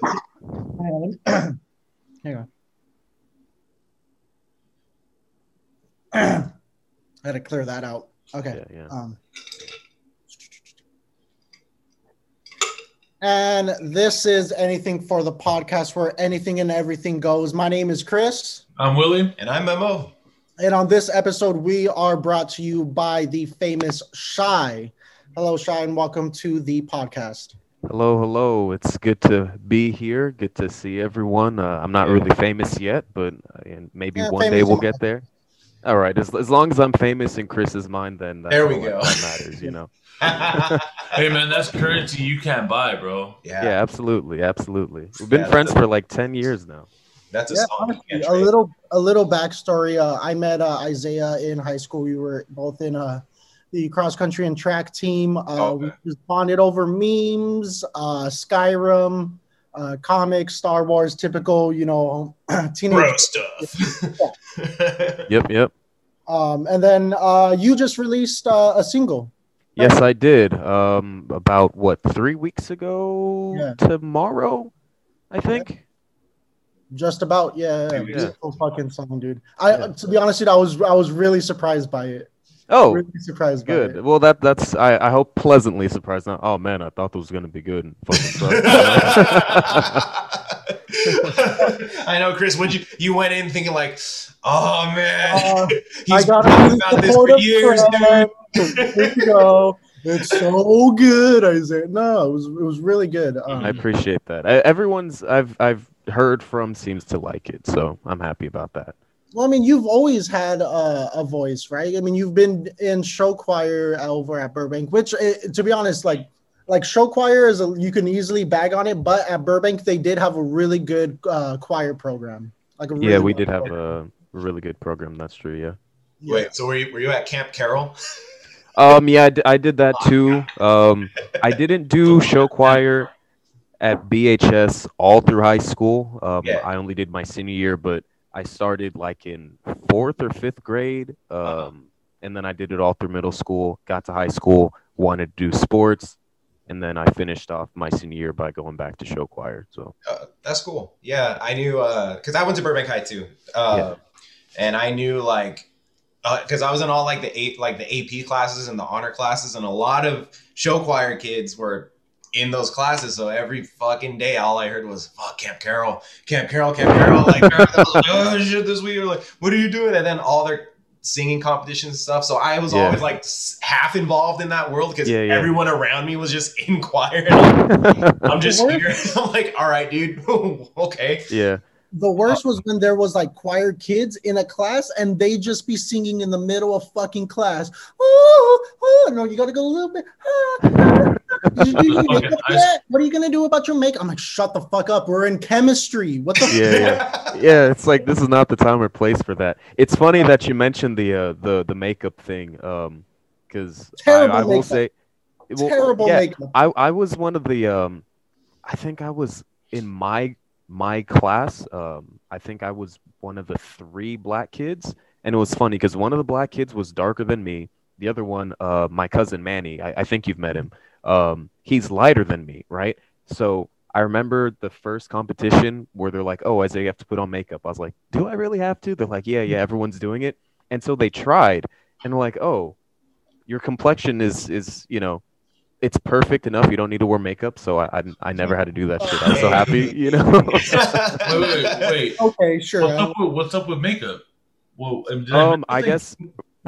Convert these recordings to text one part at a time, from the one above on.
Hang on. I had to clear that out. Okay. Yeah, yeah. Um, and this is anything for the podcast where anything and everything goes. My name is Chris. I'm Willie. And I'm Memo. And on this episode, we are brought to you by the famous Shy. Hello, Shy, and welcome to the podcast. Hello, hello. It's good to be here. Good to see everyone. Uh, I'm not really famous yet, but uh, and maybe Yeah, one day we'll get there. All right. As, as long as I'm famous in Chris's mind, then that's There we all that- go. that matters, you know. Hey man, that's currency you can't buy, bro. yeah, Yeah, absolutely, absolutely. We've been Yeah, friends that's- for like ten years now. that's a Yeah, song. honestly, a little a little backstory. Uh, I met uh, Isaiah in high school. We were both in uh, the cross country and track team. Uh, Okay. We just bonded over memes, uh, Skyrim, uh, comics, Star Wars, typical, you know, teenage. bro stuff. Yep, yep. Um, and then uh, you just released uh, a single. Yes, I did. Um, about what three weeks ago? Yeah. Tomorrow, I think. Just about, yeah, yeah, Yeah. beautiful fucking song, dude. I, Yeah. to be honest, with you, I was, I was really surprised by it. Oh, really surprised. By good. it. Well, that that's I, I hope pleasantly surprised. Not, oh man, I thought it was gonna be good. And fucking sucked. I know, Chris. Would you you went in thinking like, oh man, Uh, he's I got talking a about this for years, friend. dude. Here you go. It's so good, Isaiah. No, it was it was really good. Um, I appreciate that. I, everyone's I've I've heard from seems to like it, so I'm happy about that. Well, I mean, you've always had a, a voice, right? I mean, you've been in show choir over at Burbank, which, eh, to be honest, like like show choir is a, you can easily bag on it, but at Burbank they did have a really good uh, choir program. Like a Yeah, we good did have program. a really good program. That's true. Yeah. Yeah. Wait, so were you, were you at Camp Carroll? Um. Yeah, I, d- I did that too. Um. I didn't do show choir at BHS all through high school. Um. Yeah. I only did my senior year, but I started like in fourth or fifth grade. Um. Uh-huh. And then I did it all through middle school. Got to high school, wanted to do sports, and then I finished off my senior year by going back to show choir. So. Uh, that's cool. Yeah, I knew because I went to Burbank High too, uh, and I knew like because I was in all like the eight like the AP classes and the honor classes, and a lot of show choir kids were in those classes. So every fucking day, all I heard was "fuck Camp Carroll, Camp Carroll, Camp Carroll." Like, like, oh shit, this week, We're like, what are you doing? And then all their singing competitions and stuff. So I was Yeah. always like half involved in that world because Yeah, yeah. everyone around me was just in choir. I'm, I'm just What? here. I'm like, all right, dude. okay. yeah. The worst was when there was like choir kids in a class and they just be singing in the middle of fucking class. Oh, oh no, you gotta go a little bit. Ah, ah. Did you do your Okay, makeup I- yet? What are you gonna do about your makeup? I'm like, shut the fuck up. We're in chemistry. What the Yeah, yeah. yeah, it's like this is not the time or place for that. It's funny that you mentioned the uh, the the makeup thing, um, because I, Terrible I will makeup. say, well, terrible yeah, makeup? I I was one of the um, I think I was in my my class. Um, I think I was one of the three black kids, and it was funny because one of the black kids was darker than me. The other one, uh, my cousin Manny, I, I think you've met him. Um, he's lighter than me, right? So I remember the first competition where they're like, "Oh, Isaiah, you have to put on makeup." I was like, "Do I really have to?" They're like, "Yeah, yeah, everyone's doing it." And so they tried, and they're like, "Oh, your complexion is is you know, it's perfect enough. You don't need to wear makeup." So I I, I never had to do that shit. I was so happy, you know. Wait, wait, wait. Okay, sure. What's up with, what's up with makeup? Well, um, did um, miss I guess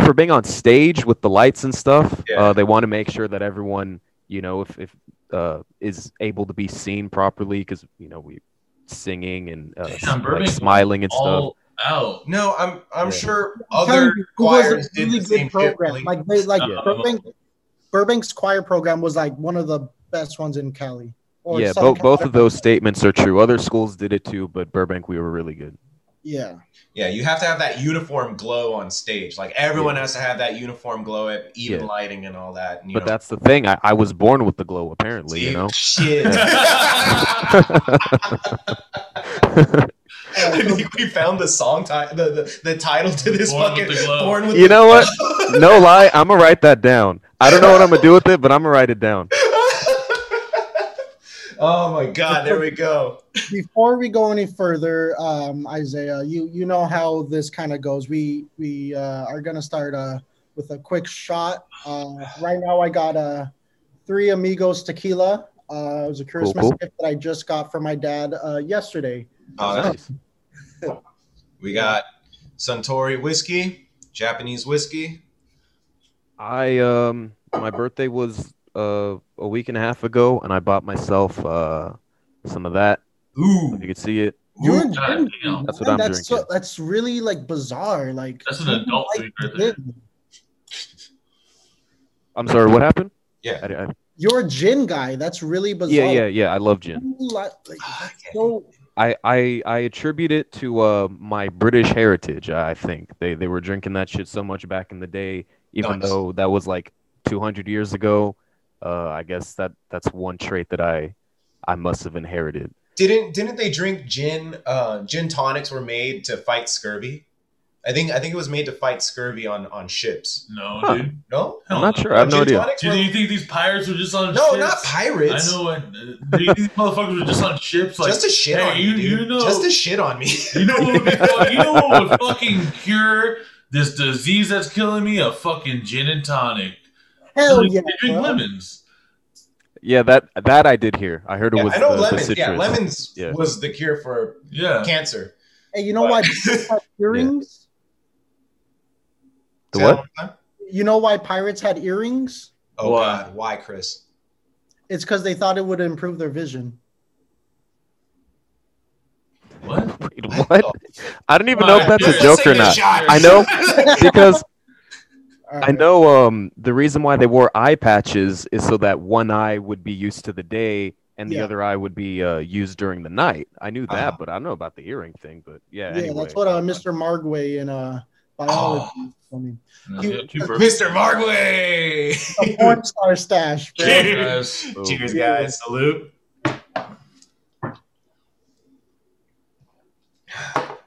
for being on stage with the lights and stuff, Yeah. uh, they want to make sure that everyone, you know, if if uh, is able to be seen properly because you know we singing and uh, Damn, like smiling and stuff. all out. no, I'm I'm Yeah. sure other you, was a choirs did really the same good program. shit. Like they like Uh, Burbank, Burbank's choir program was like one of the best ones in Cali. Or yeah, Southern both both of those statements are true. Other schools did it too, but Burbank we were really good. Yeah. Yeah, you have to have that uniform glow on stage. Like everyone has to have that uniform glow at even Yeah. lighting and all that. And, you But know, that's the thing. I, I was born with the glow, apparently. You know. Shit. I think we found the song title, the, the, the title to this Born with fucking the Glow. Born with you the know what? No lie, I'm gonna write that down. I don't know what I'm gonna do with it, but I'm gonna write it down. Oh my God! There we go. Before we go any further, um, Isaiah, you you know how this kind of goes. We we uh, are gonna start uh, with a quick shot. Uh, right now, I got a three amigos tequila. Uh, it was a Christmas cool. gift that I just got from my dad uh, yesterday. Oh, Nice. we got Suntory whiskey, Japanese whiskey. I um my birthday was uh a week and a half ago, and I bought myself uh some of that. Ooh, If you could see it, You're a God gin- damn. That's what I'm that's drinking. that's really like bizarre. Like That's an adult likes drink right I'm sorry. What happened? Yeah. I, I, You're a gin guy. That's really bizarre. yeah, yeah, yeah. I love gin. Who like, Ah, so I, I I attribute it to uh my British heritage. I think they they were drinking that shit so much back in the day, even Nice. though that was like 200 years ago. Uh, I guess that that's one trait that I I must have inherited. didn't didn't they drink gin? Uh, gin tonics were made to fight scurvy. I think I think it was made to fight scurvy on on ships. No, Huh. dude. No, I'm not sure. I have no Gin idea. tonics Dude, were- do you think these pirates were just on ships? no, ships? not pirates. I know what. Do you think these motherfuckers were just on ships? Like, just to shit hey, on you, me, dude. you know, just to shit on me. you know what would be you know what would fucking cure this disease that's killing me? A fucking gin and tonic. Hell They yeah. drink bro. lemons. Yeah, that that I did hear. I heard it Yeah, was I know the, the lemons. citrus. yeah, lemons Yeah. was the cure for Yeah. cancer. Hey, you know why pirates had earrings? The Say that what? one more time? You know why pirates had earrings? Oh Why? God, why, Chris? It's because they thought it would improve their vision. What? Wait, what? Oh. I don't even know if Alright, that's a joke or not. shot. I know because All I know um the reason why they wore eye patches is so that one eye would be used to the day and the Yeah. other eye would be uh, used during the night. I knew that, Uh-huh. but I don't know about the earring thing. But yeah, Yeah, anyway. that's what uh, Mr. Margway in uh, biology Oh. told me. Yeah, You- two. Mr. Margway. A porn star stash, bro. Cheers. Oh. Cheers, guys. Salute.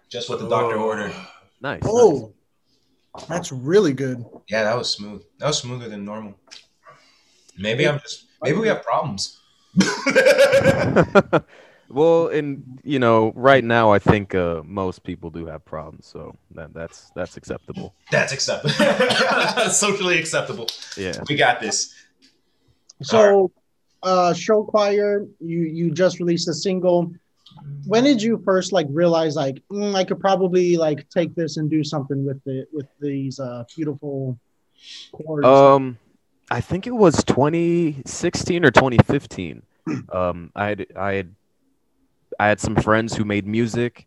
Just what the doctor ordered. nice. nice. That's really good. Yeah, that was smooth. That was smoother than normal. Maybe I'm just. Maybe we have problems. well, and you know, right now I think uh, most people do have problems, so that that's that's acceptable. That's acceptable. Socially acceptable. Yeah. We got this. So, uh, show choir, you you just released a single. When did you first like realize like mm, I could probably like take this and do something with it with these uh beautiful chords? Um, I think it was 2016 or 2015. Um, I had I had I had some friends who made music,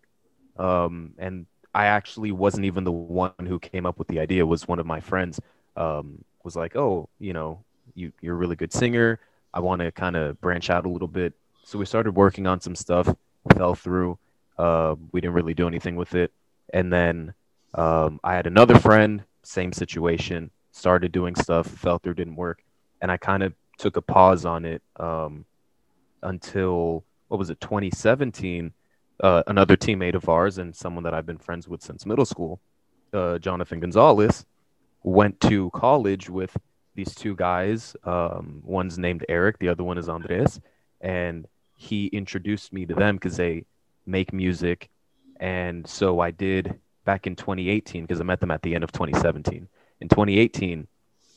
um, and I actually wasn't even the one who came up with the idea. It was one of my friends. Um, was like, oh, you know, you you're a really good singer. I want to kind of branch out a little bit. So we started working on some stuff. Fell through. Uh, we didn't really do anything with it. And then um, I had another friend, same situation. Started doing stuff, fell through, didn't work, and I kind of took a pause on it um, until what was it, 2017? Uh, another teammate of ours and someone that I've been friends with since middle school, uh, Jonathan Gonzalez, went to college with these two guys. Um, one's named Eric, the other one is Andres, and he introduced me to them because they make music, and so I did back in 2018 because I met them at the end of 2017. In 2018,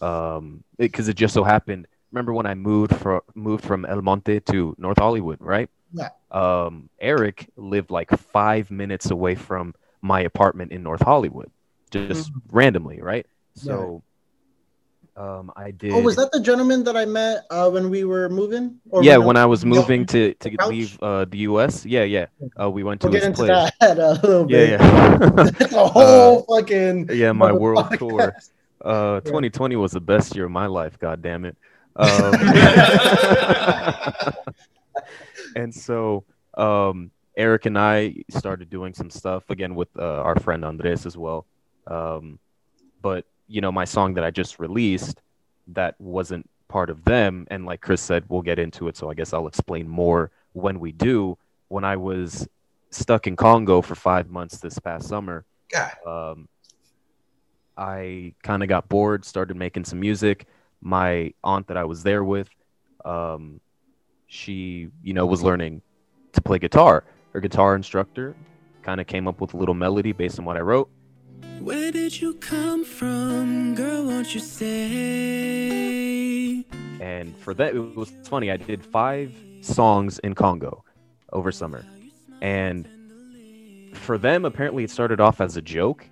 um, because it, just so happened. Remember when I moved from moved from El Monte to North Hollywood, right? Yeah. Um, Eric lived like five minutes away from my apartment in North Hollywood, just randomly, right? So, um, I did. oh, was that the gentleman that I met uh, when we were moving? Or yeah, when I was no, moving to to couch? leave uh, the U.S. Yeah, yeah. Uh, we went to We'll get his into place. that a little Yeah, bit. yeah. It's a whole fucking yeah, my world podcast. tour. Uh, 2020 was the best year of my life. God damn it. Um, and so um, Eric and I started doing some stuff again with uh, our friend Andres as well. Um, but you know, my song that I just released that wasn't part of them, and like Chris said, we'll get into it. So I guess I'll explain more when we do. When I was stuck in Congo for five months this past summer, um, I kind of got bored, started making some music. My aunt that I was there with, um, she, you know, was learning to play guitar. Her guitar instructor kind of came up with a little melody based on what I wrote. Where did you come from, girl? Won't you say? And for that, it was funny. I did five songs in Congo over summer. And for them, apparently, it started off as a joke.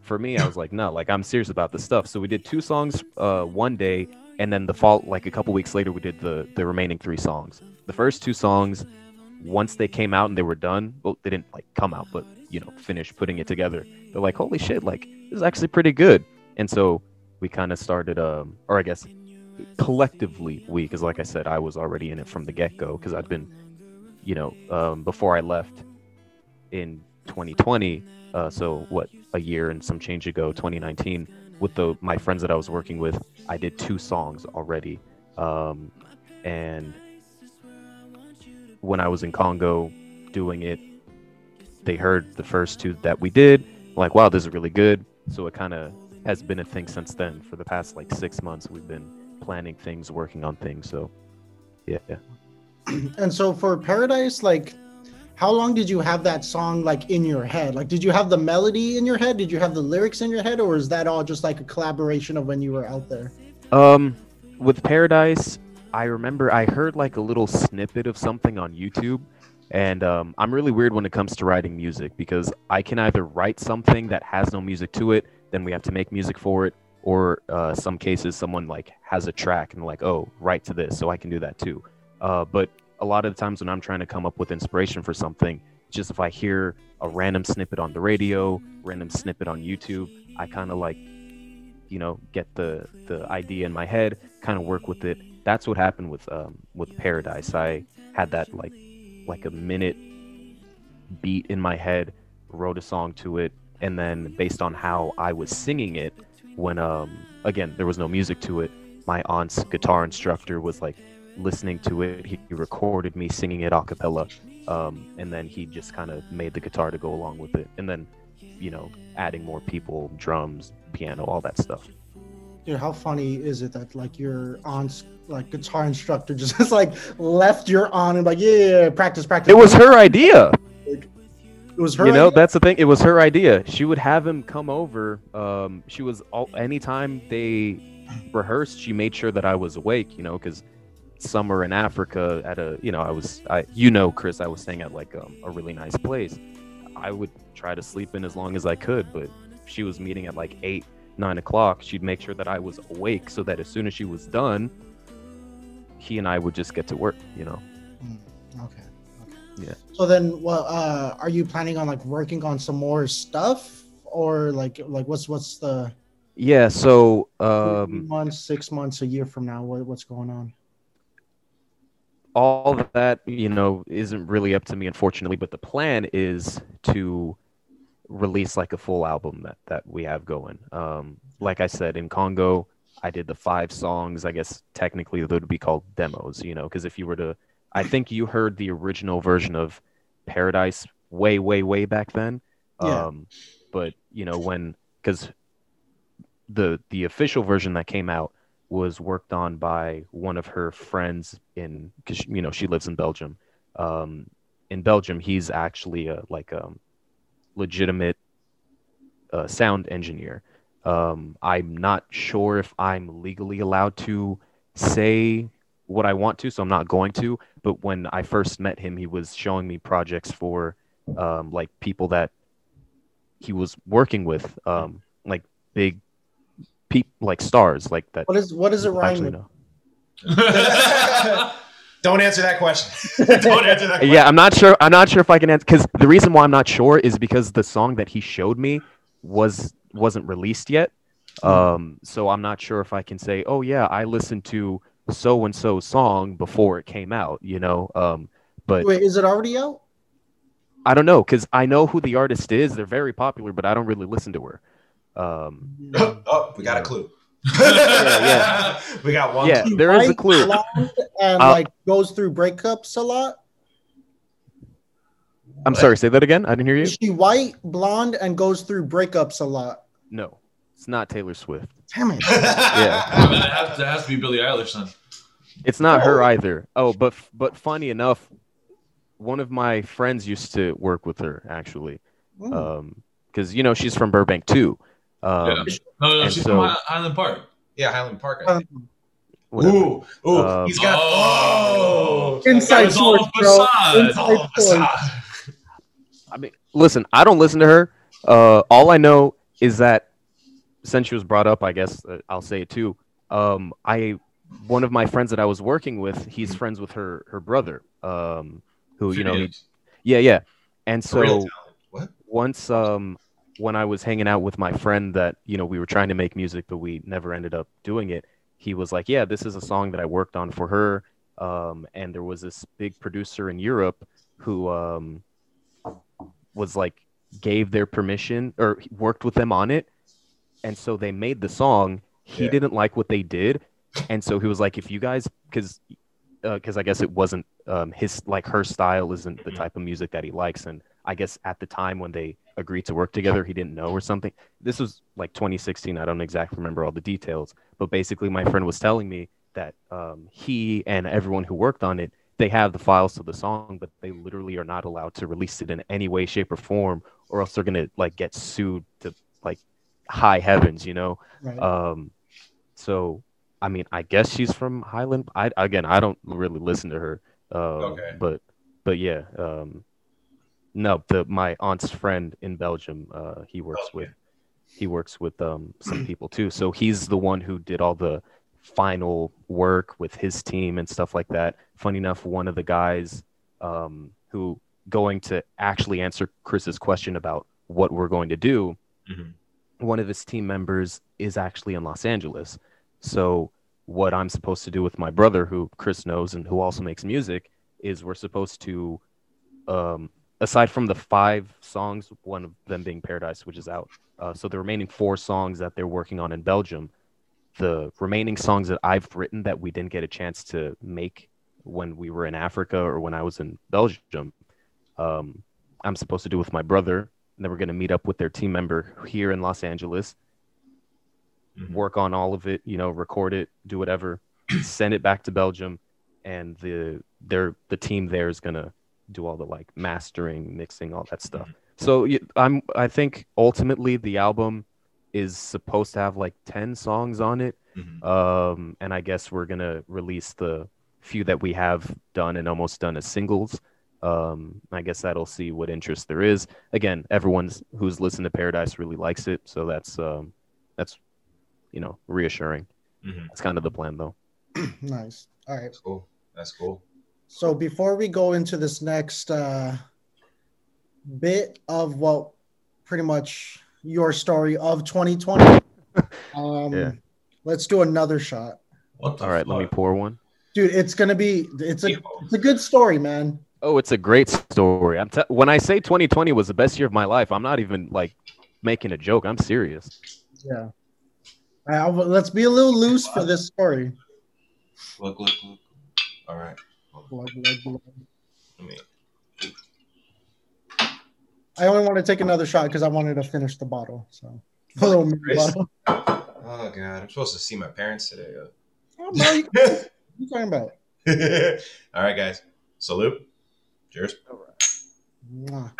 For me, I was like, no, like I'm serious about this stuff. So we did two songs uh, one day, and then the fall, like a couple weeks later, we did the the remaining three songs. The first two songs, once they came out and they were done, well, they didn't like come out, but you know, finish putting it together. They're like, holy shit, like this is actually pretty good. And so we kind of started, um, or I guess collectively we, because like I said, I was already in it from the get go because I'd been, you know, um, before I left in 2020. Uh, so what, a year and some change ago, 2019, with the my friends that I was working with, I did two songs already, um, and when I was in Congo doing it, they heard the first two that we did, like, wow, this is really good. So it kind of has been a thing since then. For the past like six months, we've been planning things, working on things. So, yeah. yeah. And so for Paradise, like, how long did you have that song like in your head? Like, did you have the melody in your head? Did you have the lyrics in your head, or is that all just like a collaboration of when you were out there? Um, with Paradise, I remember I heard like a little snippet of something on YouTube, and um, I'm really weird when it comes to writing music because I can either write something that has no music to it, then we have to make music for it, or uh, some cases someone like has a track and like, oh, write to this, so I can do that too. Uh, but a lot of the times when I'm trying to come up with inspiration for something, just if I hear a random snippet on the radio, random snippet on YouTube, I kind of like, you know, get the the idea in my head, kind of work with it. That's what happened with um, with Paradise. I had that like like a minute beat in my head, wrote a song to it, and then based on how I was singing it, when um again there was no music to it, my aunt's guitar instructor was like listening to it. He recorded me singing it a cappella, um, and then he just kind of made the guitar to go along with it, and then you know adding more people, drums, piano, all that stuff. Dude, how funny is it that like your aunt's like guitar instructor just, just like left your aunt and like yeah, yeah, yeah, practice practice. It was her idea. It was her. you know idea? that's the thing it was her idea she would have him come over um she was all anytime they rehearsed she made sure that i was awake you know because summer in africa at a you know i was i you know chris i was staying at like um, a really nice place i would try to sleep in as long as i could but she was meeting at like eight nine o'clock she'd make sure that i was awake so that as soon as she was done he and i would just get to work you know Mm, okay. okay. Yeah. So then, well, uh, are you planning on like working on some more stuff, or like like what's what's the yeah so um months, six months, a year from now? What, what's going on? all that you know isn't really up to me unfortunately but the plan is to release like a full album that that we have going um like i said in congo i did the five songs i guess technically they would be called demos you know because if you were to i think you heard the original version of paradise way way way back then Yeah. um but you know when because the the official version that came out was worked on by one of her friends in because you know she lives in Belgium. Um, in Belgium, he's actually a like a legitimate uh, sound engineer. Um, I'm not sure if I'm legally allowed to say what I want to, so I'm not going to. But when I first met him, he was showing me projects for um, like people that he was working with, um, like big peop like stars, like that. What is what does it people rhyme actually with? know. Don't answer that question. Don't answer that question. Yeah, I'm not sure. I'm not sure if I can answer because the reason why I'm not sure is because the song that he showed me was wasn't released yet. Um, so I'm not sure if I can say, oh yeah, I listened to so and so song before it came out. You know, um, but Wait, is it already out? I don't know because I know who the artist is. They're very popular, but I don't really listen to her. Um, oh, we got a clue. Yeah. we got one. Yeah. She there is a clue. blonde, and Uh, like goes through breakups a lot. I'm sorry. Say that again. I didn't hear you. Is she white, blonde, and goes through breakups a lot? No, it's not Taylor Swift. Damn it! Yeah. I mean, it has, it has to be Billie Eilish then. It's not her Oh. either. Oh, but but funny enough, one of my friends used to work with her actually, Mm. um, because you know she's from Burbank too. Um, Yeah. No, no, she's so- from Highland Park. Yeah, Highland Park. I think. Whatever. Ooh, ooh, Um, he's got. Oh. Oh, Inside That source, bro. facade. It's all Inside source. I mean, listen, I don't listen to her. Uh, all I know is that since she was brought up, I guess uh, I'll say it too. Um, I one of my friends that I was working with, he's friends with her her brother. Um, who you know, he, yeah, yeah, and so. What? once um when I was hanging out with my friend that you know we were trying to make music but we never ended up doing it he was like yeah this is a song that I worked on for her. Um and there was this big producer in Europe who um was like gave their permission or worked with them on it. And so they made the song. He Yeah. didn't like what they did. And so he was like if you guys because because I guess it wasn't um, his like her style isn't the type of music that he likes, and I guess at the time when they agreed to work together, he didn't know or something. This was like 2016. I don't exactly remember all the details, but basically, my friend was telling me that um, he and everyone who worked on it they have the files to the song, but they literally are not allowed to release it in any way, shape, or form, or else they're gonna like get sued to like high heavens, you know. Right. Um, so I mean, I guess she's from Highland. I again, I don't really listen to her. Um, Okay. But but yeah. Um, no, the my aunt's friend in Belgium. Uh, he works Okay. with he works with um some people too. So he's the one who did all the final work with his team and stuff like that. Funny enough, one of the guys um who going to actually answer Chris's question about what we're going to do Mhm. one of his team members is actually in Los Angeles. So what I'm supposed to do with my brother, who Chris knows and who also makes music, is we're supposed to, um, aside from the five songs, one of them being Paradise, which is out. Uh, so the remaining four songs that they're working on in Belgium, the remaining songs that I've written that we didn't get a chance to make when we were in Africa or when I was in Belgium, um, I'm supposed to do with my brother. And then we're going to meet up with their team member here in Los Angeles, Mhm. work on all of it, you know, record it, do whatever, send it back to Belgium, and the their the team there is gonna do all the like mastering, mixing, all that stuff. So I'm I think ultimately the album is supposed to have like ten songs on it, Mhm. um, and I guess we're gonna release the few that we have done and almost done as singles. Um, I guess that'll see what interest there is. Again, everyone's who's listened to Paradise really likes it, so that's um, that's you know reassuring. Mhm. That's kind of the plan, though. nice. All right. That's cool. That's cool. So before we go into this next uh, bit of what pretty much your story of 2020, um, Yeah. let's do another shot, What the All right, let me pour one. dude. It's gonna be it's a it's a good story, man. Oh, it's a great story. I'm te- when I say 2020 was the best year of my life, I'm not even like making a joke. I'm serious. Yeah. All right, I'll- let's be a little loose for this story. Look, look, look. All right. Blood, blood, blood. Let me. I only want to take another shot because I wanted to finish the bottle. So a little bottle. Oh god, I'm supposed to see my parents today. Oh, no, you, what you talking about? All right, guys. Salute. Cheers. Mwah.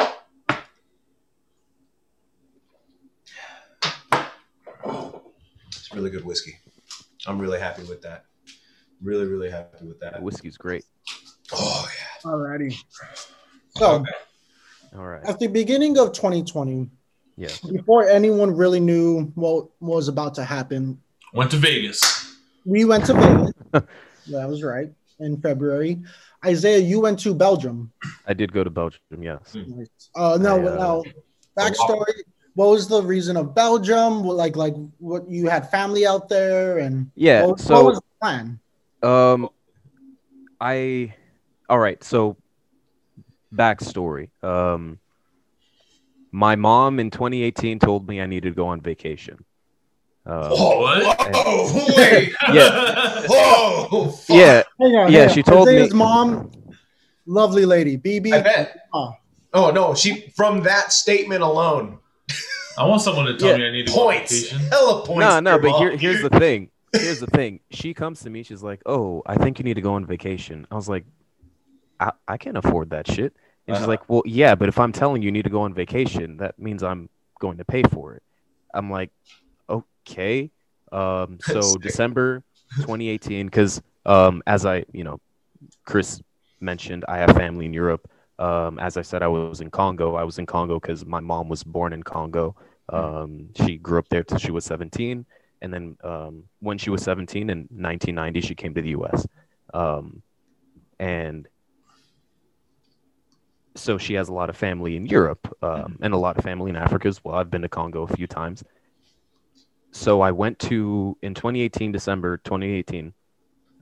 It's really good whiskey. I'm really happy with that. Really, really happy with that. Whiskey's great. Oh yeah. Alrighty. So Okay. All right. at the beginning of 2020, Yeah. before anyone really knew what was about to happen, Went to Vegas. we went to Vegas. that was right in February. Isaiah, you went to Belgium. I did go to Belgium. Yes. Uh, no, I, uh, no. Backstory. What was the reason of Belgium? Like, like what you had family out there, and Yeah. what, what So was the plan? Um, I, all right. So, backstory. Um, my mom in 2018 told me I needed to go on vacation. Um, Whoa, What? whoa, wait. Yeah. Whoa. fuck. yeah, Hang on, Yeah, hang on. she told me- Isaiah's mom, lovely lady, BB. I bet. Oh. Oh no, she from that statement alone I want someone to tell Yeah. me I need to go on points. vacation. Hella points. no, no. But here, here's the thing. Here's the thing. She comes to me. She's like, "Oh, I think you need to go on vacation." I was like, "I, I can't afford that shit." And she's Uh-huh. like, "Well, yeah, but if I'm telling you you need to go on vacation, that means I'm going to pay for it." I'm like, "Okay." Um, so December 2018, because um, as I, you know, Chris mentioned, I have family in Europe. Um, as I said, I was in Congo. I was in Congo because my mom was born in Congo. Um, she grew up there till she was 17 and then um, when she was 17 in 1990 she came to the us um, and so she has a lot of family in europe um, and a lot of family in africa as well. I've been to congo a few times. So i went to in 2018 december 2018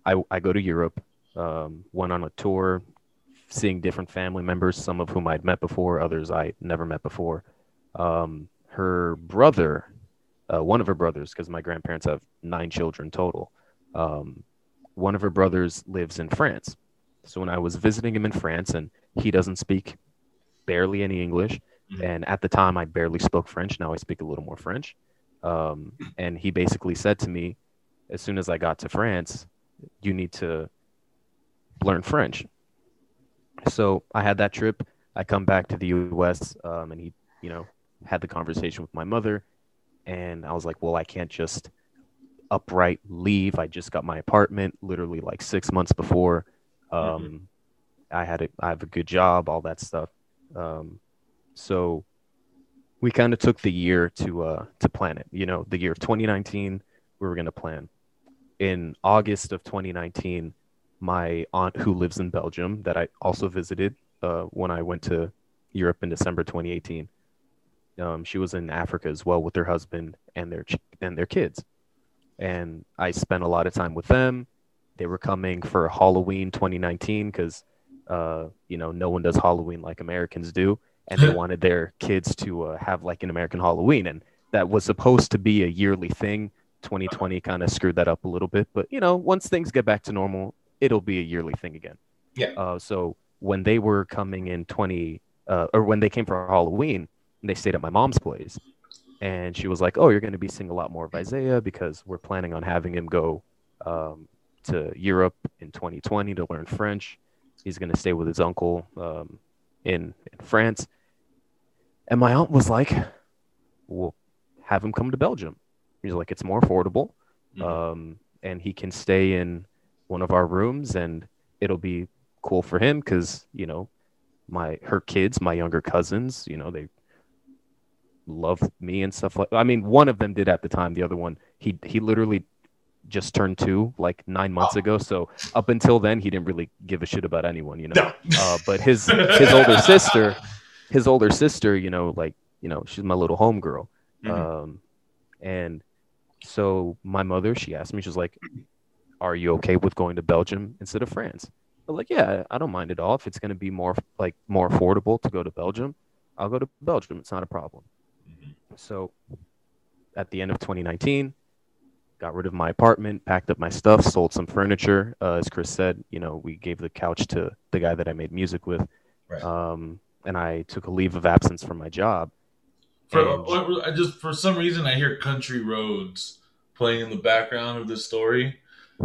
i, I go to europe um, went on a tour seeing different family members some of whom i'd met before others i never met before. Um, her brother uh, one of her brothers, because my grandparents have nine children total. Um, one of her brothers lives in France. So when I was visiting him in France, and he doesn't speak barely any English, Mhm. and at the time I barely spoke French. Now I speak a little more French. Um, and he basically said to me, as soon as I got to France, you need to learn French. So I had that trip. I come back to the U.S. Um, and he, you know, had the conversation with my mother and I was like, well, I can't just upright leave. I just got my apartment literally like six months before. Um, I had a, I have a good job, all that stuff. Um, so we kind of took the year to uh, to plan it. You know, the year of 2019, we were going to plan. In August of 2019, my aunt who lives in Belgium, that I also visited uh, when I went to Europe in December 2018 um, she was in Africa as well with her husband and their ch- and their kids, and I spent a lot of time with them. They were coming for Halloween 2019 because uh, you know no one does Halloween like Americans do, and they wanted their kids to uh, have like an American Halloween, and that was supposed to be a yearly thing. 2020 kind of screwed that up a little bit, but you know once things get back to normal, it'll be a yearly thing again. Yeah. Uh, so when they were coming in 20 uh, or when they came for Halloween and they stayed at my mom's place. And she was like, "Oh, you're going to be seeing a lot more of Isaiah because we're planning on having him go um, to Europe in 2020 to learn French. He's going to stay with his uncle um, in, in France." And my aunt was like, "Well, have him come to Belgium." He's like, "It's more affordable, Mhm. um, and he can stay in one of our rooms, and it'll be cool for him because you know my her kids, my younger cousins, you know, they love me and stuff like I mean, one of them did at the time, the other one he he literally just turned two like nine months Oh. ago. So up until then he didn't really give a shit about anyone, you know. No. Uh, but his his older sister, his older sister, you know, like, you know, she's my little homegirl. Mhm. Um and so my mother, she asked me, she was like, Are you okay with going to Belgium instead of France? I'm like, yeah, I don't mind at all. If it's gonna be more like more affordable to go to Belgium, I'll go to Belgium. It's not a problem. So at the end of 2019, got rid of my apartment, packed up my stuff, sold some furniture. Uh, as Chris said, you know, we gave the couch to the guy that I made music with. Right. Um, and I took a leave of absence from my job. For, And- I just for some reason I hear Country Roads playing in the background of this story.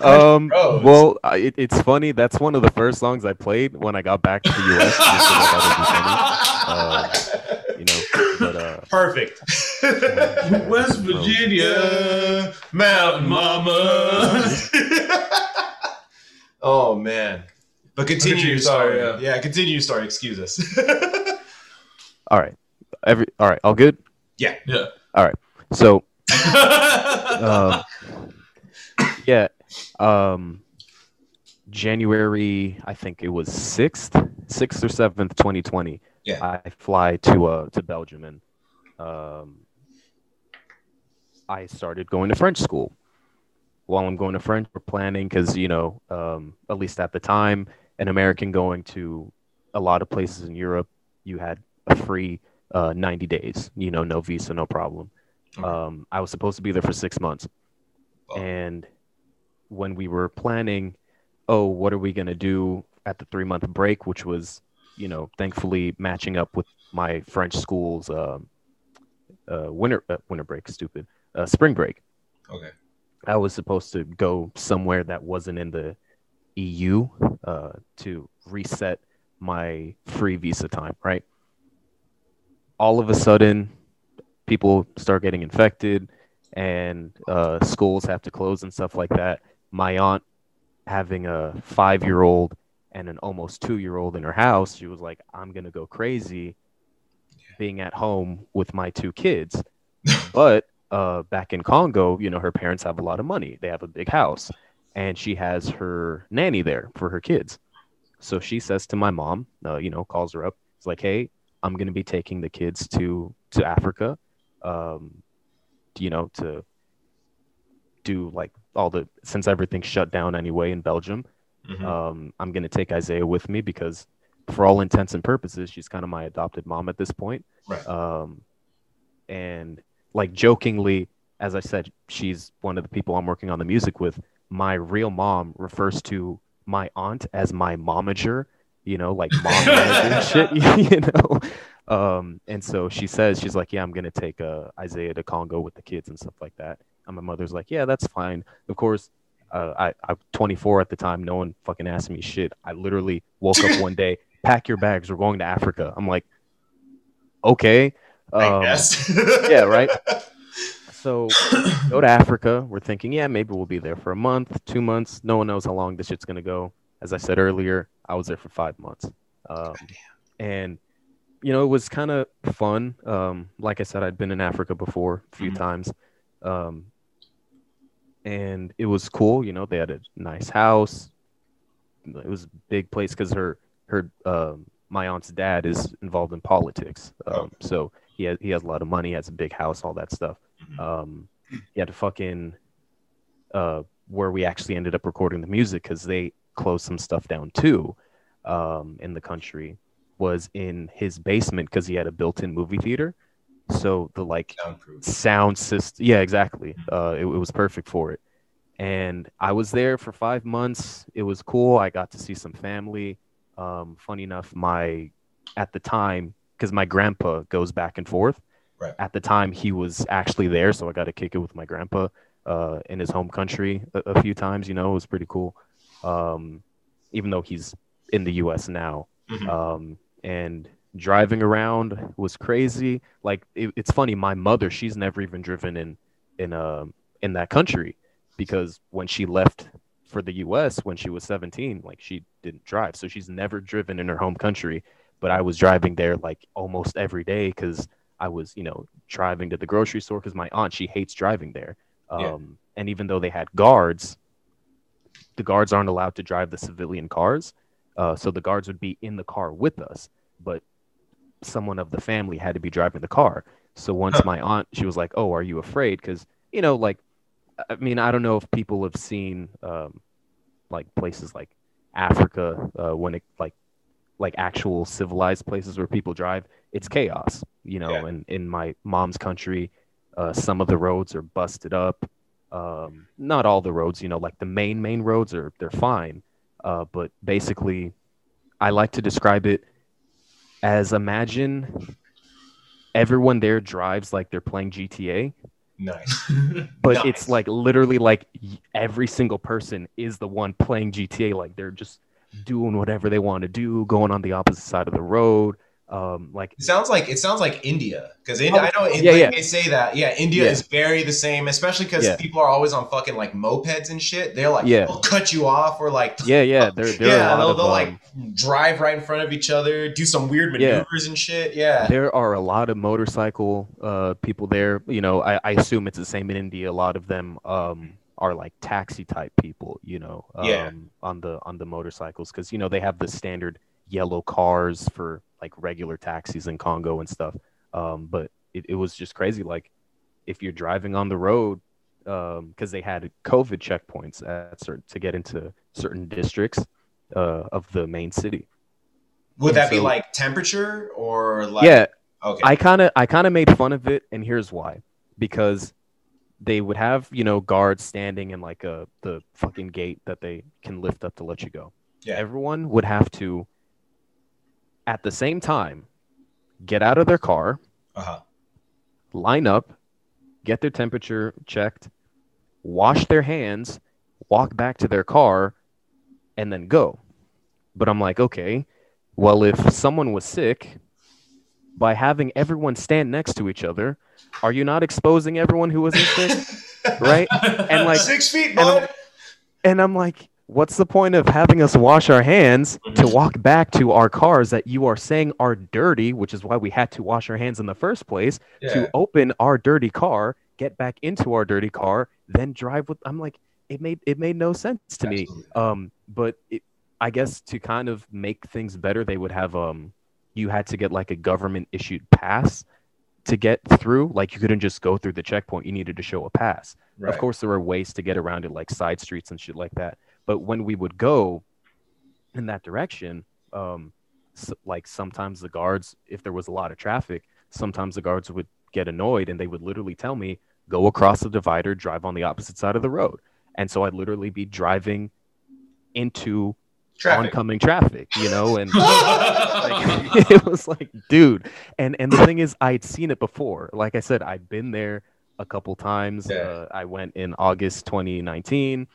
um, well, I, it, it's funny. That's one of the first songs I played when I got back to the U.S. just so that that would you know. But uh, Perfect. West Virginia, Mountain Mama. oh man. But continue Continue your your story. story, Yeah. continue your story. Excuse us. all right, every all right, all good. yeah. Yeah. All right, so um, yeah, um, January, I think it was sixth, sixth or seventh, twenty twenty. Yeah. I fly to uh to Belgium and um, I started going to French school. While I'm going to French, we're planning because you know, um, at least at the time, an American going to a lot of places in Europe, you had a free uh, 90 days. You know, no visa, no problem. Okay. Um, I was supposed to be there for six months, Oh. and when we were planning, oh, what are we gonna do at the three month break, which was, you know, thankfully matching up with my French school's um, uh, winter uh, winter break, stupid, uh, spring break. Okay. I was supposed to go somewhere that wasn't in the EU uh, to reset my free visa time, right? All of a sudden, people start getting infected and uh, schools have to close and stuff like that. My aunt, having a five year old and an almost two year old in her house, she was like, I'm going to go crazy being at home with my two kids. but uh, back in Congo, you know, her parents have a lot of money. They have a big house, and she has her nanny there for her kids. So she says to my mom, uh, you know, calls her up. It's like, hey, I'm going to be taking the kids to to Africa, um, you know, to do like all the since everything's shut down anyway in Belgium. Mhm. Um, I'm going to take Isaiah with me because, for all intents and purposes, she's kind of my adopted mom at this point. Right. Um, and like jokingly, as I said, she's one of the people I'm working on the music with. My real mom refers to my aunt as my momager, you know, like mom and shit, you know. Um, and so she says, she's like, yeah, I'm gonna take uh, Isaiah to Congo with the kids and stuff like that. And my mother's like, yeah, that's fine. Of course, uh, I, I'm 24 at the time. No one fucking asked me shit. I literally woke up one day, pack your bags, we're going to Africa. I'm like, okay. Um, yeah, right. So go to Africa. We're thinking, yeah, maybe we'll be there for a month, two months. No one knows how long this shit's gonna go. As I said earlier, I was there for five months, um, and you know it was kind of fun. Um, like I said, I'd been in Africa before a few Mhm. times, um, and it was cool. You know, they had a nice house. It was a big place because her her um, my aunt's dad is involved in politics, um, Oh. so he has he has a lot of money, has a big house, all that stuff. Mhm. Um, he had to fucking uh, where we actually ended up recording the music because they closed some stuff down too um, in the country was in his basement because he had a built-in movie theater. So the like sound system. Yeah, exactly. Uh, it, it was perfect for it. And I was there for five months. It was cool. I got to see some family. Um, funny enough, my at the time, because my grandpa goes back and forth. Right. At the time, he was actually there, so I got to kick it with my grandpa uh, in his home country a, a few times. You know, it was pretty cool. Um, even though he's in the U.S. now, Mhm. um, and driving around was crazy. Like it, it's funny, my mother, she's never even driven in in um in that country because when she left for the U.S. when she was 17, like she didn't drive, so she's never driven in her home country. But I was driving there like almost every day because I was, you know, driving to the grocery store because my aunt she hates driving there. Um, Yeah. And even though they had guards, the guards aren't allowed to drive the civilian cars. Uh, so the guards would be in the car with us, but someone of the family had to be driving the car. So once my aunt, she was like, "Oh, are you afraid?" Because you know, like, I mean, I don't know if people have seen um, like places like Africa uh, when it like like actual civilized places where people drive. It's chaos, you know. Yeah. And in my mom's country, uh, some of the roads are busted up. Um, not all the roads, you know, like the main main roads are they're fine. Uh, but basically, I like to describe it as imagine everyone there drives like they're playing GTA, Nice. but Nice. it's like literally like every single person is the one playing GTA. Like they're just doing whatever they want to do, going on the opposite side of the road. Um, like It sounds like it sounds like India because I know in, Yeah, like yeah. they say that yeah India Yeah. is very the same especially because Yeah. people are always on fucking like mopeds and shit they're like Yeah. they'll cut you off or like yeah, yeah, there, there yeah are a lot they'll, of they'll um, like drive right in front of each other do some weird maneuvers and shit yeah there are a lot of motorcycle uh, people there. You know, I, I assume it's the same in India. A lot of them um, are like taxi type people. You know, um, Yeah. on the on the motorcycles because you know they have the standard yellow cars for like regular taxis in Congo and stuff. Um, but it, it was just crazy. Like if you're driving on the road, because they had COVID checkpoints at certain to get into certain districts uh, of the main city. would that be like temperature or like yeah, okay I kind of I kind of made fun of it, and here's why: because they would have you know guards standing in like a the fucking gate that they can lift up to let you go. Yeah. Everyone would have to, at the same time, get out of their car, uh-huh line up, get their temperature checked, wash their hands, walk back to their car, and then go. But I'm like, okay, well, if someone was sick, by having everyone stand next to each other, are you not exposing everyone who wasn't sick? right? And like, Six feet, and I'm- and I'm like, what's the point of having us wash our hands to Mhm. walk back to our cars that you are saying are dirty, which is why we had to wash our hands in the first place, Yeah. to open our dirty car, get back into our dirty car, then drive with I'm like, it made it made no sense to me. Um, but it, I guess to kind of make things better, they would have um, you had to get like a government issued pass to get through. Like you couldn't just go through the checkpoint; you needed to show a pass. Right. Of course, there were ways to get around it, like side streets and shit like that. But when we would go in that direction, um, s like sometimes the guards, if there was a lot of traffic, sometimes the guards would get annoyed and they would literally tell me, "Go across the divider, drive on the opposite side of the road." And so I'd literally be driving into Traffic. oncoming traffic, you know, and like, it was like, dude. And and the thing is, I'd seen it before. Like I said, I'd been there a couple times. Yeah. Uh, I went in August 2019,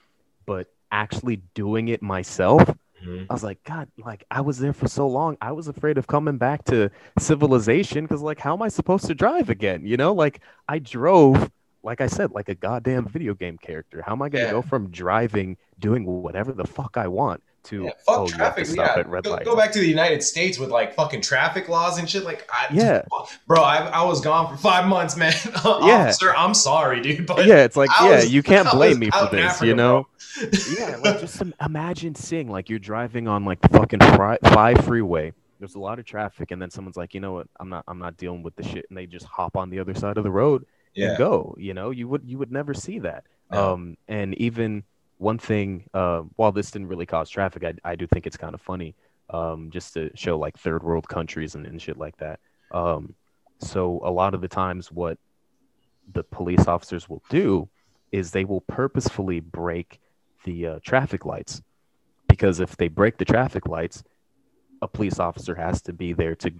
but actually doing it myself, Mhm. I was like, God, like I was there for so long. I was afraid of coming back to civilization because, like, how am I supposed to drive again? You know, like I drove, like I said, like a goddamn video game character. How am I gonna Yeah. go from driving, doing whatever the fuck I want to Yeah, fuck oh, traffic. stop Yeah, at red go, go back to the United States with like fucking traffic laws and shit. Like, I, Yeah. bro, I, I was gone for five months, man. Yeah. Officer, I'm sorry, dude, but yeah, it's like, I yeah, was- you can't blame me for this, Africa, you know? yeah, like just imagine seeing like you're driving on like the fucking five freeway. There's a lot of traffic, and then someone's like, you know what? I'm not. I'm not dealing with the shit, and they just hop on the other side of the road yeah, and go. You know, you would you would never see that. No. Um, and even one thing, uh, while this didn't really cause traffic, I I do think it's kind of funny, um, just to show like third world countries and, and shit like that. Um, so a lot of the times, what the police officers will do is they will purposefully break the uh, traffic lights because if they break the traffic lights, a police officer has to be there to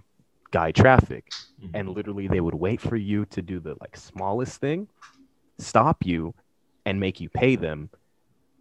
guide traffic Mhm. and literally they would wait for you to do the like smallest thing stop you and make you pay them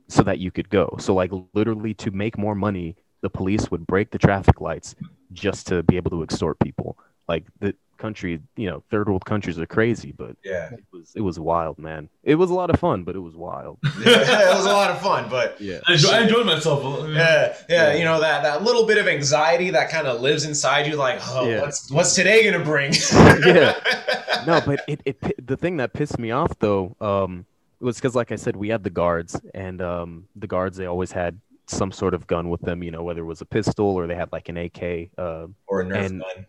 so that you could go so like literally to make more money the police would break the traffic lights just to be able to extort people like the country you know third world countries are crazy but yeah. it was it was wild man it was a lot of fun but it was wild yeah, it was a lot of fun, but yeah I, enjoy, I enjoyed myself. a lot. yeah, yeah, Yeah. you know that that little bit of anxiety that kind of lives inside you, like, oh, Yeah. what's what's today gonna bring? Yeah. no, but it, it the thing that pissed me off though um, was because, like I said, we had the guards, and um, the guards they always had some sort of gun with them, you know, whether it was a pistol or they had like an AK. Uh, or a Nerf And- gun.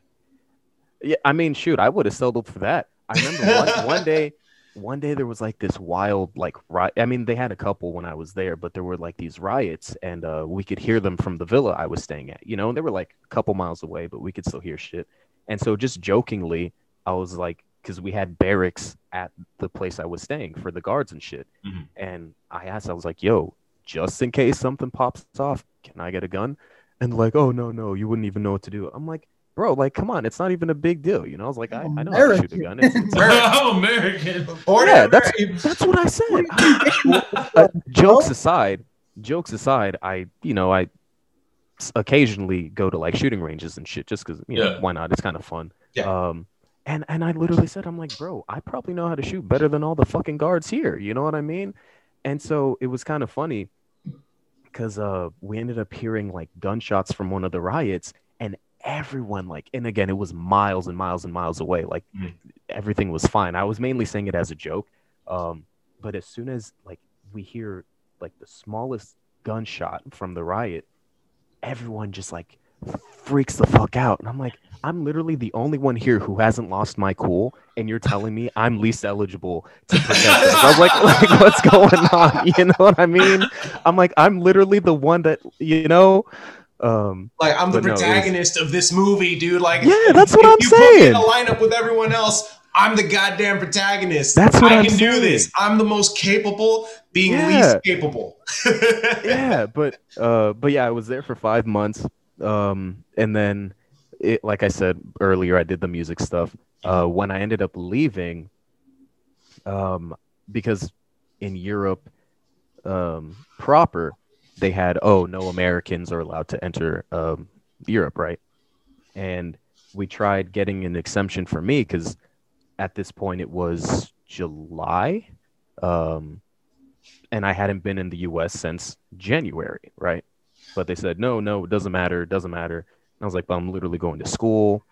yeah, I mean, shoot, I would have settled for that. I remember one, one day, one day there was like this wild like riot. I mean, they had a couple when I was there, but there were like these riots, and uh, we could hear them from the villa I was staying at. You know, and they were like a couple miles away, but we could still hear shit. And so, just jokingly, I was like, because we had barracks at the place I was staying for the guards and shit. Mhm. And I asked, I was like, "Yo, just in case something pops off, can I get a gun?" And like, "Oh no, no, you wouldn't even know what to do." I'm like, "Bro, like, come on, it's not even a big deal, you know." I was like, "I, I know how to shoot a gun." It's, it's I'm American. Born yeah, that's that's what I said. Uh, jokes aside, jokes aside, I you know I occasionally go to like shooting ranges and shit just because you know why not? It's kind of fun. Yeah. Um, and and I literally said, I'm like, bro, I probably know how to shoot better than all the fucking guards here. You know what I mean? And so it was kind of funny because uh we ended up hearing like gunshots from one of the riots and everyone like and again it was miles and miles and miles away like Mhm. everything was fine i was mainly saying it as a joke um but as soon as like we hear like the smallest gunshot from the riot everyone just like freaks the fuck out and i'm like i'm literally the only one here who hasn't lost my cool and you're telling me i'm least eligible to protect this. i was like, like what's going on you know what i mean i'm like i'm literally the one that you know um Like I'm the But no, was- protagonist of this movie, dude. Like, Yeah, that's what I'm you Put me in a lineup with everyone else. I'm the goddamn protagonist. That's what I I'm can do this. I'm the most capable, being Yeah. least capable. yeah but uh but yeah i was there for five months um and then it like i said earlier i did the music stuff uh when i ended up leaving um because in Europe um, proper, they had oh no Americans are allowed to enter um, Europe, right? And we tried getting an exemption for me because at this point it was July, um, and I hadn't been in the U.S. since January, right? But they said no, no, it doesn't matter, it doesn't matter. And I was like, but I'm literally going to school.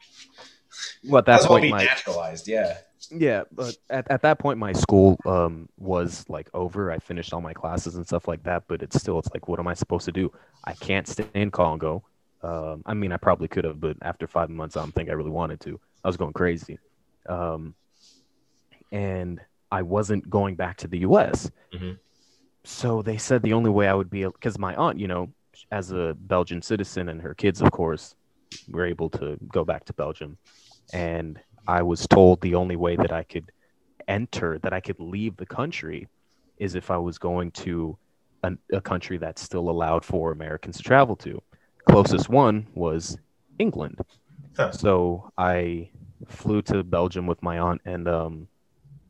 Well, at that That's what point, my naturalized. Yeah. yeah, but at, at that point, my school um, was like over. I finished all my classes and stuff like that. But it's still, it's like, what am I supposed to do? I can't stay in Congo. Um, I mean, I probably could have, but after five months, I don't think I really wanted to. I was going crazy, um, and I wasn't going back to the U.S. Mhm. So they said the only way I would be, because my aunt, you know, as a Belgian citizen, and her kids, of course, were able to go back to Belgium, and I was told the only way that I could enter, that I could leave the country, is if I was going to an, a country that's still allowed for Americans to travel to. Closest one was England. Huh. So I flew to Belgium with my aunt and um,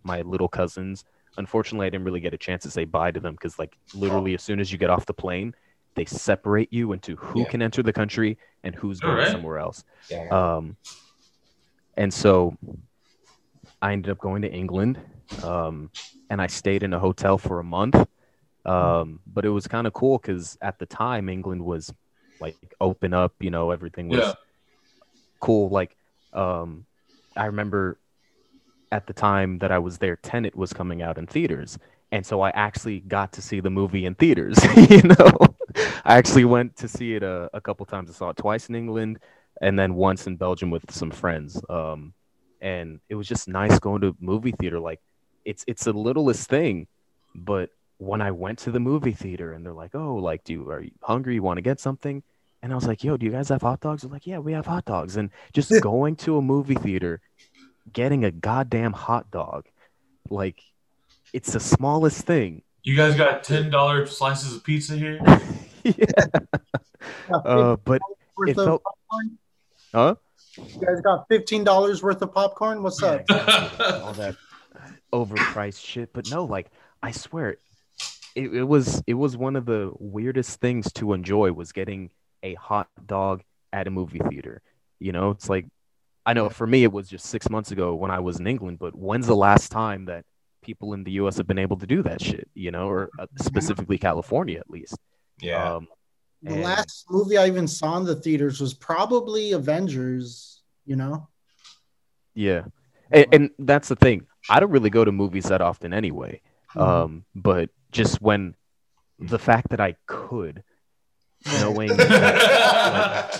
my little cousins. Unfortunately, I didn't really get a chance to say bye to them because, like, literally, as soon as you get off the plane, they separate you into who Yeah. can enter the country and who's going Alright. somewhere else. Yeah. Um, and so I ended up going to England, um, and I stayed in a hotel for a month. Um, but it was kind of cool because at the time England was like open up, you know, everything was Yeah. cool. Like, um, I remember at the time that I was there, Tenet was coming out in theaters, and so I actually got to see the movie in theaters. you know, I actually went to see it a, a couple times. I saw it twice in England, and then once in Belgium with some friends. Um, and it was just nice going to movie theater. Like, it's it's the littlest thing, but when I went to the movie theater and they're like, "Oh, like, do you are you hungry? You want to get something?" And I was like, "Yo, do you guys have hot dogs?" They're like, "Yeah, we have hot dogs." And just going to a movie theater, getting a goddamn hot dog, like, it's the smallest thing. You guys got ten dollar slices of pizza here. yeah. Uh, but it felt- popcorn? huh? You guys got fifteen dollars worth of popcorn? What's Yeah, up? all that overpriced shit. But no, like I swear, it, it was it was one of the weirdest things to enjoy was getting a hot dog at a movie theater. You know, it's like I know for me it was just six months ago when I was in England, but when's the last time that people in the U.S. have been able to do that shit? You know, or uh, specifically California at least. Yeah. Um, The and- last movie I even saw in the theaters was probably Avengers. You know, Yeah, and, and that's the thing. I don't really go to movies that often anyway. Um, but just when the fact that I could, knowing that,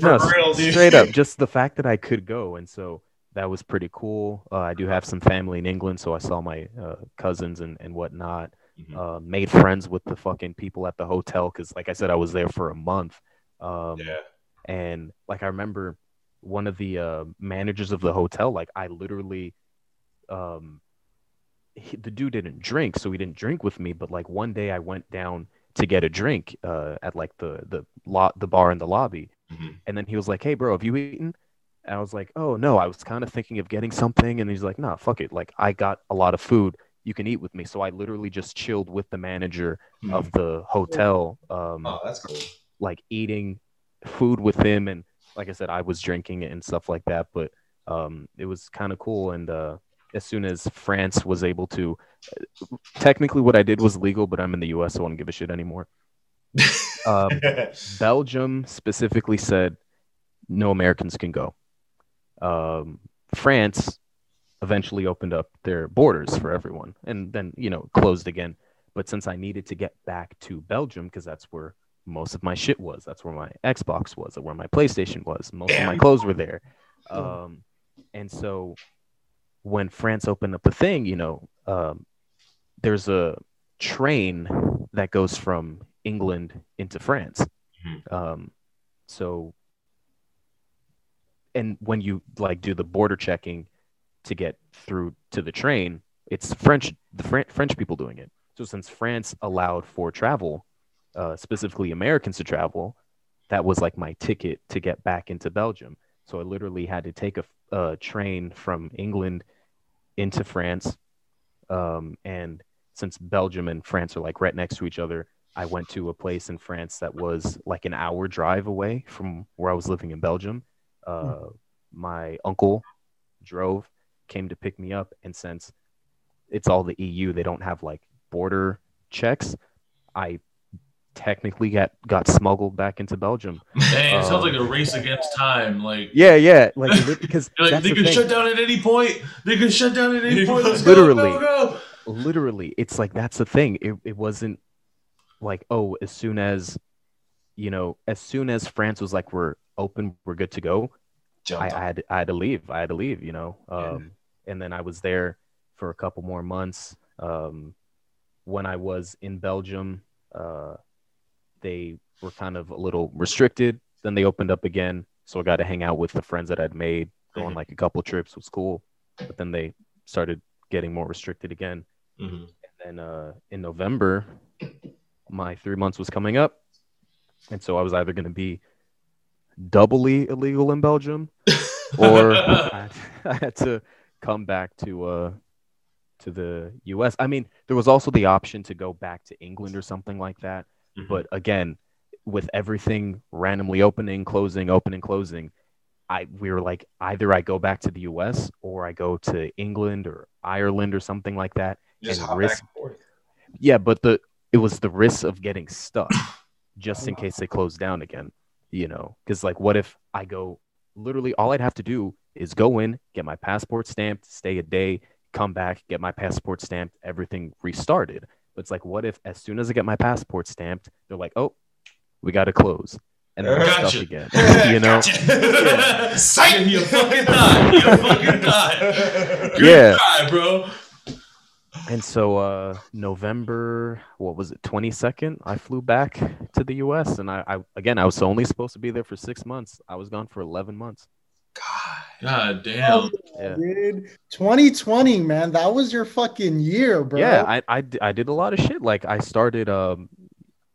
For no, real, dude. straight up, just the fact that I could go, and so that was pretty cool. Uh, I do have some family in England, so I saw my uh, cousins and and whatnot. Mhm. Uh, made friends with the fucking people at the hotel because, like I said, I was there for a month. Um, yeah. and like I remember one of the uh, managers of the hotel, like I literally, um, he, the dude didn't drink, so he didn't drink with me. But like one day, I went down to get a drink uh, at like the the lot the bar in the lobby, Mhm. and then he was like, "Hey, bro, have you eaten?" And I was like, "Oh no, I was kind of thinking of getting something." And he's like, "Nah, fuck it. Like I got a lot of food. You can eat with me." So I literally just chilled with the manager of the hotel. Um, Oh, that's cool. like eating food with him and like I said, I was drinking it and stuff like that. But um, it was kind of cool. And uh, as soon as France was able to, technically, what I did was legal, but I'm in the U.S., so I don't give a shit anymore. Um, Belgium specifically said no Americans can go. Um, France eventually opened up their borders for everyone and then, you know, closed again. But since I needed to get back to Belgium, because that's where most of my shit was, that's where my Xbox was, where my PlayStation was, most of my clothes were there. Um, and so when France opened up the thing, you know, um, there's a train that goes from England into France. Mhm. Um, so, and when you like do the border checking to get through to the train, it's French, the Fran- French people doing it. So since France allowed for travel, uh, specifically Americans to travel, that was like my ticket to get back into Belgium. So I literally had to take a, a train from England into France. Um, and since Belgium and France are like right next to each other, I went to a place in France that was like an hour drive away from where I was living in Belgium. Uh, My uncle drove, came to pick me up, and since it's all the EU, they don't have like border checks. I technically got got smuggled back into Belgium. Dang, it sounds Um, like a race against time. Like, Yeah, yeah, like because like, that's they the can thing. shut down at any point. They can shut down at any point. Let's Literally. go, go. literally it's like that's the thing it, it wasn't like oh as soon as you know as soon as france was like we're open we're good to go I, I had i had to leave i had to leave you know Yeah. um and then i was there for a couple more months um when i was in belgium uh they were kind of a little restricted then they opened up again so i got to hang out with the friends that i'd made going Mhm. like a couple trips was cool but then they started getting more restricted again Mhm. and then uh, in November, my three months was coming up, and so I was either going to be doubly illegal in Belgium, or I, I had to come back to uh, to the U.S. I mean, there was also the option to go back to England or something like that. Mhm. But again, with everything randomly opening, closing, opening, closing, I we were like either I go back to the U.S. or I go to England or Ireland or something like that. just and risk- and. Yeah, but the it was the risk of getting stuck, just in case they close down again. You know, because like, what if I go? Literally, all I'd have to do is go in, get my passport stamped, stay a day, come back, get my passport stamped, everything restarted. But it's like, what if as soon as I get my passport stamped, they're like, oh, we got to close, and then I'm Gotcha. stuck again. you know? Yeah. Psych! You fucking thought. You fucking thought. Good Yeah. try, bro. And so uh November, what was it, 22nd, I flew back to the US and I, I again I was only supposed to be there for six months. I was gone for eleven months. God. God damn. Yeah. Dude, 2020, man, that was your fucking year, bro. Yeah, I I did a lot of shit. Like I started um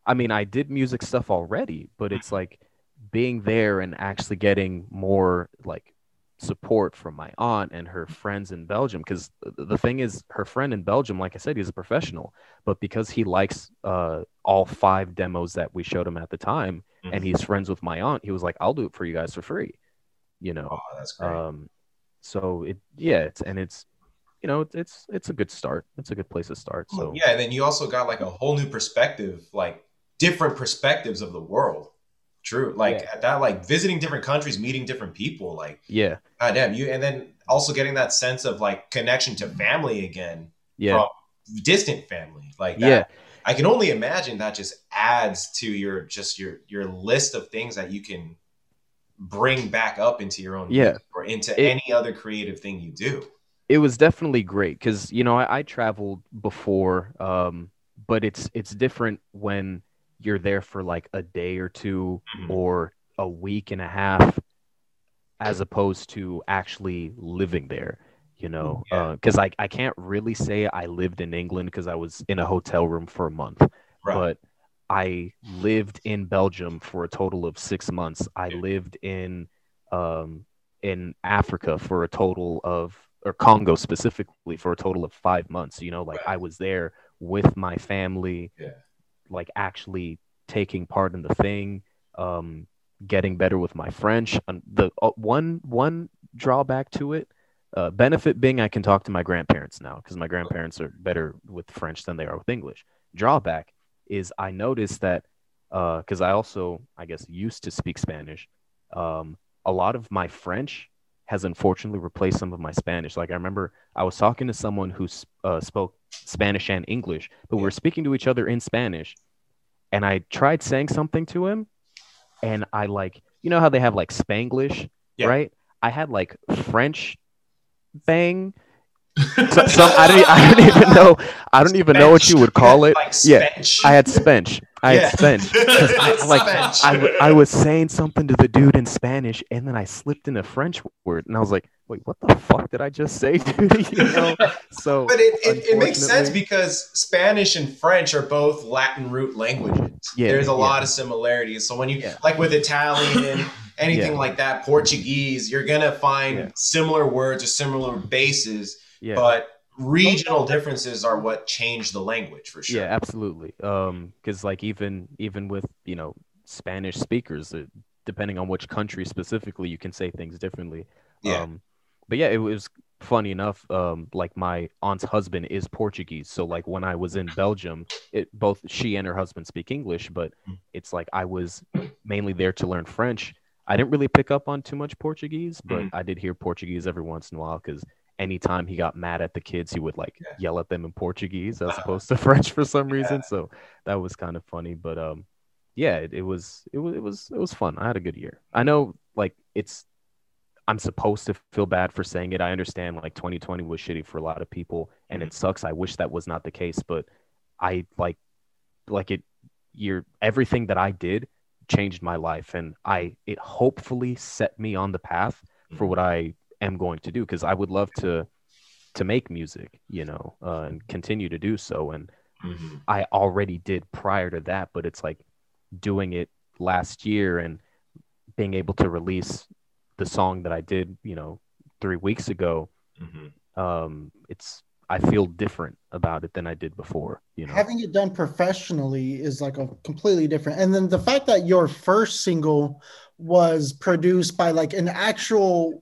I mean I did music stuff already, but it's like being there and actually getting more like support from my aunt and her friends in Belgium because the thing is her friend in Belgium like I said he's a professional but because he likes uh all five demos that we showed him at the time and he's friends with my aunt he was like I'll do it for you guys for free you know Oh, that's great. um so it yeah it's and it's you know it's it's, it's a good start it's a good place to start so yeah, and then you also got like a whole new perspective, like different perspectives of the world. True. Like that, like visiting different countries, meeting different people, like yeah God damn you, and then also getting that sense of like connection to family again, yeah from distant family. Like that, yeah I can only imagine that just adds to your just your your list of things that you can bring back up into your own Yeah. or into It- any other creative thing you do. it was definitely great because you know I, I traveled before um but it's it's different when you're there for like a day or two Mhm. or a week and a half as opposed to actually living there you know Yeah. because I, I can't really say i lived in england because i was in a hotel room for a month Right. but I lived in Belgium for a total of six months. I lived in um, in Africa for a total of, or Congo specifically for a total of five months. You know, like Right. I was there with my family, Yeah. Like actually taking part in the thing, um, getting better with my French. The uh, one one drawback to it. Uh, benefit being I can talk to my grandparents now because my grandparents are better with French than they are with English. Drawback is I noticed that because I also I guess used to speak Spanish. Um, a lot of my French has unfortunately replaced some of my Spanish. Like I remember I was talking to someone who uh, spoke Spanish and English, but we were speaking to each other in Spanish, and I tried saying something to him, and I like you know how they have like Spanglish, Yeah. right? I had like French bang. So, some, I don't I don't even know I don't even know what you would call it. Like yeah, I had Spench. I Yeah. had Spench. I, like Spench. I, w- I was saying something to the dude in Spanish, and then I slipped in a French word, and I was like, "Wait, what the fuck did I just say, dude?" you know. So, But it, it, it makes sense because Spanish and French are both Latin root languages. Yeah, There's a yeah. lot of similarities. So when you Yeah. like with Italian, and anything like that, Portuguese, you're gonna find similar words or similar bases. Yeah, But regional differences are what change the language for sure. Yeah, absolutely. Um, because like even even with you know Spanish speakers, uh, depending on which country specifically, you can say things differently. Yeah. Um, but yeah, it was funny enough. Um, like my aunt's husband is Portuguese, so like when I was in Belgium, it both she and her husband speak English, but Mm. it's like I was mainly there to learn French. I didn't really pick up on too much Portuguese, but Mhm. I did hear Portuguese every once in a while because anytime he got mad at the kids, he would like Yeah. yell at them in Portuguese as opposed to French for some reason. So that was kind of funny. But um, yeah, it, it was it was it was it was fun. I had a good year. I know like it's I'm supposed to feel bad for saying it. I understand like 2020 was shitty for a lot of people and it sucks. I wish that was not the case, but I like like it you're everything that I did changed my life and I it hopefully set me on the path for what I am going to do because I would love to to make music, you know, uh, and continue to do so and Mhm. I already did prior to that, but it's like doing it last year and being able to release the song that I did, you know, three weeks ago. Mhm. Um, it's I feel different about it than I did before. You know, having it done professionally is like a completely different and then the fact that your first single was produced by like an actual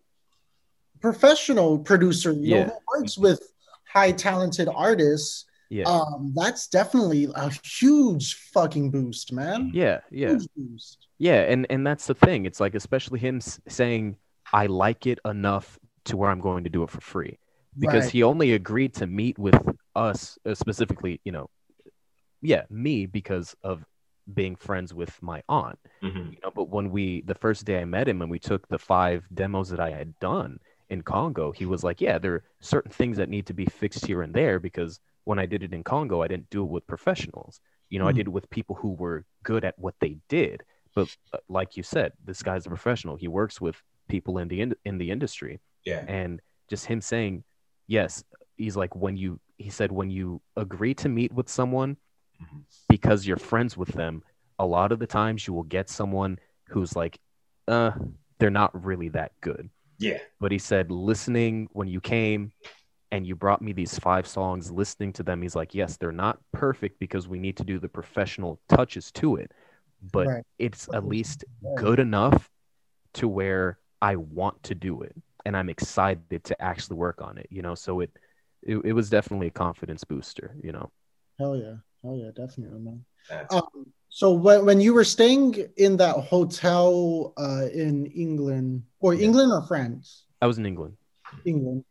professional producer you Yeah. know, who works with high talented artists yeah, um that's definitely a huge fucking boost man yeah, yeah. huge boost Yeah, and and that's the thing. It's like especially him s- saying I like it enough to where I'm going to do it for free because Right. he only agreed to meet with us uh, specifically, you know, yeah, me because of being friends with my aunt. Mhm. You know, but when we the first day I met him and we took the five demos that I had done in Congo, he was like, "Yeah, there are certain things that need to be fixed here and there because when I did it in Congo, I didn't do it with professionals. You know, I Hmm. did it with people who were good at what they did. But uh, like you said, this guy's a professional. He works with people in the in, in the industry, Yeah. and just him saying, "Yes," he's like, when you he said when you agree to meet with someone Mhm. because you're friends with them, a lot of the times you will get someone who's like, uh, they're not really that good. Yeah. But he said, listening when you came and you brought me these five songs, listening to them, he's like, yes, they're not perfect because we need to do the professional touches to it, but Right. it's at least good enough to where I want to do it and I'm excited to actually work on it, you know? So it, it, it was definitely a confidence booster, you know? hell yeah hell yeah definitely man That's, Um, so when, when you were staying in that hotel uh, in England or Yeah. England or France, I was in England. England,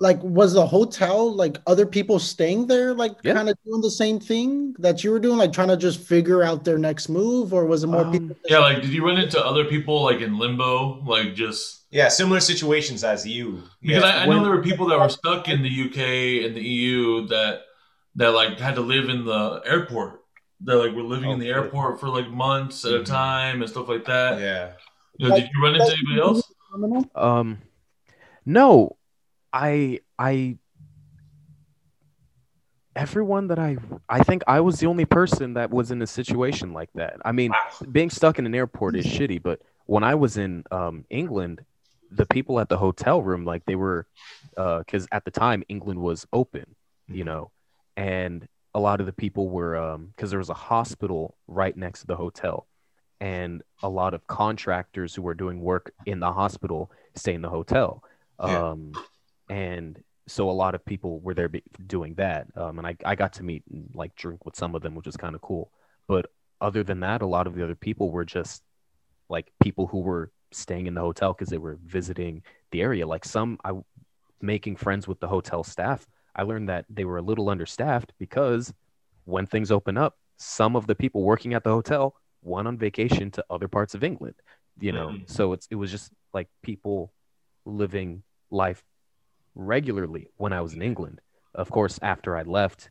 like was the hotel like other people staying there, like Yeah. kind of doing the same thing that you were doing, like trying to just figure out their next move, or was it more Um, people? Yeah, like did you run into other people like in limbo, like just yeah. Similar situations as you. because yeah. I, I when- know there were people that were stuck in the UK and the EU that that like had to live in the airport. That like we were living in the Okay. airport for like months at a Mhm. time and stuff like that. yeah. You know, did you run into anybody else? Um, no, I I everyone that I I think I was the only person that was in a situation like that. I mean, Wow. being stuck in an airport is shitty, but when I was in um England, the people at the hotel room like they were uh cuz at the time England was open, you know, and a lot of the people were um cuz there was a hospital right next to the hotel and a lot of contractors who were doing work in the hospital stay in the hotel. Yeah. Um, and so a lot of people were there doing that. Um, and I, I got to meet and like drink with some of them, which was kind of cool. But other than that, a lot of the other people were just like people who were staying in the hotel because they were visiting the area. Like some, I making friends with the hotel staff. I learned that they were a little understaffed because when things open up, some of the people working at the hotel went on vacation to other parts of England. You know, Mhm. so it's it was just like people living life regularly when I was in England. Of course, after I left,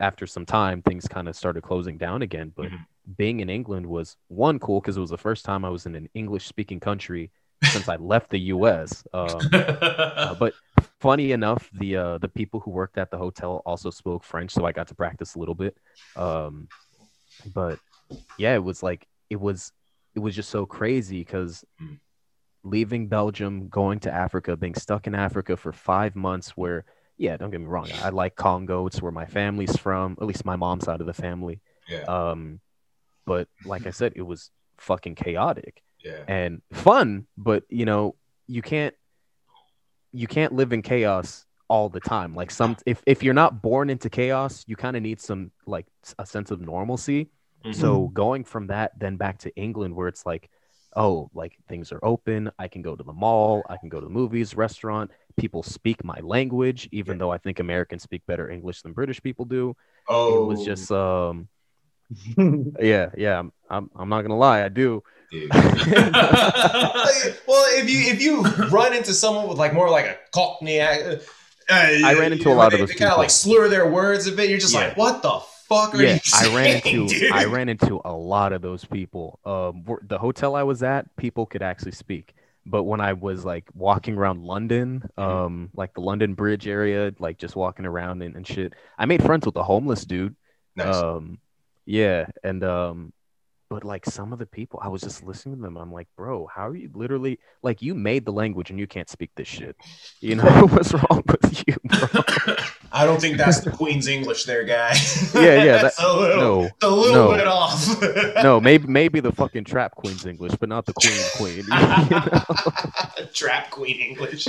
after some time, things kind of started closing down again. But Mhm. being in England was one cool because it was the first time I was in an English speaking country since I left the US. Um, uh, but funny enough, the uh, the people who worked at the hotel also spoke French, so I got to practice a little bit. Um, but yeah, it was like it was it was just so crazy because Mm. leaving Belgium, going to Africa, being stuck in Africa for five months, where yeah, don't get me wrong. I like Congo. It's where my family's from, at least my mom's side of the family. Yeah. Um, but like I said, it was fucking chaotic Yeah. and fun. But you know, you can't you can't live in chaos all the time. Like some, if if you're not born into chaos, you kind of need some like a sense of normalcy. Mhm. So going from that then back to England, where it's like, oh, like things are open. I can go to the mall. I can go to the movies, restaurant. People speak my language, even Yeah. though I think Americans speak better English than British people do. oh, It was just, um, yeah, yeah. I'm, I'm, I'm not gonna lie, I do. Dude. well, if you if you run into someone with like more like a Cockney, uh, I ran into a lot of those They kind of people. like slur their words a bit. You're just Yeah. like, what the fuck are yeah, you I saying, ran into dude? I ran into a lot of those people. Um, the hotel I was at, people could actually speak. But when I was like walking around London, Mm-hmm. um, like the London Bridge area, like just walking around and, and shit, I made friends with a homeless dude. Nice. Um, yeah, and um, but like some of the people, I was just listening to them. I'm like, bro, how are you literally like you made the language and you can't speak this shit? You know what's wrong with you, bro? I don't think that's the Queen's English, there, guy. Yeah, yeah, that's a little, No, a little no. bit off. no, maybe maybe the fucking trap queen's English, but not the queen queen. you know? Trap Queen English.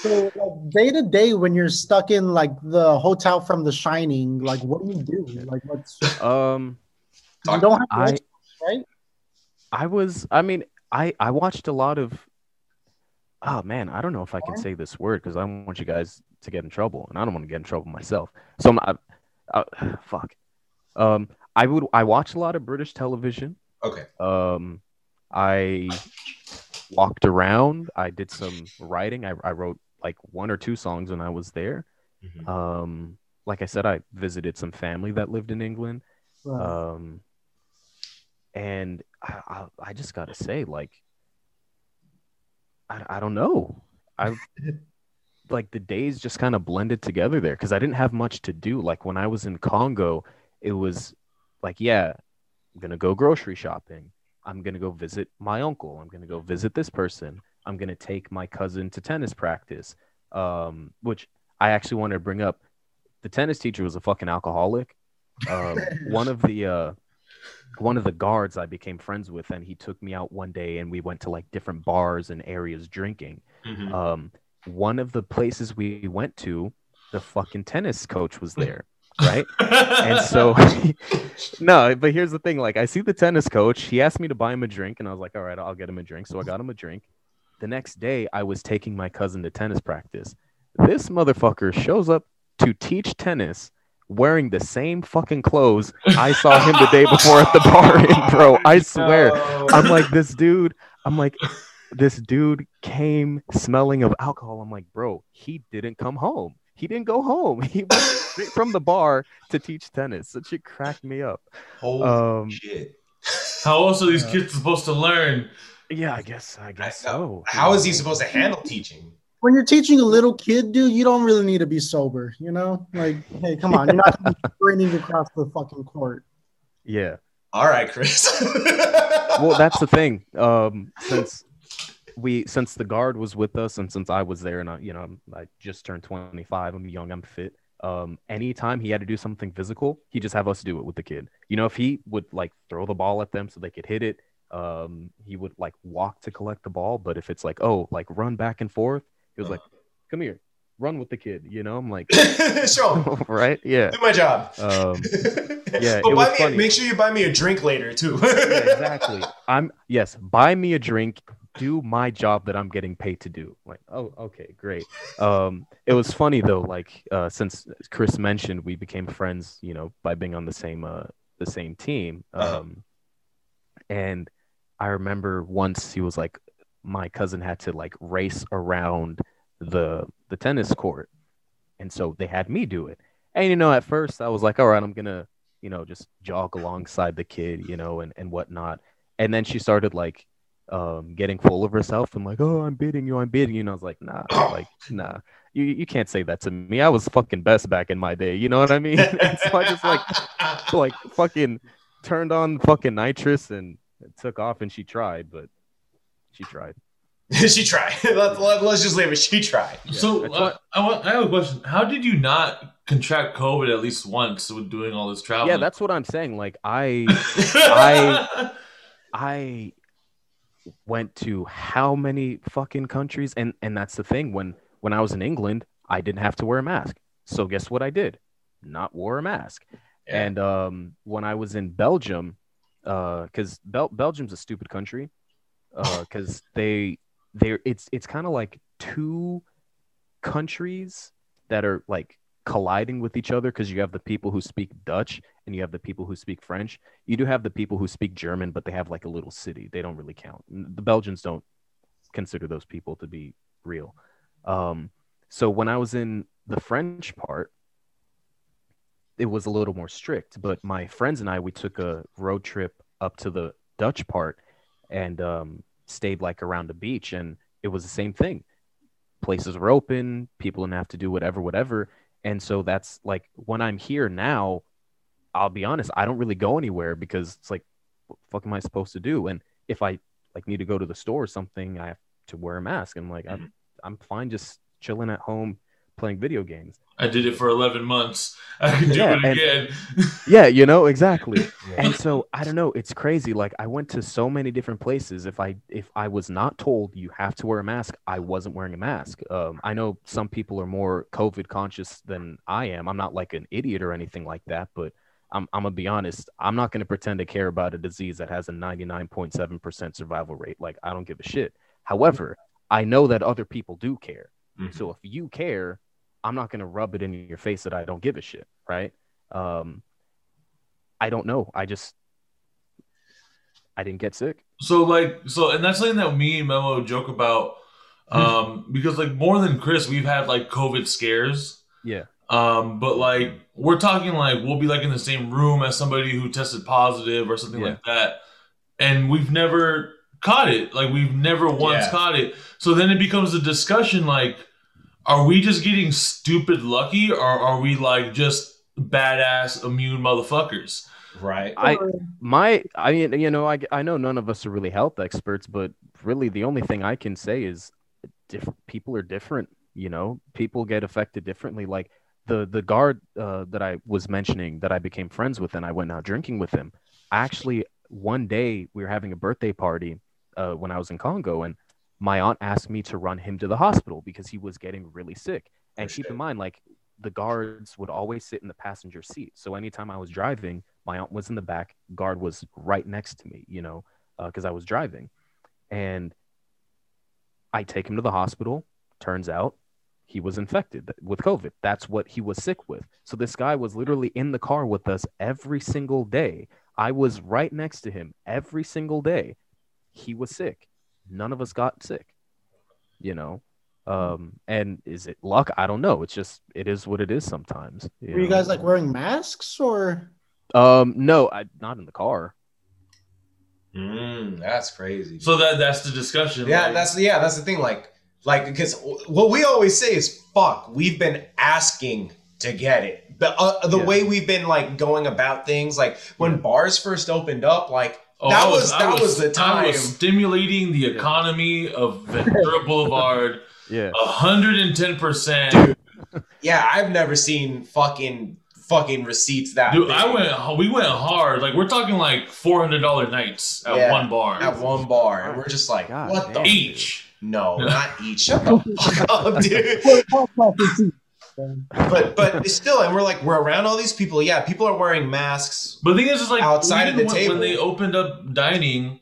So like day to day, when you're stuck in like the hotel from The Shining, like what do you do? Like what's um, you don't have I to right? I was I mean I I watched a lot of. Oh man, I don't know if I can say this word because I don't want you guys to get in trouble, and I don't want to get in trouble myself. So I'm not. Uh, fuck. Um, I would I watch a lot of British television. Okay. Um, I walked around. I did some writing. I, I wrote like one or two songs when I was there. Mhm. Um, like I said, I visited some family that lived in England. Right. Um, and I, I, I just gotta say, like, I, I don't know. I like the days just kind of blended together there because I didn't have much to do. Like when I was in Congo, it was like, yeah, I'm gonna go grocery shopping. I'm gonna go visit my uncle. I'm gonna go visit this person. I'm gonna take my cousin to tennis practice. Um, which I actually wanted to bring up. The tennis teacher was a fucking alcoholic. Um, one of the uh, one of the guards I became friends with, and he took me out one day, and we went to like different bars and areas drinking. Mhm. Um, one of the places we went to, the fucking tennis coach was there, right? and so no but here's the thing like i see the tennis coach he asked me to buy him a drink and i was like all right i'll get him a drink so i got him a drink the next day i was taking my cousin to tennis practice this motherfucker shows up to teach tennis wearing the same fucking clothes i saw him the day before at the bar in bro i swear No. i'm like this dude i'm like this dude came smelling of alcohol i'm like bro he didn't come home he didn't go home he went straight from the bar to teach tennis. That shit cracked me up. Holy Um, shit. How else are these Yeah. kids supposed to learn? Yeah, I guess. I guess so. How is he supposed to handle teaching? When you're teaching a little kid, dude, you don't really need to be sober. You know, like hey, come on, you're not gonna be sprinting across the fucking court. Yeah. All right, Chris. Well, that's the thing. Um, since we, since the guard was with us, and since I was there, and I, you know, I'm- I just turned 25. I'm young. I'm fit. Um, anytime he had to do something physical, he just have us do it with the kid. You know, if he would like throw the ball at them so they could hit it, um, he would like walk to collect the ball. But if it's like, oh, like run back and forth, he was like, come here, run with the kid. You know, I'm like, Show him. right? Yeah. Do my job. Um, yeah, it but buy me, funny. make sure you buy me a drink later too. yeah, exactly. I'm yes, buy me a drink, do my job that I'm getting paid to do. Like, oh, okay, great. Um, it was funny though, like uh, since Chris mentioned we became friends, you know, by being on the same uh the same team. Uh-huh. Um, and I remember once he was like, my cousin had to like race around the the tennis court, and so they had me do it. And you know, at first I was like, all right, I'm gonna you know, just jog alongside the kid, you know, and, and whatnot. And then she started like um getting full of herself and like, oh, I'm beating you, I'm beating you. And I was like, nah, like, nah, you, you can't say that to me. I was fucking best back in my day, you know what I mean? And so I just like like fucking turned on fucking nitrous and took off and she tried, but she tried. she tried. let, let, let's just leave it. She tried. so that's uh, I, want, I have a question. How did you not contract COVID at least once with doing all this travel? Yeah, that's what I'm saying. Like I I- I went to how many fucking countries and and that's the thing when when I was in England, I didn't have to wear a mask. So guess what I did? Not wore a mask. Yeah. And um when I was in Belgium, uh cuz Bel- Belgium's a stupid country uh cuz they they it's it's kind of like two countries that are like colliding with each other because you have the people who speak Dutch and you have the people who speak French. You do have the people who speak German, but they have like a little city. They don't really count. The Belgians don't consider those people to be real. Um, so when I was in the French part, it was a little more strict. But my friends and I, we took a road trip up to the Dutch part and um, stayed like around the beach, and it was the same thing. Places were open, people didn't have to do whatever, whatever. And so that's like when I'm here now, I'll be honest, I don't really go anywhere because it's like, what the fuck am I supposed to do? And if I like need to go to the store or something, I have to wear a mask. And like, I'm, I'm fine just chilling at home playing video games. I did it for 11 months. I can do Yeah, it and- again. Yeah, you know, exactly. and so I don't know, it's crazy. Like I went to so many different places. If I if I was not told you have to wear a mask, I wasn't wearing a mask. Um, I know some people are more COVID conscious than I am. I'm not like an idiot or anything like that, but I'm I'm gonna be honest. I'm not gonna pretend to care about a disease that has a 99.7% survival rate. Like I don't give a shit. However, I know that other people do care. Mhm. So if you care, I'm not gonna rub it in your face that I don't give a shit, right? Um, I don't know. I just I didn't get sick. So like so and that's something that me and Memo joke about. Um because like more than Chris, we've had like COVID scares. Yeah. Um, but like we're talking like we'll be like in the same room as somebody who tested positive or something Yeah. like that. And we've never caught it. Like we've never once Yeah. caught it. So then it becomes a discussion like are we just getting stupid lucky or are we like just badass immune motherfuckers? Right. I my I mean you know I I know none of us are really health experts, but really the only thing I can say is different people are different. You know, people get affected differently. Like the the guard uh, that I was mentioning that I became friends with and I went out drinking with him. Actually, one day we were having a birthday party uh, when I was in Congo, and my aunt asked me to run him to the hospital because he was getting really sick. And keep in mind, like the guards would always sit in the passenger seat. So anytime I was driving, my aunt was in the back, guard was right next to me, you know, uh, because I was driving. And I take him to the hospital. Turns out he was infected with COVID. That's what he was sick with. So this guy was literally in the car with us every single day. I was right next to him every single day. He was sick. None of us got sick, you know. Um, and is it luck? I don't know. It's just it is what it is sometimes. Were you guys like wearing masks or? Um, no, I, not in the car. Mm, that's crazy. So that that's the discussion. yeah, like- that's yeah, that's the thing. Like, like because what we always say is, "Fuck," we've been asking to get it. The uh, the Yeah. way we've been like going about things, like when bars first opened up, like Oh, that I was, that was, the time. I time. was stimulating the economy of Ventura Boulevard Yeah. hundred and ten percent. yeah, I've never seen fucking fucking receipts that. Dude, big I went. We went hard. Like we're talking like four hundred dollar nights at Yeah, one bar at one bar, and we're just like, God what the damn. each. No, not each. Shut the fuck up, dude. But but still, and we're like we're around all these people. Yeah, people are wearing masks. But the thing is, is like Outside of the when, table. when they opened up dining,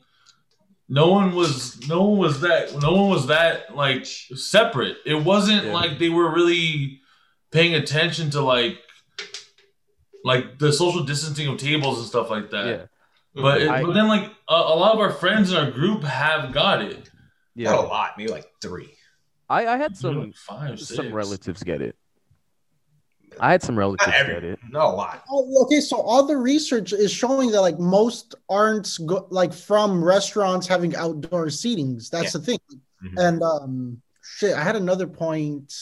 no one was no one was that no one was that like separate. It wasn't Yeah. like they were really paying attention to like like the social distancing of tables and stuff like that. Yeah. But, it, I- but then like a, a lot of our friends in our group have got it. Yeah. Not a lot, maybe like three. I, I had Some some five, some relatives get it. I had some relatives Not every, get it. not a lot. Oh, okay, so all the research is showing that like most aren't go- like from restaurants having outdoor seatings. That's Yeah. the thing. Mhm. And um, shit, I had another point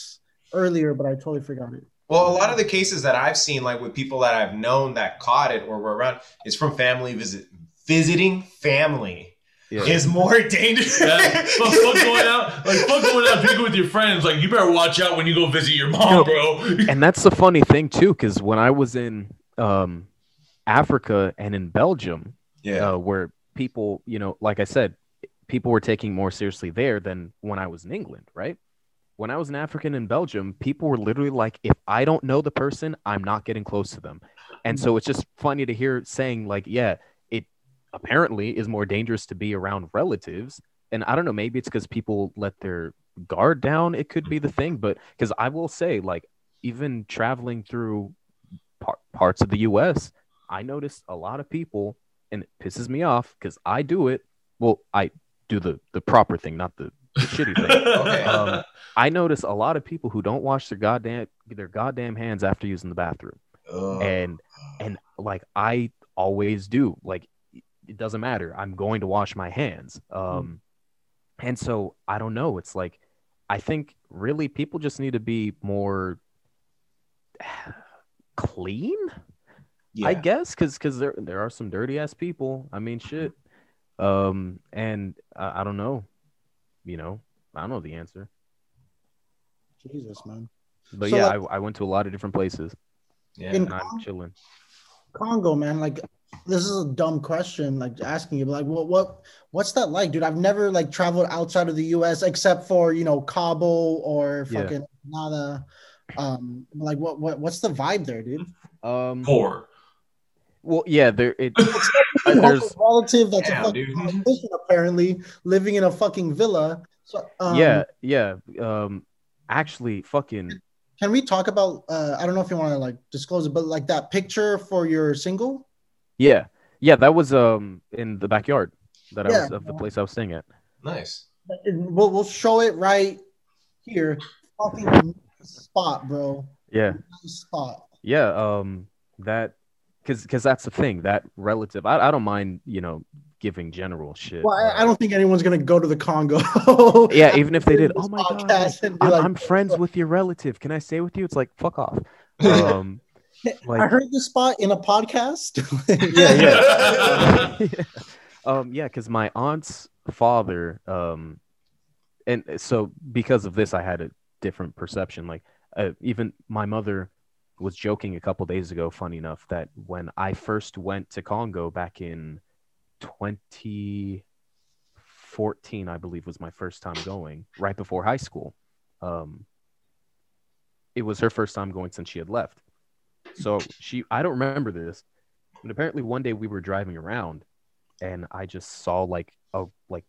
earlier, but I totally forgot it. Well, a lot of the cases that I've seen, like with people that I've known that caught it or were around, is from family visit visiting family. Yeah. is more dangerous. Yeah, but fuck going out, like fuck going out drinking with your friends. Like you better watch out when you go visit your mom, No. bro. and that's the funny thing too, because when I was in um, Africa and in Belgium, yeah. uh, where people, you know, like I said, people were taking more seriously there than when I was in England, right? When I was in Africa and in Belgium, people were literally like, if I don't know the person, I'm not getting close to them. And so it's just funny to hear saying, like, yeah, it apparently is more dangerous to be around relatives. And I don't know, maybe it's because people let their guard down. It could be the thing. But because I will say, like, even traveling through par- parts of the US, I noticed a lot of people and it pisses me off because I do it. Well, I do the the proper thing, not the, the shitty thing. Okay. Um, I notice a lot of people who don't wash their goddamn their goddamn hands after using the bathroom, Ugh. and and like I always do. Like it doesn't matter. I'm going to wash my hands. Um, and so I don't know. It's like I think really people just need to be more clean. yeah. I guess because because there there are some dirty ass people. I mean, shit. Um, and I, I don't know. You know, I don't know the answer. Jesus, man. But So, yeah, like- I, I went to a lot of different places. yeah. And I'm chilling. Congo, man. Like, this is a dumb question. Like asking you, but like, what, what, what's that like, dude? I've never like traveled outside of the U.S. except for you know Cabo or Yeah. fucking Nada. Um, like, what, what, what's the vibe there, dude? Um, Poor. well, yeah, there it. I Uh, have there's a relative that's Damn, a fucking dude. politician, apparently living in a fucking villa. So, um, yeah, yeah. Um, actually, fucking Can we talk about? Uh, I don't know if you want to like disclose it, but like that picture for your single. Yeah, yeah. That was um in the backyard that I was of the place I was staying at. Nice. We'll we'll show it right here. Fucking spot, bro. Yeah, spot. yeah. Um, that because because that's the thing that relative. I I don't mind you know giving general shit. Well, I, I don't think anyone's gonna go to the Congo. Yeah, even if they did. Oh my god, podcast and be I'm, like, I'm friends with your relative. Can I stay with you? It's like fuck off. Um, I heard this spot in a podcast. yeah, yeah. um, yeah, because my aunt's father, um, and so because of this, I had a different perception. Like, uh, even my mother was joking a couple days ago, funny enough, that when I first went to Congo back in 2014, I believe was my first time going, right before high school. Um, it was her first time going since she had left. So she, I don't remember this, but apparently one day we were driving around, and I just saw like a like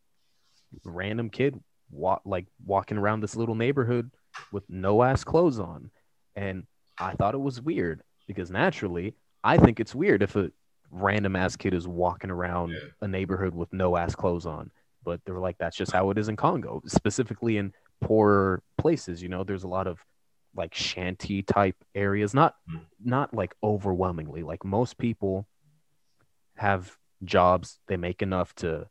random kid walk like walking around this little neighborhood with no ass clothes on, and I thought it was weird because naturally I think it's weird if a random ass kid is walking around Yeah. a neighborhood with no ass clothes on. But they were like, that's just how it is in Congo, specifically in poorer places. You know, there's a lot of like shanty type areas, not Mm. not like overwhelmingly. Like most people have jobs, they make enough to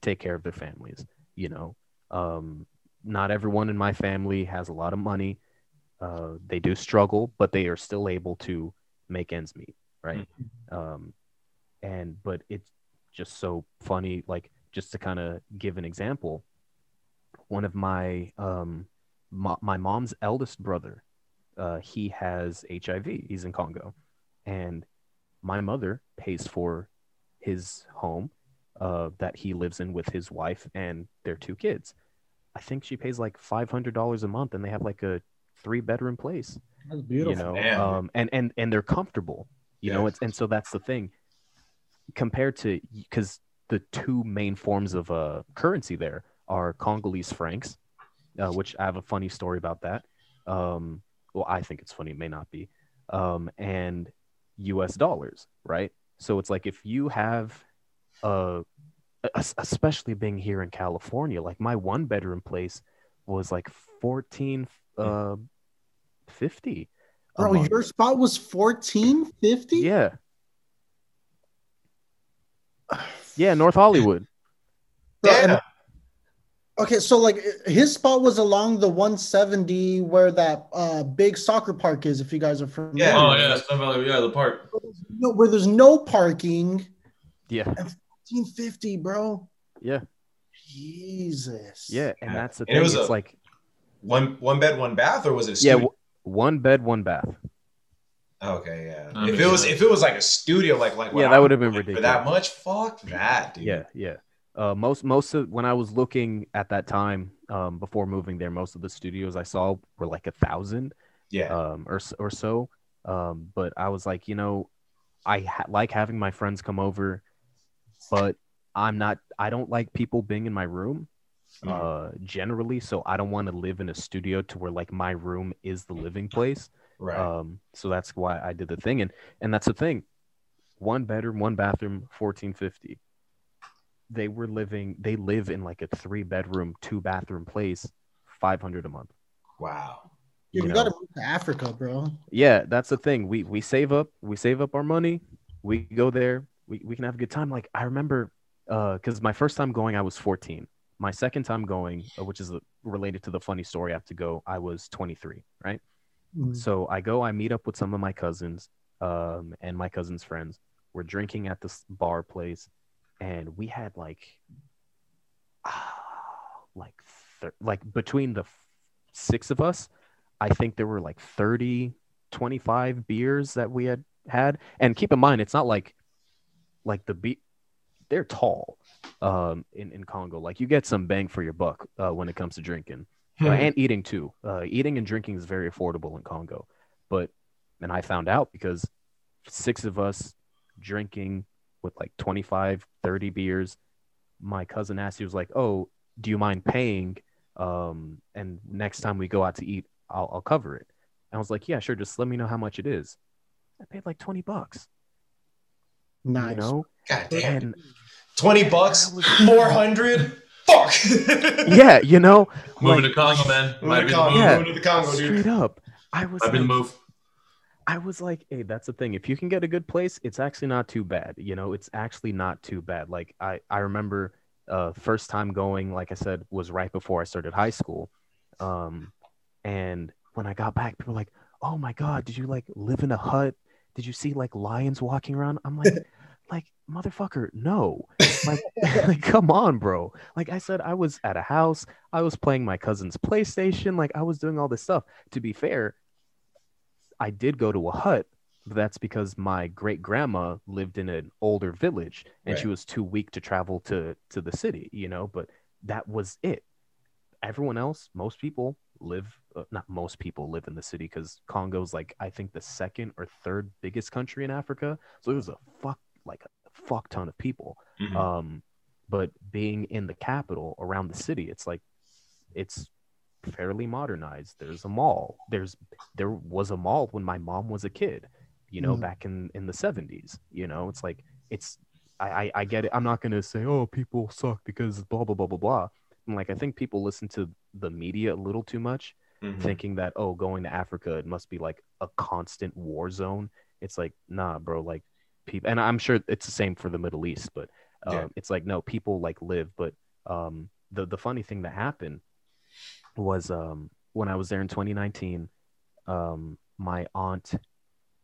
take care of their families. You know, um, not everyone in my family has a lot of money. Uh, they do struggle, but they are still able to make ends meet, right? Um, and but it's just so funny. Like just to kind of give an example, one of my um, mo- my mom's eldest brother, uh, he has HIV. He's in Congo, and my mother pays for his home uh, that he lives in with his wife and their two kids. I think she pays like five hundred dollars a month, and they have like a three bedroom place. That's You beautiful. know, Damn. um, and and and they're comfortable. You know, it's, and so that's the thing. Compared to because the two main forms of uh, currency there are Congolese francs, uh, which I have a funny story about that. Um, well, I think it's funny, it may not be, um, and U.S. dollars, right? So it's like if you have, uh, es- especially being here in California, like my one bedroom place was like fourteen uh, fifty. Bro, month. your spot was fourteen fifty. yeah, yeah, North Hollywood. Damn. Okay, so like his spot was along the 170 where that uh big soccer park is. If you guys are familiar, Yeah. Oh yeah, Sun Valley, yeah, the park. no, where there's no parking. Yeah, 1550, bro. Yeah, Jesus. yeah, and that's the And it was it's a- like One one bed, one bath, or was it? A yeah, w- one bed, one bath. okay, yeah. That if makes it was if it was like a studio, like like Yeah, that I'm would have been doing ridiculous. for that much. Fuck that, dude. Yeah, yeah. Uh, most most of when I was looking at that time um, before moving there, most of the studios I saw were like a thousand yeah. um, or or so. Um, but I was like, you know, I ha- like having my friends come over, but I'm not. I don't like people being in my room Mhm. uh, generally. So I don't want to live in a studio to where like my room is the living place. right. Um, so that's why I did the thing, and and that's the thing. One bedroom, one bathroom, fourteen fifty. They were living. They live in like a three bedroom, two bathroom place, five hundred a month. wow. You, you gotta move to Africa, bro. Yeah, that's the thing. We we save up. We save up our money. We go there. We we can have a good time. Like I remember, uh, because my first time going, I was fourteen. My second time going, uh, which is uh, related to the funny story I have to go, I was twenty three. Right. Mm. So I go, I meet up with some of my cousins um, and my cousins' friends. We're drinking at this bar place, and we had like, ah, like, thir- like between the f- six of us, I think there were like 30, 25 beers that we had had. And keep in mind, it's not like, like the beat, they're tall um, in, in Congo. Like you get some bang for your buck uh, when it comes to drinking uh, and eating too. Uh, eating and drinking is very affordable in Congo. But and I found out because six of us drinking with like 25, 30 beers. My cousin asked, he was like, "Oh, do you mind paying? Um, and next time we go out to eat, I'll, I'll cover it." And I was like, "Yeah, sure. Just let me know how much it is." I paid like 20 bucks. Nice. You know, God damn. and Twenty bucks, four hundred. Fuck. yeah, you know, Moving like, to Congo, man. Moving to the Congo. Yeah. moving to the Congo, dude. straight up. I was Might be the like, move. I was like, hey, that's the thing. If you can get a good place, it's actually not too bad. You know, it's actually not too bad. Like I, I remember uh first time going, like I said, was right before I started high school. Um and when I got back, people were like, Oh my god, did you like live in a hut? Did you see like lions walking around? I'm like, like, motherfucker, no. Like, like, come on, bro. Like I said, I was at a house, I was playing my cousin's PlayStation, like I was doing all this stuff. To be fair, I did go to a hut, but that's because my great grandma lived in an older village and she was too weak to travel to to the city, you know, but that was it. Everyone else, most people live uh, not most people live in the city cuz Congo's like I think the second or third biggest country in Africa. So it was a fuck like a fuck ton of people. Mhm. Um but being in the capital around the city, it's like it's fairly modernized. There's a mall. There's there was a mall when my mom was a kid, you know, Mhm. back in in the 70s. You know, it's like it's I, I I get it. I'm not gonna say oh people suck because blah blah blah blah blah. And like I think people listen to the media a little too much, Mhm. thinking that oh going to Africa it must be like a constant war zone. It's like nah, bro. Like people, and I'm sure it's the same for the Middle East, but um, Yeah. it's like no people like live. But um, the the funny thing that happened was um, when I was there in 2019, um, my aunt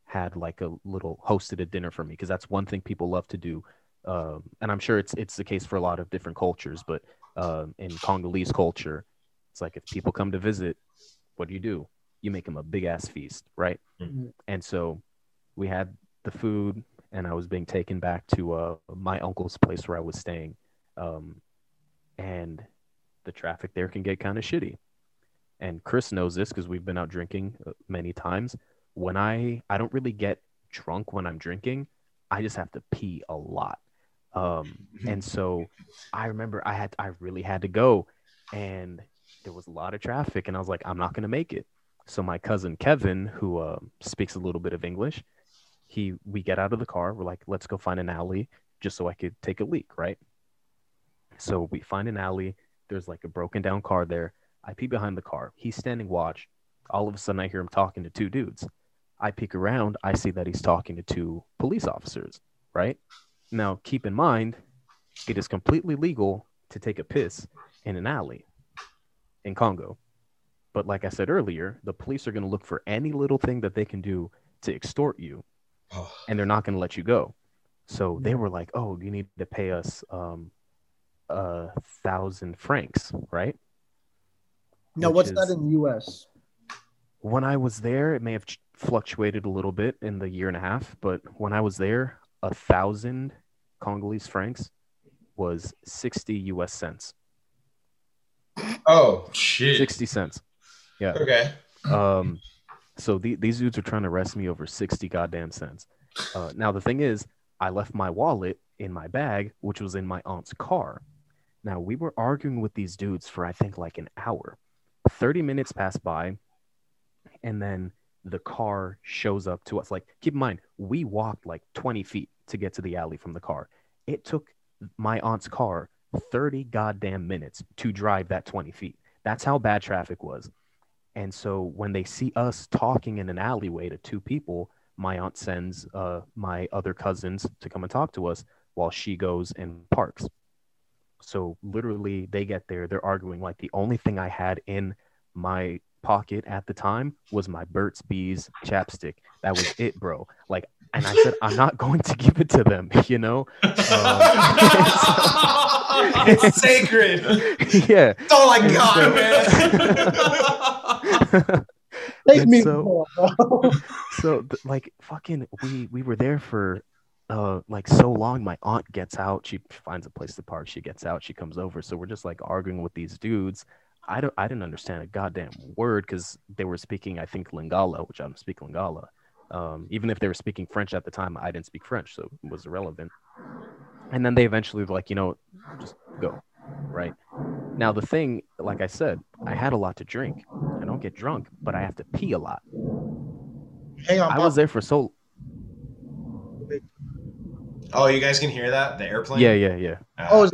had like a little hosted a dinner for me because that's one thing people love to do, um, and I'm sure it's it's the case for a lot of different cultures. But um, in Congolese culture, it's like if people come to visit, what do you do? You make them a big ass feast, right? Mhm. And so we had the food, and I was being taken back to uh, my uncle's place where I was staying, um, and the traffic there can get kind of shitty. And Chris knows this because we've been out drinking uh, many times. When I I don't really get drunk when I'm drinking, I just have to pee a lot. Um, and so I remember I had I really had to go, and there was a lot of traffic, and I was like, I'm not gonna make it. So my cousin Kevin, who uh, speaks a little bit of English, he we get out of the car. We're like, let's go find an alley just so I could take a leak, right? So we find an alley. There's like a broken down car there. I peek behind the car. He's standing watch. All of a sudden, I hear him talking to two dudes. I peek around. I see that he's talking to two police officers, right? Now, keep in mind, it is completely legal to take a piss in an alley in Congo. But like I said earlier, the police are going to look for any little thing that they can do to extort you, Oh, and they're not going to let you go. So they were like, "Oh, you need to pay us um, a thousand francs, right? Now, Which what's is- that in the U.S.? When I was there, it may have fluctuated a little bit in the year and a half, but when I was there, a thousand Congolese francs was 60 US cents. Oh, Shit. 60 cents. Yeah. okay. Um, so the, these dudes are trying to arrest me over 60 goddamn cents. Uh, now, the thing is, I left my wallet in my bag, which was in my aunt's car. Now, we were arguing with these dudes for, I think, like an hour. 30 minutes passed by, and then the car shows up to us. Like, keep in mind, we walked like 20 feet to get to the alley from the car. It took my aunt's car 30 goddamn minutes to drive that 20 feet. That's how bad traffic was. And so when they see us talking in an alleyway to two people, my aunt sends uh, my other cousins to come and talk to us while she goes and parks. So literally, they get there, they're arguing. Like the only thing I had in my pocket at the time was my Burt's Bees chapstick. That was it, bro. Like, and I said, I'm not going to give it to them, you know? Um, It's sacred. yeah. That's all I got, man. Take me, so- bro. so th- like fucking we we were there for uh like so long my aunt gets out she finds a place to park she gets out she comes over so we're just like arguing with these dudes. I don't i didn't understand a goddamn word because they were speaking i think lingala which i don't speak lingala. Um even if they were speaking french at the time i didn't speak french so it was irrelevant. And then they eventually like you know just go right? Now the thing like i said i had a lot to drink. I don't get drunk but i have to pee a lot. Hang on, I was there for so oh, you guys can hear that? The airplane? yeah yeah yeah Uh, Oh, is-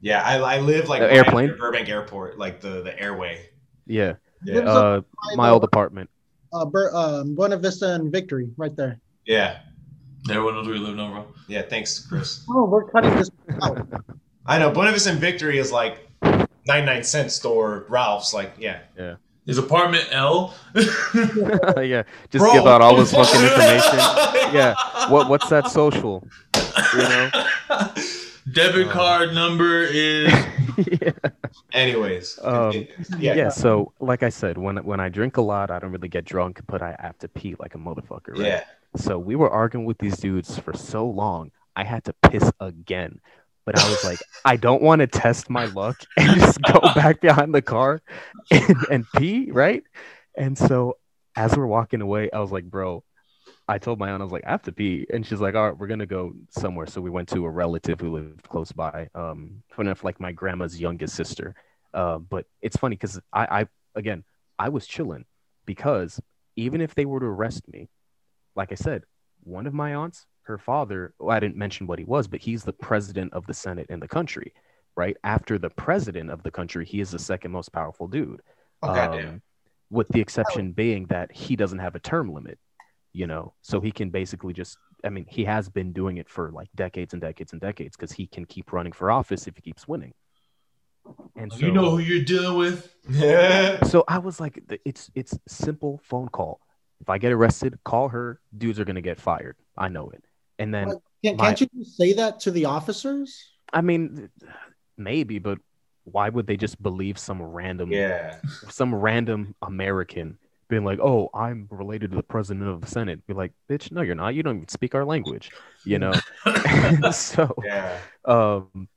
yeah. I, I live like The airplane? near Burbank Airport, like the the airway. yeah Yeah. Uh my old apartment uh, Bur- um, Buena Vista and Victory, right there. Yeah. Everyone knows where you live now, bro. Yeah. Thanks, Chris. Oh, we're cutting this out. I know. Buena Vista and Victory is like 99 cent store. Ralph's like, yeah. yeah. Is apartment L? yeah just Bro. give out all this fucking information yeah what what's that social you know Debit Uh, card number is. yeah. Anyways. Um, yeah. yeah so like i said when when i drink a lot i don't really get drunk but i have to pee like a motherfucker right Yeah. so we were arguing with these dudes for so long i had to piss again but i was like i don't want to test my luck and just go back behind the car and, and pee right? And so as we're walking away i was like bro i told my aunt i was like i have to pee and she's like all right we're gonna go somewhere. So we went to a relative who lived close by um funny enough like my grandma's youngest sister. Uh, but it's funny because I, I again i was chilling because even if they were to arrest me like I said, one of my aunts, her father, well, I didn't mention what he was, but he's the president of the Senate in the country, right? After the president of the country, he is the second most powerful dude. Oh, goddamn. Um, with the exception being that he doesn't have a term limit, you know, so he can basically just, I mean, he has been doing it for like decades and decades and decades because he can keep running for office if he keeps winning. And so, You know who you're dealing with. Yeah. so I was like, it's it's simple phone call. If I get arrested, call her. Dudes are gonna get fired. I know it. And then What? Can't, My- can't you say that to the officers? I mean, maybe, but why would they just believe some random, Yeah. some random American being like, "Oh, I'm related to the president of the Senate"? Be like, "Bitch, no, you're not. You don't even speak our language," you know. so, Yeah. um,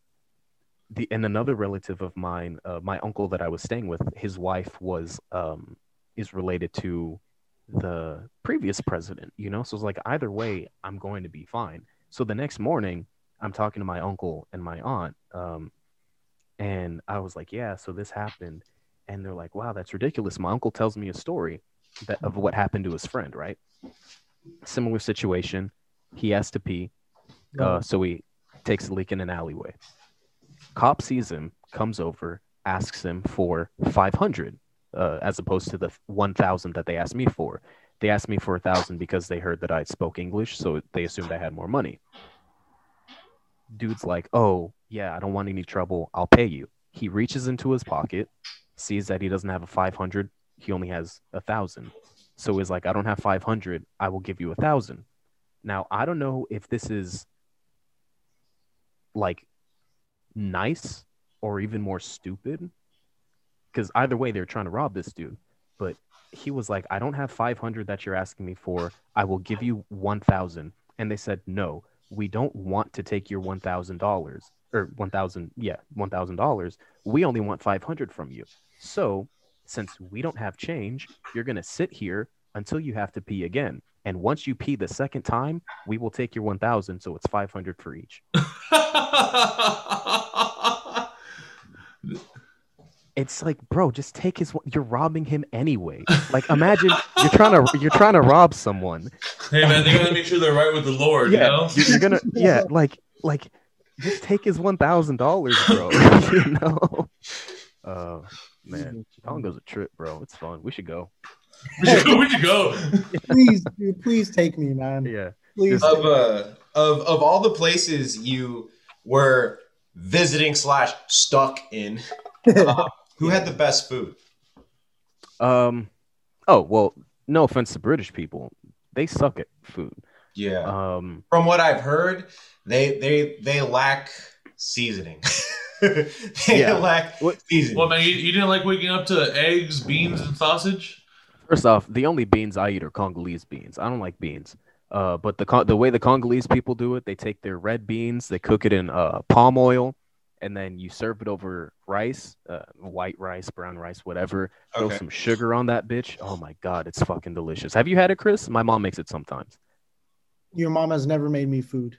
the and another relative of mine, uh, my uncle that I was staying with, his wife was um is related to the previous president, you know. So it's like either way, I'm going to be fine. So the next morning, I'm talking to my uncle and my aunt, um, and I was like, "Yeah, so this happened," and they're like, "Wow, that's ridiculous." My uncle tells me a story that of what happened to his friend, right? Similar situation. He has to pee, uh, so he takes a leak in an alleyway. Cop sees him, comes over, asks him for 500 uh, as opposed to the 1,000 that they asked me for. They asked me for a thousand because they heard that I spoke English, so they assumed I had more money. Dude's like, "Oh yeah, I don't want any trouble. I'll pay you." He reaches into his pocket, sees that he doesn't have a 500. He only has a thousand. So he's like, "I don't have 500. I will give you a thousand." Now I don't know if this is like nice or even more stupid. Because either way, they're trying to rob this dude. But he was like, I don't have 500 that you're asking me for. I will give you 1,000. And they said, No, we don't want to take your $1,000 or 1,000. Yeah, $1,000. We only want 500 from you. So since we don't have change, you're going to sit here until you have to pee again. And once you pee the second time, we will take your 1000 so it's 500 for each. It's like, bro, just take his you're robbing him anyway. Like imagine you're trying to you're trying to rob someone. hey man, they gotta make sure they're right with the Lord, you know? You're, you're gonna yeah, like like just take his $1000, bro. you know. Uh man, Congo's a trip, bro. It's fun. We should go. We should go. We should go. please, dude, please take me, man. Yeah. Please. of uh of of all the places you were visiting slash stuck in, uh, who had the best food? Um oh well, no offense to British people. They suck at food. Yeah. Um From what I've heard, they they they lack seasoning. they Yeah. lack What- seasoning. Well, man, you, you didn't like waking up to eggs, beans, and sausage? First off, the only beans I eat are Congolese beans. I don't like beans. Uh, but the Con- the way the Congolese people do it, they take their red beans, they cook it in uh, palm oil, and then you serve it over rice, uh, white rice, brown rice, whatever. Throw Okay. some sugar on that bitch. Oh my god, it's fucking delicious. Have you had it, Chris? My mom makes it sometimes. Your mom has never made me food.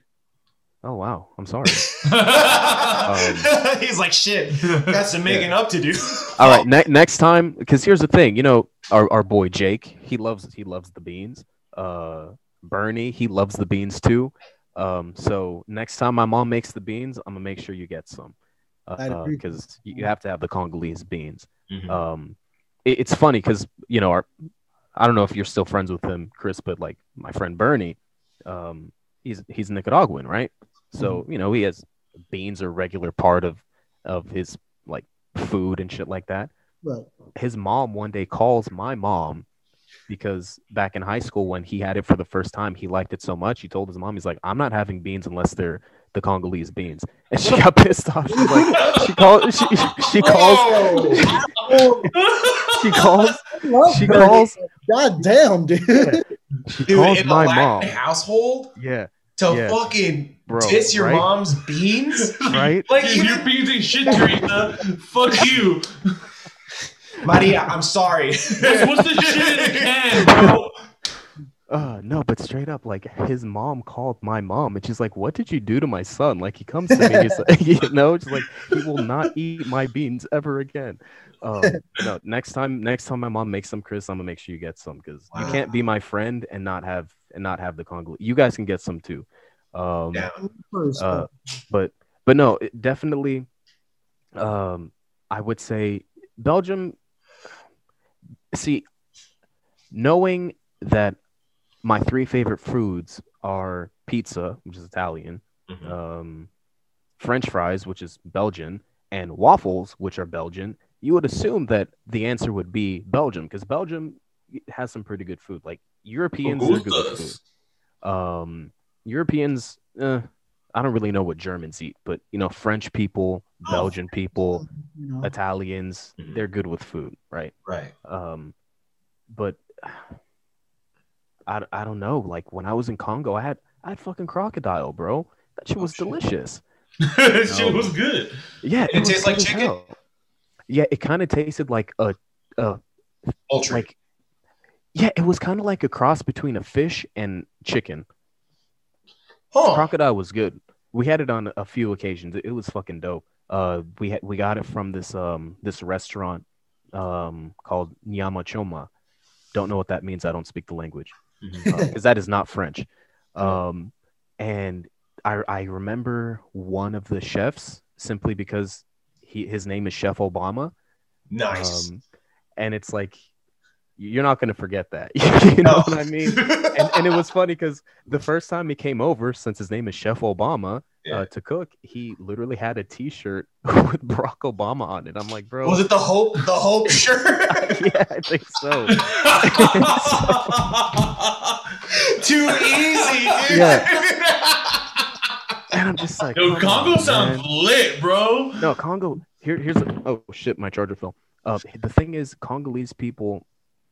Oh wow, I'm sorry. He's like, shit, got some making up to do. All right, ne- next time, because here's the thing, you know, our, our boy Jake, he loves he loves the beans. Uh, Bernie, he loves the beans too. Um, so next time my mom makes the beans, I'm gonna make sure you get some, I'd appreciate because you you have to have the Congolese beans. Mhm. Um, it- it's funny because you know our, I don't know if you're still friends with him, Chris, but like my friend Bernie, um, he's he's Nicaraguan, right? So you know he has beans are a regular part of of his like food and shit like that. Right. His mom one day calls my mom because back in high school when he had it for the first time, he liked it so much. He told his mom, he's like, I'm not having beans unless they're the Congolese beans. And she got pissed off. She's like, she calls, she, she calls, Oh, she calls, she calls, God damn, dude. she Dude, calls in my a Latin mom. household Yeah, to Yeah. fucking Bro, diss your right? mom's beans? right. Like Dude, you, your beans ain't shit, Teresa. Fuck you. Maria, I'm sorry. What's, what's the shit in the can, bro? Uh, no, but straight up, like his mom called my mom, and she's like, "What did you do to my son?" Like he comes to me, he's like, you know, she's like, "He will not eat my beans ever again." Um, no, next time, next time my mom makes some, Chris, I'm gonna make sure you get some because you can't be my friend and not have and not have the Congo. You guys can get some too. Um, Yeah. Uh, but but no, it definitely. Um, I would say Belgium. See, knowing that my three favorite foods are pizza, which is Italian, Mhm. um, French fries, which is Belgian, and waffles, which are Belgian, you would assume that the answer would be Belgium because Belgium has some pretty good food. Like Europeans are good with food. Um, Europeans, eh, I don't really know what Germans eat, but you know, French people, Belgian people, you know. Italians, Mhm. they're good with food, right? right. Um, but I, I don't know. Like when I was in Congo, I had I had fucking crocodile, bro. That shit Oh, was shit. delicious. shit No. was good. Yeah, It was tastes like chicken? hell. Yeah, it kind of tasted like a, a Ultra. like, yeah, it was kind of like a cross between a fish and chicken. Huh. Crocodile was good. We had it on a few occasions. It was fucking dope. Uh, we had we got it from this um this restaurant um called Nyama Choma. Don't know what that means. I don't speak the language because that is not French. Um, and I I remember one of the chefs simply because he his name is Chef Obama. Nice. Um, and it's like you're not gonna forget that. you know No. what I mean? and, and it was funny because the first time he came over, since his name is Chef Obama, Yeah. uh, to cook, he literally had a T-shirt with Barack Obama on it. I'm like, bro, Was it the hope? The hope shirt. yeah, I think so. Too easy, dude. Yeah. and I'm just like, Yo, Congo on, sounds man. lit, bro. No, Congo. Here, here's a, oh shit, my charger fell. Uh, the thing is, Congolese people,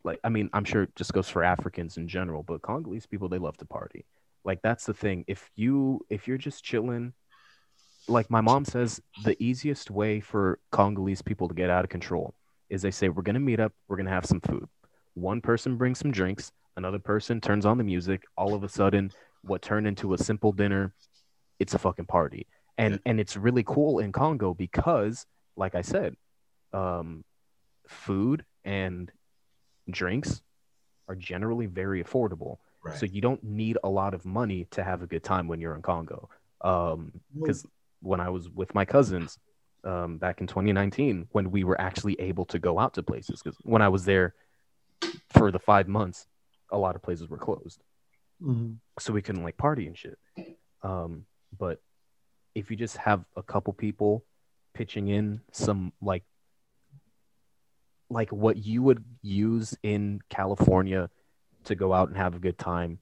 like, I mean, I'm sure it just goes for Africans in general, but Congolese people, they love to party. Like, that's the thing. If you, if you're just chilling, like my mom says, the easiest way for Congolese people to get out of control is they say, we're gonna meet up, we're gonna have some food. One person brings some drinks, another person turns on the music. All of a sudden, what turned into a simple dinner, it's a fucking party and and it's really cool in Congo because, like I said, um, food and drinks are generally very affordable. Right. So you don't need a lot of money to have a good time when you're in Congo. Um, because when I was with my cousins, um, back in 2019, when we were actually able to go out to places, because when I was there for the five months, a lot of places were closed Mhm. so we couldn't like party and shit. Um, but if you just have a couple people pitching in some like like what you would use in California to go out and have a good time,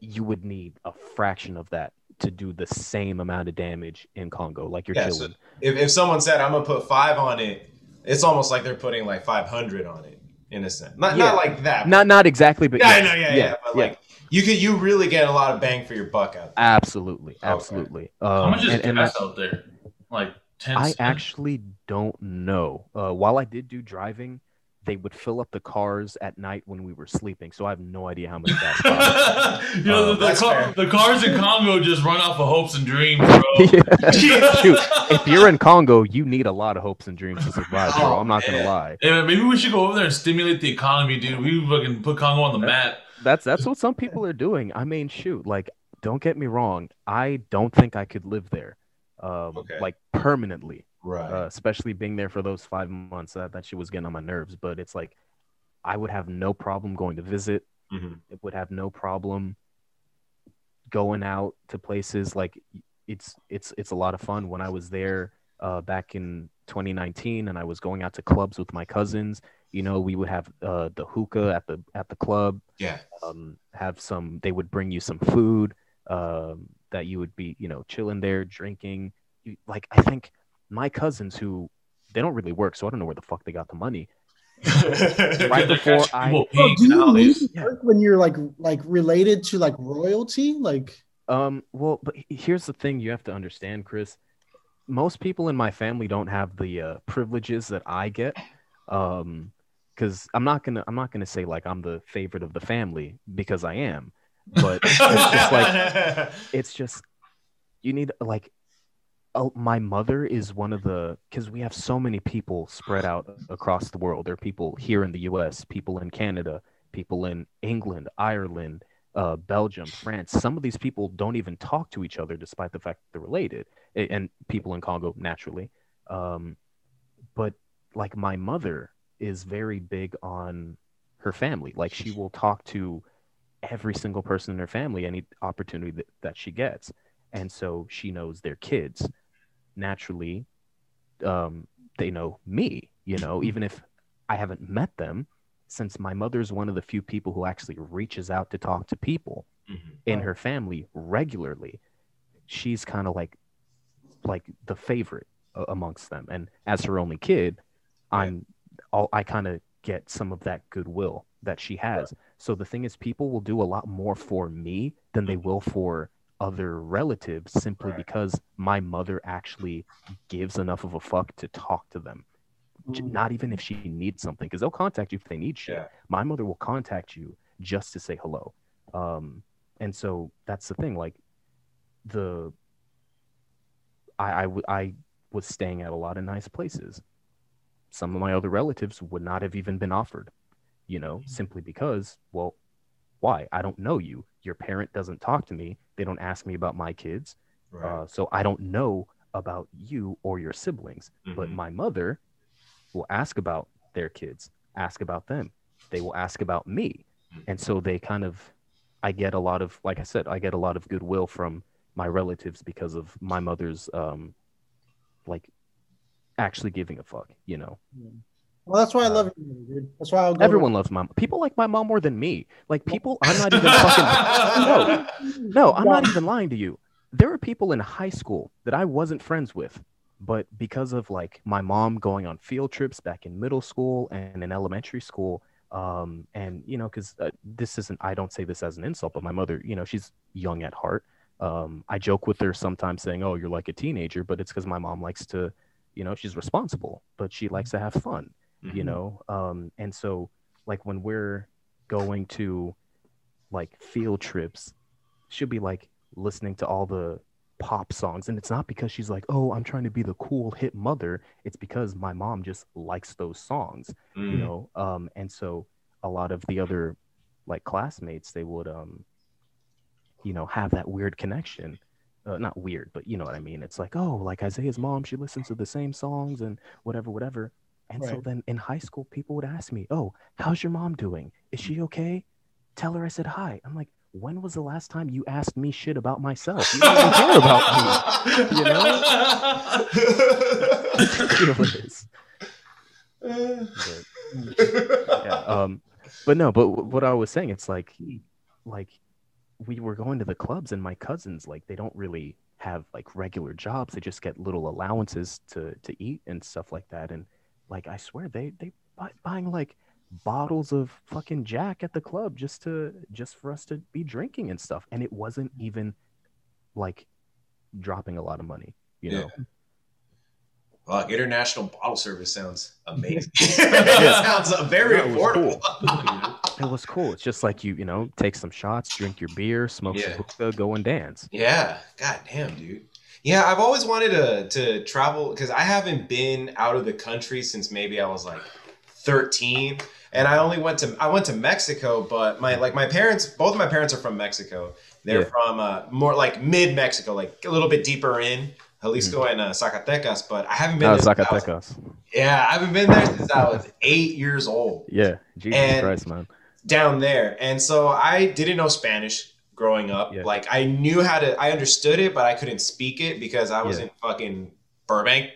you would need a fraction of that to do the same amount of damage in Congo. Like you're Yeah, so if, if someone said I'm gonna put five on it, it's almost like they're putting like 500 on it in a sense. Not Yeah. not like that. not not exactly, but yeah, yes, know, yeah, yeah, But like you could, you really get a lot of bang for your buck out. There. absolutely, Okay. absolutely. How Um, much is and- and gas that- out there? Like ten. I cents? actually don't know. Uh, while I did do driving, they would fill up the cars at night when we were sleeping, so I have no idea how much gas. costs. you know, Uh, the, the, car, the cars in Congo just run off of hopes and dreams, bro. Shoot, if you're in Congo, you need a lot of hopes and dreams to survive, bro. Oh, I'm not gonna lie. Hey, man, maybe we should go over there and stimulate the economy, dude. We fucking put Congo on the map. That's that's what some people are doing. I mean, shoot, like, don't get me wrong. I don't think I could live there, um, Okay. like permanently. Right. uh, especially being there for those five months. That that shit was getting on my nerves. But it's like I would have no problem going to visit. Mhm. It would have no problem going out to places. Like it's it's it's a lot of fun. When I was there uh, back in 2019, and I was going out to clubs with my cousins. You know, we would have uh, the hookah at the at the club. Yeah. Um, have some. They would bring you some food. Um, that you would be, you know, chilling there, drinking. You, like I think my cousins who they don't really work, so I don't know where the fuck they got the money. Right before I- Bro, do you nowadays. need work when you're like like related to like royalty? Like Um, well, but here's the thing you have to understand, Chris. Most people in my family don't have the uh, privileges that I get. Um, because I'm not gonna I'm not gonna say like I'm the favorite of the family because I am, but it's just like it's just you need like oh, my mother is one of the because we have so many people spread out across the world. There are people here in the us people in canada people in england ireland uh, belgium france. Some of these people don't even talk to each other despite the fact that they're related and people in congo naturally. Um, but like my mother is very big on her family. Like she will talk to every single person in her family any opportunity that, that she gets. And so she knows their kids. Naturally um, they know me you know even if i haven't met them since my mother's one of the few people who actually reaches out to talk to people Mhm. in her family regularly she's kind of like like the favorite amongst them. And as her only kid i'm all i kind of get some of that goodwill that she has so the thing is people will do a lot more for me than they will for other relatives simply Right. because my mother actually gives enough of a fuck to talk to them Mm. not even if she needs something because they'll contact you if they need shit Yeah. my mother will contact you just to say hello um and so that's the thing like the I, I was staying at a lot of nice places some of my other relatives would not have even been offered you know simply because well why? I don't know you. Your parent doesn't talk to me. They don't ask me about my kids. Right. uh, so i don't know about you or your siblings but Mhm. my mother will ask about their kids ask about them. They will ask about me. Mhm. and so they kind of i get a lot of like i said i get a lot of goodwill from my relatives because of my mother's um like actually giving a fuck you know well, that's why I Uh, love you, dude. That's why I'll go. everyone loves mom. people like my mom more than me like people i'm not even fucking no no i'm not even lying to you there were people in high school that I wasn't friends with, but because of like my mom going on field trips back in middle school and in elementary school, um, and you know, because uh, this isn't, I don't say this as an insult, but my mother, you know, she's young at heart. Um, I joke with her sometimes saying, "Oh, you're like a teenager," but it's because my mom likes to, you know, she's responsible, but she likes to have fun, you Mhm. know. Um, and so, like when we're going to like field trips, she'll be like listening to all the pop songs, and it's not because she's like, "Oh, I'm trying to be the cool hip mother." It's because my mom just likes those songs you Mm. know um and so a lot of the other like classmates they would um you know have that weird connection uh, not weird but you know what i mean it's like oh like isaiah's mom she listens to the same songs and whatever whatever and so then in high school people would ask me oh how's your mom doing? Is she okay? Tell her i said hi. I'm like when was the last time you asked me shit about myself? You don't even care about me. You know? Ridiculous. But- yeah um but no but wh- what i was saying it's like like we were going to the clubs and my cousins like they don't really have like regular jobs. They just get little allowances to to eat and stuff like that. And like i swear they they buy, buying like bottles of fucking jack at the club just to just for us to be drinking and stuff and it wasn't even like dropping a lot of money you Yeah. know Fuck, international bottle service sounds amazing. Yeah. sounds very Yeah, it was affordable. It was cool. It's just like you, you know, take some shots, drink your beer, smoke Yeah. some hookah, go and dance. yeah, god damn, dude. Yeah, I've always wanted to to travel because I haven't been out of the country since maybe I was like 13. And I only went to I went to Mexico, but my like my parents, both of my parents are from Mexico. They're Yeah. from uh, more like mid Mexico, like a little bit deeper in Jalisco and uh, Zacatecas. But I haven't been. Oh, there since was- Zacatecas. yeah, I haven't been there since I was eight years old. Yeah, Jesus And- Christ, man. down there. And so I didn't know Spanish growing up. Yeah. Like I knew how to I understood it, but I couldn't speak it because I was Yeah. in fucking Burbank.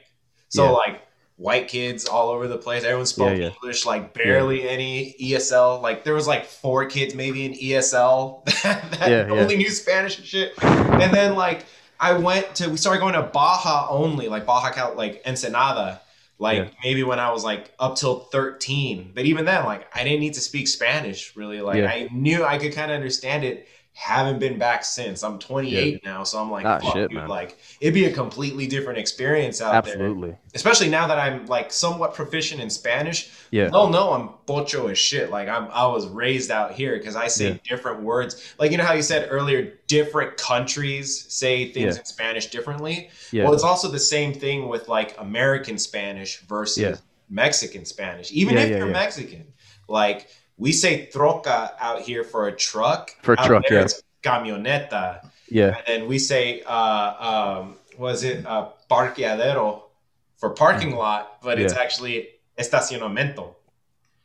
So Yeah. like white kids all over the place. Everyone spoke. English, like barely any ESL. Like there was like four kids maybe in ESL that, that only knew Spanish and shit. And then like I went to we started going to Baja only, like Baja Cal like Ensenada. Like Yeah. maybe when I was like up till 13. But even then, like I didn't need to speak Spanish really. Like Yeah. I knew I could kind of understand it. Haven't been back since. I'm 28 now, so I'm like, Ah, fuck, shit, dude, like it'd be a completely different experience out there. Absolutely. Especially now that I'm like somewhat proficient in Spanish. Yeah. They'll know I'm pocho as shit. Like I'm I was raised out here because I say Yeah. different words. Like you know how you said earlier, different countries say things Yeah. in Spanish differently. Yeah. Well, it's also the same thing with like American Spanish versus Yeah. Mexican Spanish. Even Yeah, if yeah, you're yeah. Mexican, like we say troca out here for a truck. For a Out truck, there yeah. It's camioneta. yeah. And then we say, uh, um, was it uh, parqueadero for parking lot, but it's Mm. Actually estacionamiento.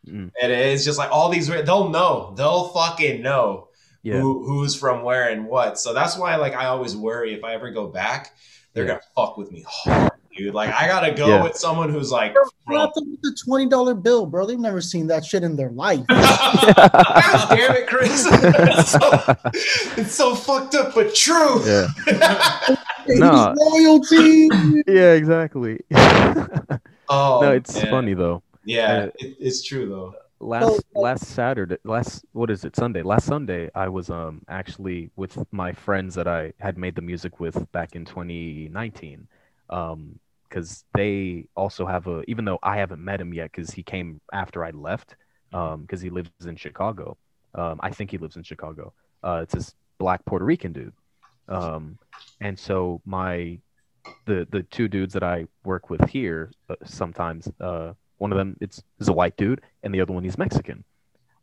Mm. And it's just like all these, they'll know, they'll fucking know Yeah. who, who's from where and what. So that's why, like, I always worry if I ever go back, they're Yeah. gonna fuck with me hard, dude. Like, I gotta go Yeah. with someone who's like, Bro, out there with the twenty dollar bill, bro. They've never seen that shit in their life. God damn it, Chris! it's, so, it's so fucked up, but true. yeah. It's Nah. royalty. Yeah, exactly. oh, no, it's man. funny though. Yeah, Uh, it, it's true though. last last Saturday, last what is it? Sunday. Last Sunday, I was um actually with my friends that I had made the music with back in 2019. Um, because they also have a even though I haven't met him yet because he came after I left. Um, because he lives in Chicago. Um, I think he lives in Chicago. Uh, it's this black Puerto Rican dude. Um, and so my the the two dudes that I work with here uh, sometimes uh one of them it's is a white dude and the other one he's Mexican.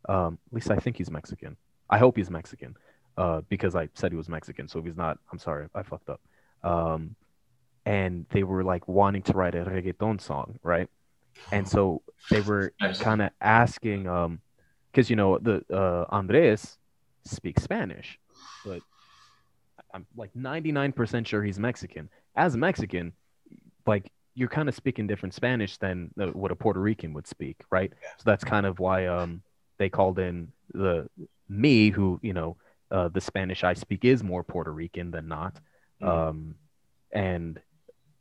Um, at least I think he's Mexican. I hope he's Mexican. Uh, because I said he was Mexican. So if he's not, I'm sorry, I fucked up. And they were like wanting to write a reggaeton song, right? And so they were kind of asking, um, because you know the uh, Andres speaks Spanish, but I'm like 99% sure he's Mexican. As a Mexican, like you're kind of speaking different Spanish than uh, what a Puerto Rican would speak, right? So that's kind of why um they called in the me who you know uh, the Spanish I speak is more Puerto Rican than not. Mhm. Um, and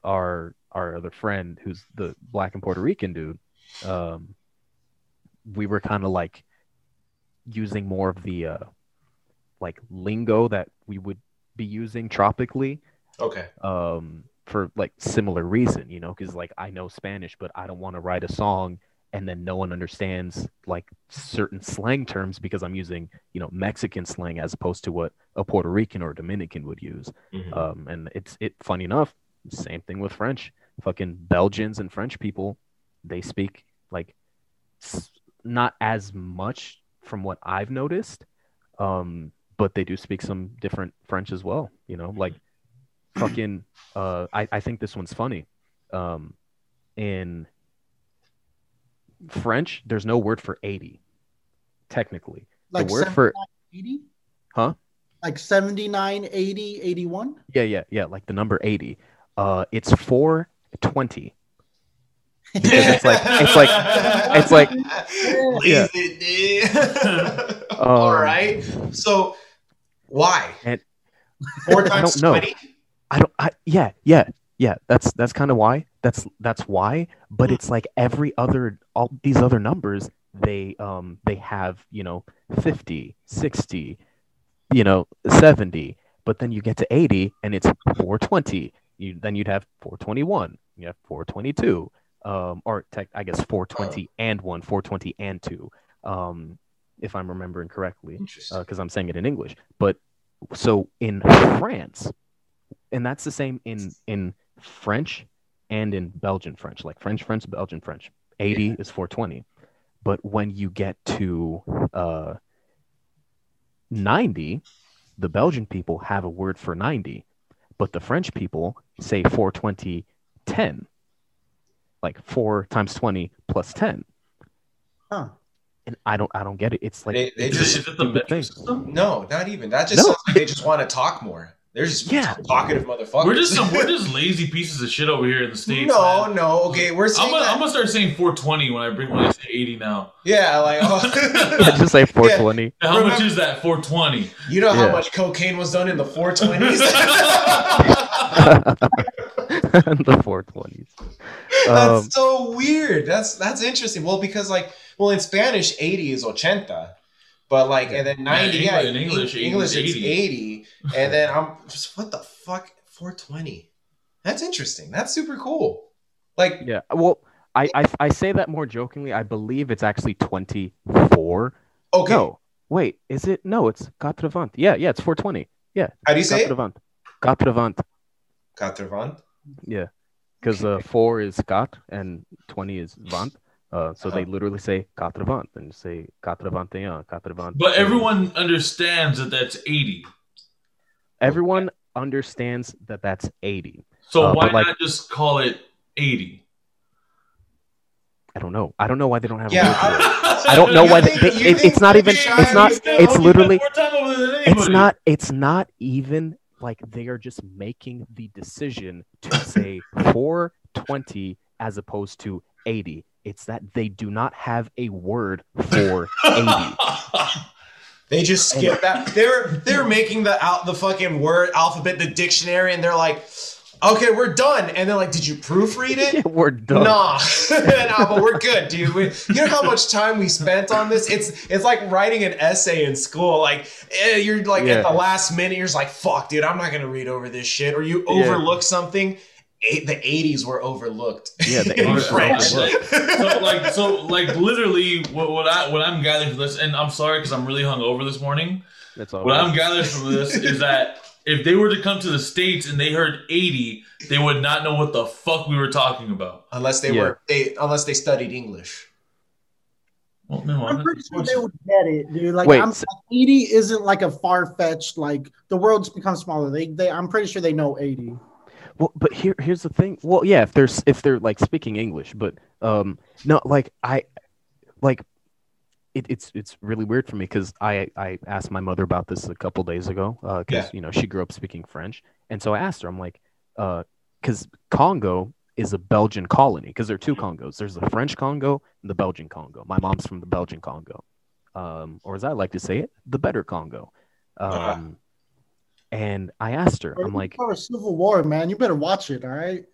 our our other friend, who's the black and Puerto Rican dude, um, we were kind of like using more of the uh, like lingo that we would be using tropically Okay. um, for like similar reason, you know, because like I know Spanish, but I don't want to write a song and then no one understands like certain slang terms because I'm using, you know, Mexican slang as opposed to what a Puerto Rican or Dominican would use. Mhm. Um, and it's it funny enough, same thing with French. Fucking Belgians and French people, they speak like s- not as much from what I've noticed, um, but they do speak some different French as well. You know, like fucking. Uh, I I think this one's funny. Um, in French, there's no word for eighty. Technically, Like the word for 80? Huh? Like 79, 80, 81? yeah yeah yeah like the number eighty. Uh, it's four twenty. Because it's like- it's like- it's like- yeah. Um, right. So why? And- Four I times don't know. twenty. I don't. I, yeah, yeah, yeah. That's that's kind of why. That's that's why. But Hmm. it's like every other all these other numbers. They um they have you know 50, 60, you know 70. But then you get to 80 and it's 420. You then you'd have 421. You have 422. Um, or tech, I guess 420 and one, 420 and two. Um, if I'm remembering correctly because I'm saying it in English. But so in France, and that's the same in in French and in Belgian French, like French, French, Belgian French. 80 is 420. But when you get to uh, 90, the Belgian people have a word for 90, but the French people say 420 10. Like 4 times 20 plus 10. Huh. And I don't I don't get it. It's like They- they it's Is just it, is it the metric thing. system? No, not even. That just No. sounds like they just want to talk more. They're just Yeah. talkative motherfuckers. We're just some we're just lazy pieces of shit over here in the states. no, man. no. Okay, we're I'm gonna, that. I'm gonna start saying 420 when I bring when I say 80 now. yeah, like I oh. just say 420. How much is that 420? you know how much cocaine was done in the 420s. the 420s. That's Um, so weird. That's that's interesting. Well, because like, well, in Spanish, eighty is ochenta, but like, and then ninety, Yeah, yeah, in English, in 80 English is it's 80. eighty, and then I'm just what the fuck, four twenty. That's interesting. That's super cool. Like, yeah. Well, I, I I say that more jokingly. I believe it's actually 24. okay, No, wait, is it? No, it's 80. Yeah, yeah, it's 420. Yeah, how do you say it? 80. 80. Quatre-vingt. Yeah, because uh, four is cat and 20 is vant. Uh, so they Uh-huh. literally say 80 and say 81, 80. But everyone understands that that's 80. everyone understands that that's 80. So Uh, why but, like- not just call it 80? I don't know. I don't know why they don't have. a Yeah, word for it. I- I don't know You why think- they, they, it, it's not even. It's not. It's literally. spend more time over there than It's not. It's not even like they are just making the decision to say 420 as opposed to 80. It's that they do not have a word for 80. They just skip that. They're they're making the out the fucking word alphabet, the dictionary, and they're like, okay, we're done. And they're like, did you proofread it? We're done. Nah, nah, but we're good, dude. We, you know how much time we spent on this? It's it's like writing an essay in school. Like eh, you're like Yeah. at the last minute, you're just like, "Fuck, dude, I'm not gonna read over this shit." Or you Yeah. overlook something. Eh, the '80s were overlooked. Yeah, the in 80s were French. so like so like literally what, what I what I'm gathering from this, and I'm sorry because I'm really hungover this morning. That's all. What right. I'm gathering from this is that if they were to come to the states and they heard 80, they would not know what the fuck we were talking about. unless they Yeah. were they unless they studied English. Well, no, I'm I'm pretty sure they would get it, dude. Like, Wait, I'm, so- 80 isn't like a far fetched, like, the world's become smaller. They, they, I'm pretty sure they know 80. Well, but here here's the thing. Well, yeah, if they're if they're like speaking English, but um, no, like I, like, it, it's it's really weird for me because I I asked my mother about this a couple days ago because Yeah. you know she grew up speaking French, and so I asked her, I'm like, uh, because Congo is a Belgian colony because there are two Congos. There's the French Congo and the Belgian Congo. My mom's from the Belgian Congo, um, or as I like to say it, the better Congo. Um, Uh-huh. And I asked her, I'm like, for a civil war, man. You better watch it. All right.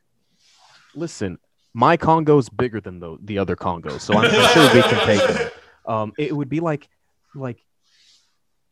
listen, my Congo's bigger than the the other Congos, so I'm sure we can take them. Um, it would be like like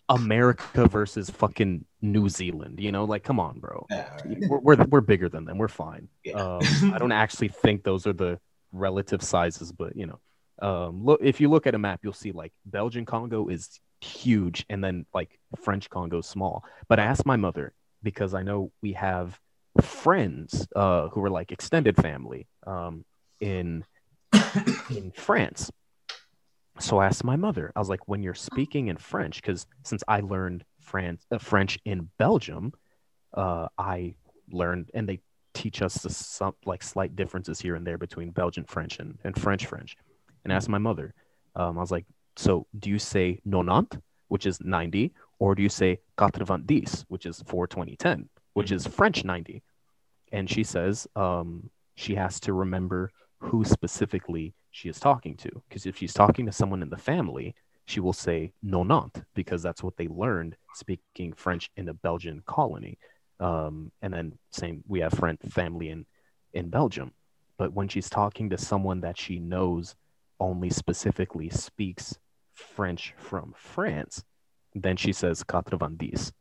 America versus fucking New Zealand. You know, like come on, bro. Yeah, right. We're we're, we're bigger than them. We're fine. Yeah. Um, I don't actually think those are the relative sizes, but you know, um, look if you look at a map, you'll see like Belgian Congo is huge, and then like French Congo small. But I asked my mother because I know we have friends uh, who are like extended family um, in in France. So I asked my mother. I was like, when you're speaking in French, because since I learned France uh, French in Belgium, uh, I learned, and they teach us the, some like slight differences here and there between Belgian French and, and French French. And I asked my mother. Um, I was like, so do you say nonante, which is 90, or do you say quatre-vingt-dix, which is 42010, which is French 90? And she says um, she has to remember who specifically she is talking to. Because if she's talking to someone in the family, she will say nonante because that's what they learned speaking French in a Belgian colony. Um, and then same, we have French family in in Belgium. But when she's talking to someone that she knows only specifically speaks French from France, then she says quatre-vingt-dix,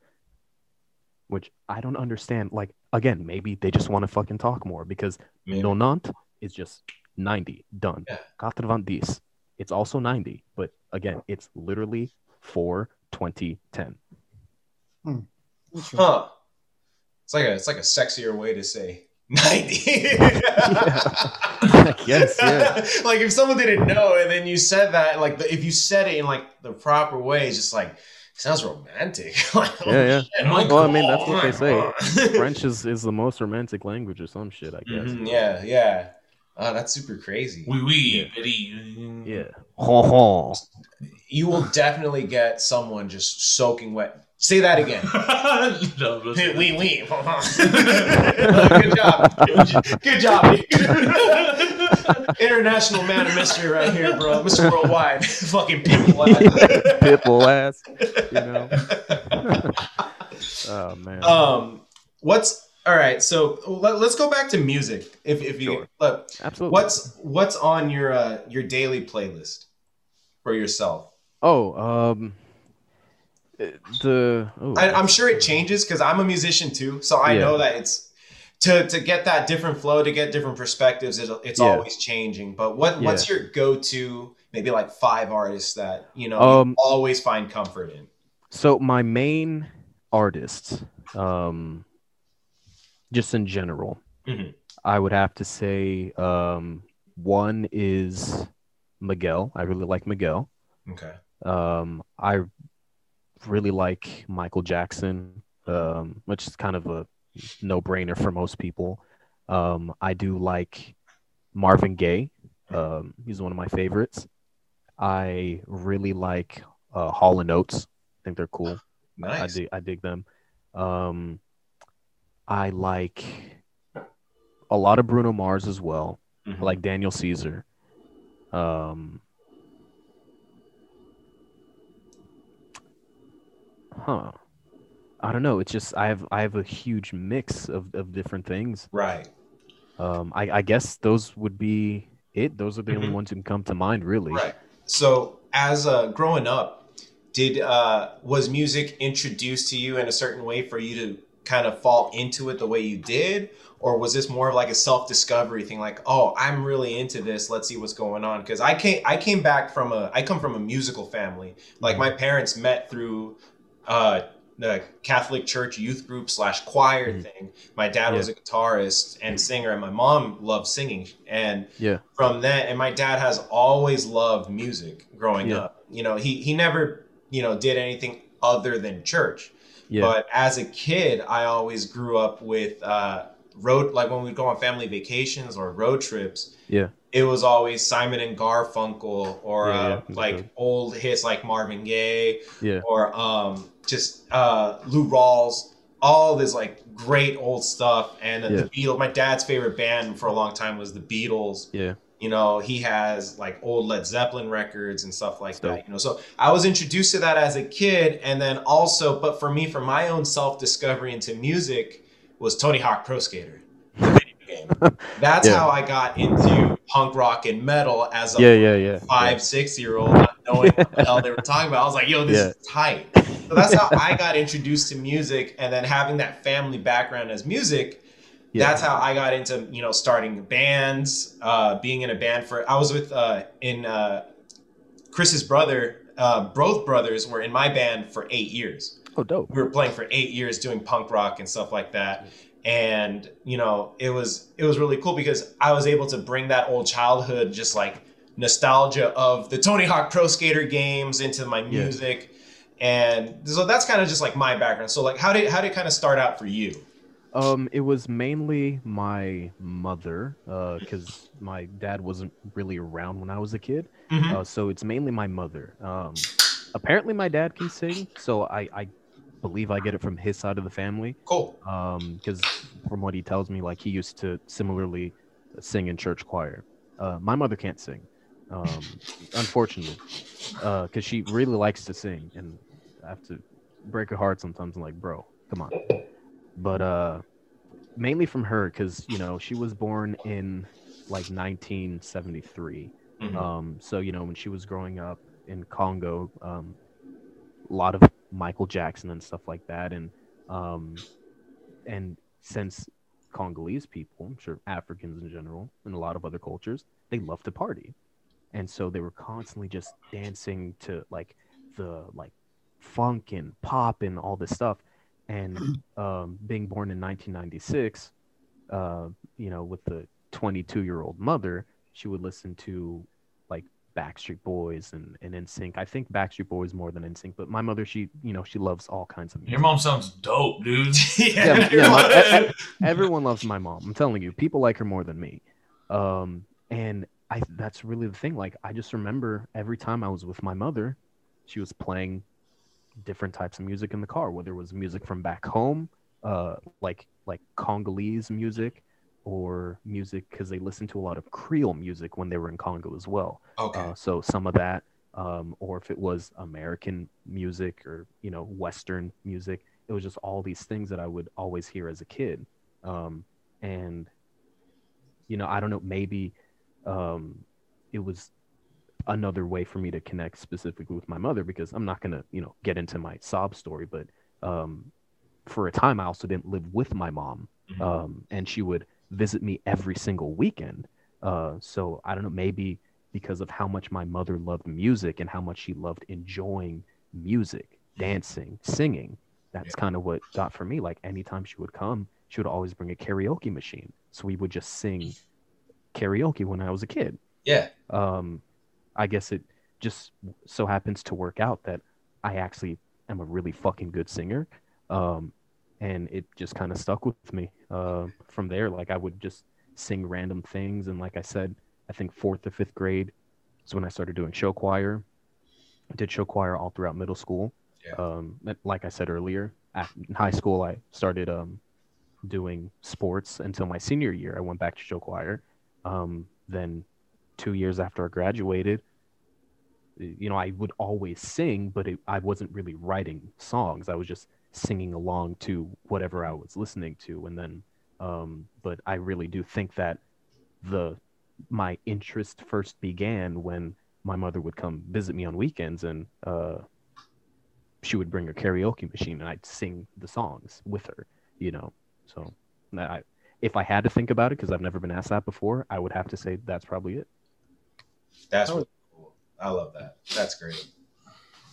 which I don't understand. Like again, maybe they just want to fucking talk more because Yeah. nonante is just 90 done. Yeah. Quatre-vingt-dix, it's also 90, but again, it's literally 4 20 10. Hmm. Huh. It's like a it's like a sexier way to say 90. I guess, yeah. like if someone didn't know and then you said that, like the, if you said it in like the proper way, it's just like sounds romantic. Like, oh, Yeah, yeah. shit, my Well, I mean, that's what they say. French is, is the most romantic language or some shit, I guess. Mhm, yeah, yeah. Oh, that's super crazy. Oui, oui, Yeah. very. Yeah. Ho ho. You will definitely get someone just soaking wet. Say that again. no, no, no. we we. Good job. Good job. International man of mystery right here, bro. Mr. Worldwide. Fucking people. Pitbull ass. You know? oh, man. Um, what's all right? So let, us go back to music. If if you Sure. look, Absolutely. what's what's on your uh, your daily playlist for yourself? Oh, um, the. Oh, I, I'm sure it changes because I'm a musician too, so I Yeah. know that it's to to get that different flow, to get different perspectives. It, it's Yeah. always changing. But what what's your go to? Maybe like five artists that you know Um, you always find comfort in. So my main artists, um, just in general, Mhm. I would have to say um, one is Miguel. I really like Miguel. Okay. Um, I really like Michael Jackson, um, which is kind of a no-brainer for most people. Um, I do like Marvin Gaye. Um, he's one of my favorites. I really like uh, Hall and Oates. I think they're cool. I Nice. dig I dig them. Um, I like a lot of Bruno Mars as well. Mhm. I like Daniel Caesar. Um, huh. I don't know. It's just I have I have a huge mix of, of different things. right. Um, I, I guess those would be it. Those are the only Mhm. ones who can come to mind, really. Right. So, as uh, growing up, did uh, was music introduced to you in a certain way for you to kind of fall into it the way you did, or was this more of like a self discovery thing? Like, oh, I'm really into this. Let's see what's going on. Because I came I came back from a I come from a musical family. Like my parents met through. Uh, the Catholic Church youth group slash choir Mhm. thing. My dad was a guitarist and singer, and my mom loved singing. And Yeah. from that and my dad has always loved music growing Yeah. up you know he he never you know did anything other than church Yeah. but as a kid i always grew up with uh road like when we'd go on family vacations or road trips Yeah. it was always simon and garfunkel or Yeah, uh, yeah, like old hits like marvin gaye Yeah. or um just uh lou rawls all this like great old stuff and Yeah. the beatles my dad's favorite band for a long time was the beatles Yeah. You know, he has like old Led Zeppelin records and stuff like dope. that. You know, so I was introduced to that as a kid, and then also, but for me, for my own self discovery into music, was Tony Hawk Pro Skater, game. That's Yeah. how I got into punk rock and metal as a Yeah, yeah, yeah. five, six year old, not knowing what the hell they were talking about. I was like, yo, this Yeah. is tight. So that's how I got introduced to music. And then having that family background as music, Yeah. that's how I got into, you know, starting bands, uh, being in a band for, I was with, uh, in, uh, Chris's brother, uh, both brothers were in my band for eight years Oh, dope. we were playing for eight years doing punk rock and stuff like that and you know it was it was really cool because i was able to bring that old childhood just like nostalgia of the tony hawk pro skater games into my music and so that's kind of just like my background so like how did how did it kind of start out for you Um, it was mainly my mother, because my dad wasn't really around when I was a kid. Mhm. Uh, so it's mainly my mother. Um, apparently my dad can sing, so I, I believe I get it from his side of the family. cool Um, because from what he tells me, like he used to similarly sing in church choir. Uh, my mother can't sing, um, unfortunately, because she really likes to sing, and I have to break her heart sometimes. I'm like, bro, come on. But uh, mainly from her, because you know she was born in like 1973. Mhm. Um, so you know when she was growing up in Congo, um, a lot of Michael Jackson and stuff like that, and um, and since Congolese people, I'm sure Africans in general, and a lot of other cultures, they love to party, and so they were constantly just dancing to like the like funk and pop and all this stuff, and um, being born in 1996, uh, you know, with the 22 year old mother, she would listen to like Backstreet Boys and and NSYNC. I think Backstreet Boys more than NSYNC, but my mother, she you know, she loves all kinds of music. Your mom sounds dope, dude. Yeah, yeah, my- e- everyone loves my mom. I'm telling you, people like her more than me. Um, and I that's really the thing. Like I just remember every time I was with my mother, she was playing different types of music in the car, whether it was music from back home, uh, like like Congolese music, or music because they listened to a lot of Creole music when they were in Congo as well. okay Uh, so some of that, um, or if it was American music or you know Western music, it was just all these things that I would always hear as a kid. Um, and you know, I don't know, maybe um, it was another way for me to connect specifically with my mother because I'm not gonna you know get into my sob story, but um, for a time I also didn't live with my mom, Mhm. um, and she would visit me every single weekend. Uh, so I don't know, maybe because of how much my mother loved music and how much she loved enjoying music, dancing, singing. That's kind of what got for me. Like anytime she would come, she would always bring a karaoke machine. So we would just sing karaoke when I was a kid. yeah Um, I guess it just so happens to work out that I actually am a really fucking good singer. Um, and it just kind of stuck with me uh, from there. Like I would just sing random things, and like I said, I think fourth or fifth grade is when I started doing show choir. I did show choir all throughout middle school. Yeah. Um, like I said earlier, in high school I started um, doing sports until my senior year. I went back to show choir. Um, then two years after I graduated, you know, I would always sing, but it, I wasn't really writing songs. I was just singing along to whatever I was listening to. And then, um, but I really do think that the my interest first began when my mother would come visit me on weekends and uh, she would bring her karaoke machine and I'd sing the songs with her, you know. So I, if I had to think about it, because I've never been asked that before, I would have to say that's probably it. that's Oh. Really cool i love that that's great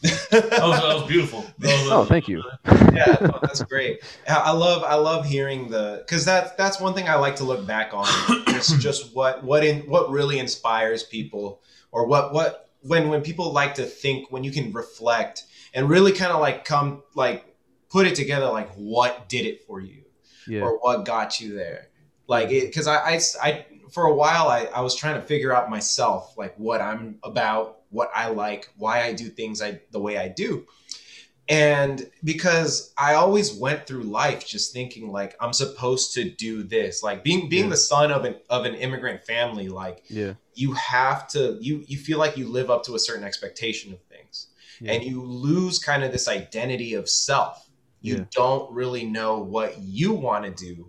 That was, that was beautiful. That was- Oh, thank you. yeah, no, that's great. I I love I love hearing the because that's that's one thing I like to look back on. It's just what what in what really inspires people, or what what when when people like to think when you can reflect and really kind of like come like put it together like what did it for you Yeah. or what got you there like it because I, I i for a while I, I was trying to figure out myself like what i'm about what i like why i do things i the way i do and because I always went through life just thinking like I'm supposed to do this, like being being Yeah. the son of an of an immigrant family, like Yeah. you have to you you feel like you live up to a certain expectation of things Yeah. and you lose kind of this identity of self you don't really know what you want to do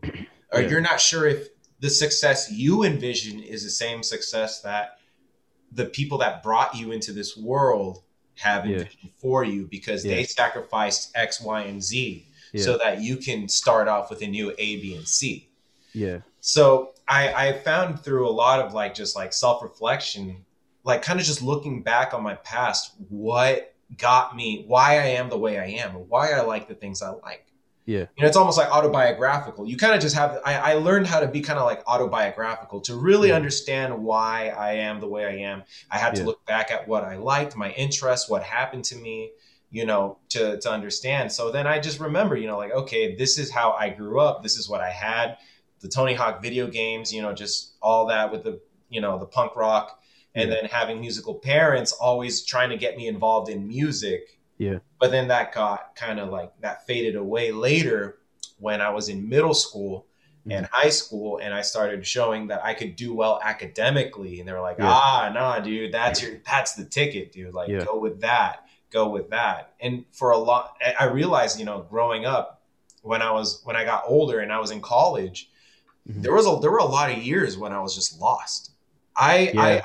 or you're not sure if the success you envision is the same success that the people that brought you into this world have Yeah. for you because they sacrificed x y and z Yeah. so that you can start off with a new a b and c yeah. so I, I found through a lot of like just like self reflection, like kind of just looking back on my past, what got me, why I am the way I am, and why I like the things I like. Yeah. You know, it's almost like autobiographical. You kind of just have, I, I learned how to be kind of like autobiographical to really Yeah. understand why I am the way I am. I had to Yeah. look back at what I liked, my interests, what happened to me, you know, to, to understand. So then I just remember, you know, like, okay, this is how I grew up. This is what I had the Tony Hawk video games, you know, just all that with the, you know, the punk rock, and Yeah. then having musical parents always trying to get me involved in music. Yeah. But then that got kind of like that faded away later when I was in middle school and Mm-hmm. high school, and I started showing that I could do well academically, and they were like, Yeah. ah, nah, dude, that's your, that's the ticket, dude. Like, Yeah. go with that, go with that. And for a lot, I- realized, you know, growing up, when I was when I got older and I was in college, Mhm. there was a there were a lot of years when I was just lost. I Yeah. I,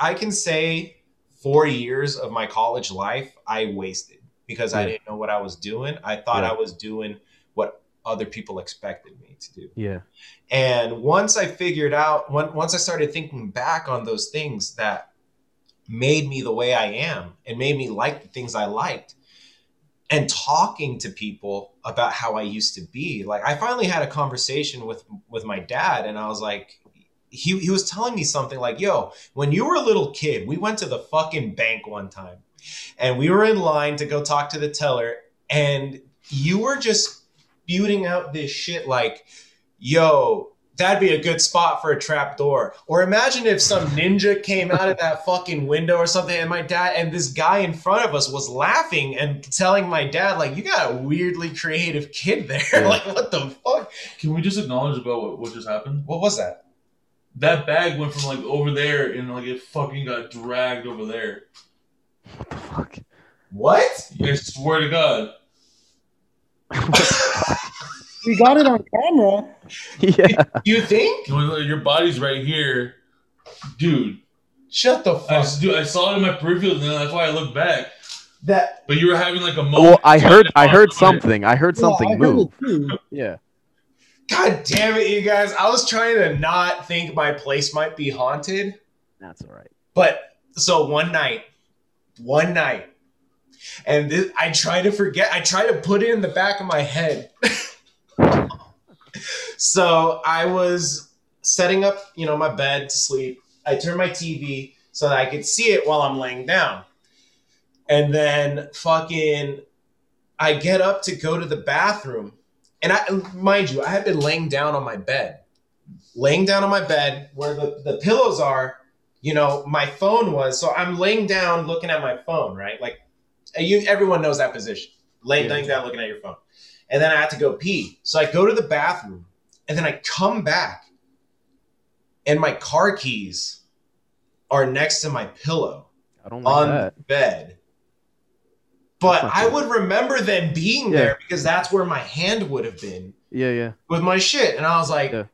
I I can say four years of my college life I wasted because I didn't know what I was doing. I thought Yeah. I was doing what other people expected me to do. Yeah. And once I figured out, when, once I started thinking back on those things that made me the way I am and made me like the things I liked, and talking to people about how I used to be, like I finally had a conversation with with my dad, and I was like, he he was telling me something like, "Yo, when you were a little kid, we went to the fucking bank one time, and we were in line to go talk to the teller, and you were just spewing out this shit like." yo, that'd be a good spot for a trap door. Or imagine if some ninja came out of that fucking window or something, and my dad and this guy in front of us was laughing and telling my dad, like, you got a weirdly creative kid there. Yeah. like, what the fuck? Can we just acknowledge about what, what just happened? What was that? That bag went from like over there and like it fucking got dragged over there. What the fuck? What? I swear to God. We got it on camera. yeah. You think? You know, Your body's right here, dude. Shut the I, fuck. dude, I saw it in my peripheral, and that's why I looked back. That But you were having like a moment. Well, I heard. I heard something. I heard something yeah, I heard move. it too. Yeah. God damn it, you guys! I was trying to not think my place might be haunted. That's all right. But so one night, one night, and this, I try to forget. I try to put it in the back of my head. so I was setting up, you know, my bed to sleep. I turned my TV so that I could see it while I'm laying down, and then fucking, I get up to go to the bathroom, and I mind you, I had been laying down on my bed, laying down on my bed where the, the pillows are you know, my phone was so I'm laying down looking at my phone, right? Like uh, you everyone knows that position. Laying, laying down looking at your phone. And then I had to go pee. So I go to the bathroom and then I come back and my car keys are next to my pillow like on that. the bed. But I good. would remember them being Yeah. there because that's where my hand would have been Yeah, yeah. with my shit. And I was like, Yeah.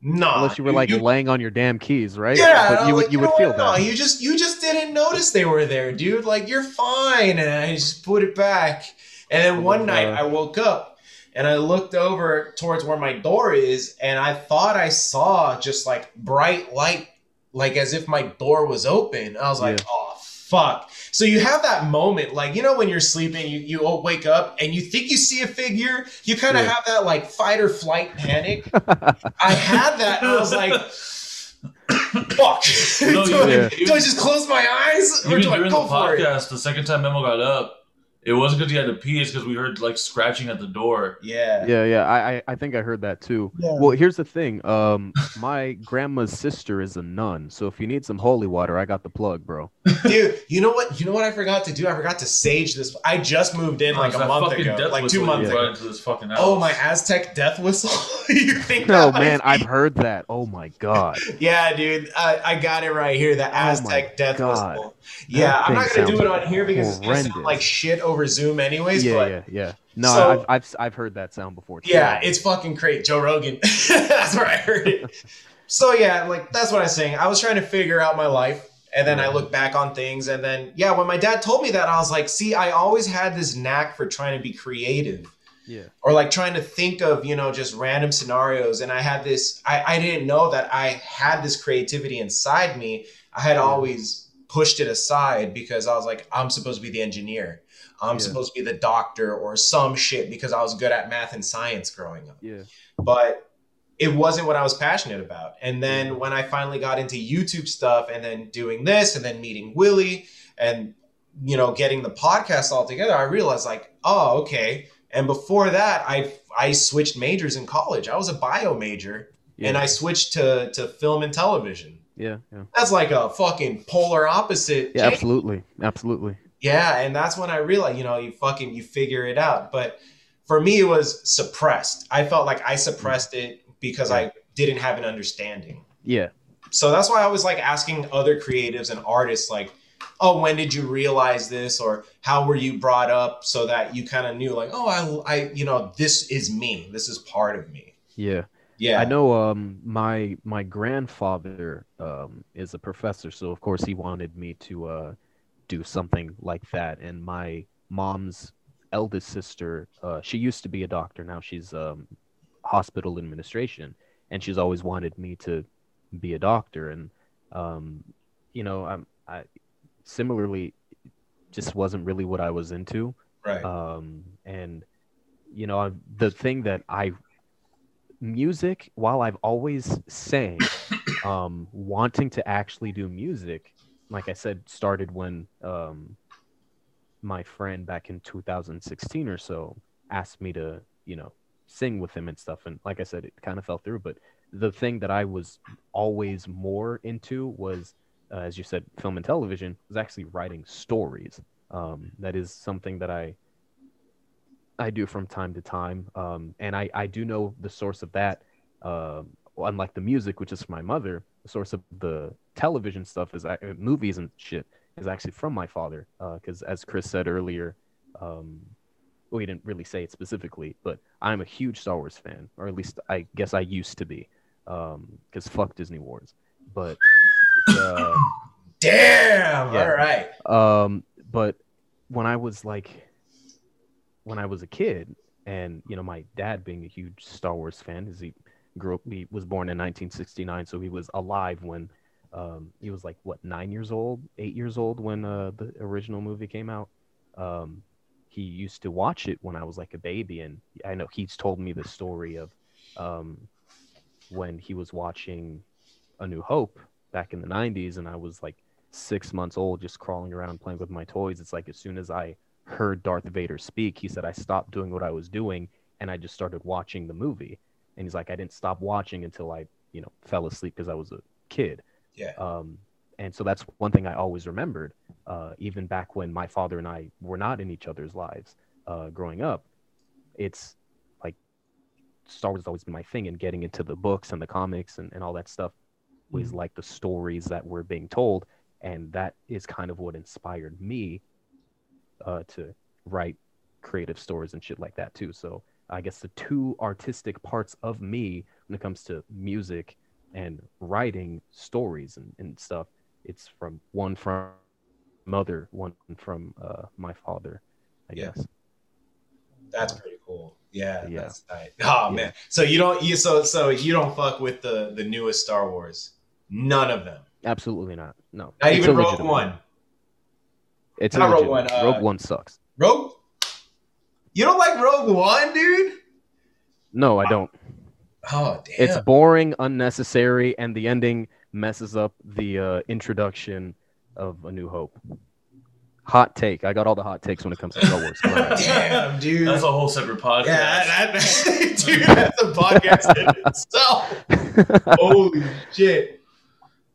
Nah. Unless you were like you laying on your damn keys, right? Yeah, But you would like, you would know feel what? No, that. you just you just didn't notice they were there, dude. Like you're fine, and I just put it back. And then one Uh, night I woke up and I looked over towards where my door is, and I thought I saw just like bright light, like as if my door was open. I was like, Yeah. oh fuck. So you have that moment, like you know when you're sleeping, you you wake up and you think you see a figure. You kind of Yeah. have that like fight or flight panic. I had that, and I was like. Fuck. No, do, you- I, Yeah. do I just close my eyes or Even do I during the go for it? podcast, the second time Memo got up, it wasn't because he had to pee. It's because we heard like scratching at the door. Yeah. Yeah, yeah. I, I, I think I heard that too. Yeah. Well, here's the thing. Um, my grandma's sister is a nun, so if you need some holy water, I got the plug, bro. Dude, you know what? You know what I forgot to do? I forgot to sage this. I just moved in like a month ago, like two months ago. this fucking house. Oh, my Aztec death whistle. you think No, that man, might I've heard that. Oh my god. Yeah, dude, I, I got it right here. The Aztec death Oh God. whistle. Yeah, I'm not gonna do it on here because it's horrendous. like shit over Zoom, anyways. Yeah, but yeah, yeah. No, So- I've, I've I've heard that sound before. It's Yeah, it's fucking great. Joe Rogan. that's where I heard it. so yeah, like that's what I was saying. I was trying to figure out my life. And then I look back on things, and then yeah, when my dad told me that, I was like, see, I always had this knack for trying to be creative. yeah. Or like trying to think of, you know, just random scenarios. And I had this, I, I didn't know that I had this creativity inside me. I had always pushed it aside because I was like, I'm supposed to be the engineer. I'm Yeah. supposed to be the doctor or some shit because I was good at math and science growing up Yeah. but it wasn't what I was passionate about. And then when I finally got into YouTube stuff and then doing this and then meeting Willie and you know getting the podcast all together, I realized like, oh, okay. And before that, I I switched majors in college. I was a bio major Yeah. and I switched to to film and television. Yeah, yeah. That's like a fucking polar opposite. Yeah, change. absolutely. Absolutely. Yeah, and that's when I realized, you know, you fucking you figure it out. But for me, it was suppressed. I felt like I suppressed it because I didn't have an understanding. Yeah. So that's why I was like asking other creatives and artists, like, "Oh, when did you realize this?" or "How were you brought up?" So that you kind of knew, like, "Oh, I, I, you know, this is me. This is part of me." Yeah. Yeah, I know um my my grandfather um is a professor, so of course he wanted me to uh do something like that. And my mom's eldest sister, uh she used to be a doctor, now she's um hospital administration, and she's always wanted me to be a doctor and um you know, I'm I similarly just wasn't really what I was into. right. um, and you know the thing that i music while i've always sang um, wanting to actually do music. Like i said started when um, my friend back in 2016 or so asked me to you know sing with him and stuff. And like i said it kind of fell through. But the thing that i was always more into was uh, as you said film and television was actually writing stories. Um, that is something that i I do from time to time. Um, and I, I do know the source of that. Um, unlike the music, which is from my mother, the source of the television stuff is ac- uh, movies and shit is actually from my father. Because as Chris said earlier, um, well, he didn't really say it specifically, but I'm a huge Star Wars fan, or at least I guess I used to be. Because fuck Disney Wars. But uh, Damn. yeah. All right. um, but when I was like, when I was a kid, and you know, my dad being a huge Star Wars fan, as he grew up, he was born in 1969, so he was alive when um, he was like what nine years old, eight years old when uh, the original movie came out. Um, he used to watch it when I was like a baby, and I know he's told me the story of um, when he was watching A New Hope back in the 90s, and I was like six months old, just crawling around playing with my toys. It's like as soon as I heard Darth Vader speak, he said I stopped doing what I was doing and I just started watching the movie. And he's like, I didn't stop watching until I, you know, fell asleep because I was a kid. Yeah. Um, and so that's one thing I always remembered, uh, even back when my father and I were not in each other's lives uh, growing up. It's like Star Wars has always been my thing, and getting into the books and the comics and, and all that stuff was like the stories that were being told. And that is kind of what inspired me uh, to write creative stories and shit like that too. So I guess the two artistic parts of me when it comes to music and writing stories and, and stuff, it's from one from mother, one from uh, my father, I Yeah. guess. That's pretty cool. Yeah, Yeah. that's tight. Oh Yeah. man. So you don't you so so you don't fuck with the the newest Star Wars. None of them. Absolutely not. No. Not It's even Rogue. One. It's Not Rogue. One, uh, Rogue One sucks. Rogue You don't like Rogue One, dude? No, I don't. Oh damn. It's boring, unnecessary, and the ending messes up the uh, introduction of A New Hope. hot take. I got all the hot takes when it comes to Star Wars. Come on. Damn, dude. That's a whole separate podcast. yeah, that, that, dude, that's a podcast in itself. Holy shit.